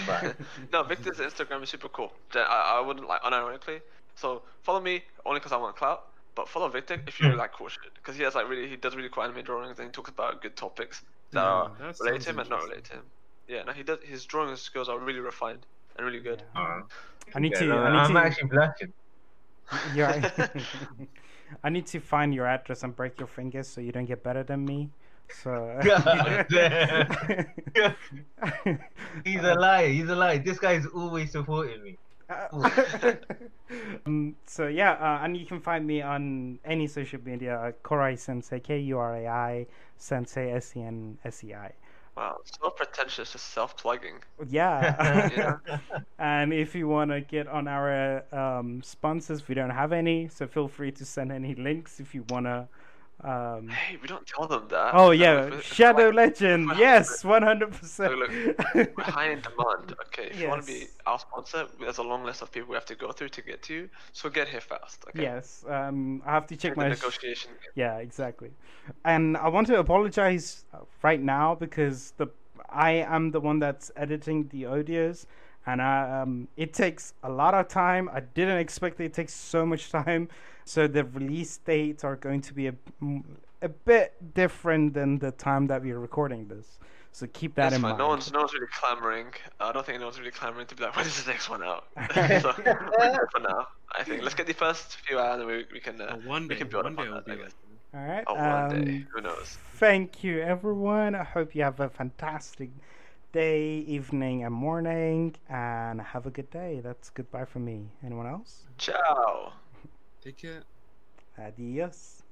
Bye. no, Victor's Instagram is super cool. I, I wouldn't like unironically. So follow me only because I want clout, but follow Victor if you Hmm. like cool shit. Because he has like really, he does really cool anime drawings and he talks about good topics that Yeah, are that related to him and not interesting. related to him. Yeah, no, he does. His drawing skills are really refined and really good. Aw. I need Yeah, to. no, I need I'm to. actually blushing. Yeah. I need to find your address and break your fingers so you don't get better than me. So. God. He's a liar. He's a liar. This guy is always supporting me. um, so yeah, uh, and you can find me on any social media, uh, Kurai Sensei, K U R A I Sensei S E N S E I. Wow, so pretentious, just self-plugging. Yeah. Yeah. and if you want to get on our um, sponsors, we don't have any, so feel free to send any links if you want to. Um... Hey, we don't tell them that. Oh Uh, yeah, Shadow like- Legend. Yes, one hundred percent. We're high in demand. Okay, if you want to be our sponsor, there's a long list of people we have to go through to get to you. So get here fast. Okay. Yes, um, I have to check Check my. the sh- negotiation. Yeah, exactly. And I want to apologize right now because the I am the one that's editing the audios, and I, um, it takes a lot of time. I didn't expect it takes so much time, so the release dates are going to be a, a bit different than the time that we're recording this. So keep that That's in fine. mind. No one's no one's really clamoring. I don't think anyone's really clamoring to be like, when is the next one out? so, for now. I think let's get the first few out, and then we, we can uh, But one we can build one up day on it'll that. I guess. All right. Oh, one day. um, Who knows? Thank you, everyone. I hope you have a fantastic day, evening, and morning, and have a good day. That's goodbye from me. Anyone else? Ciao. Take care. Adios.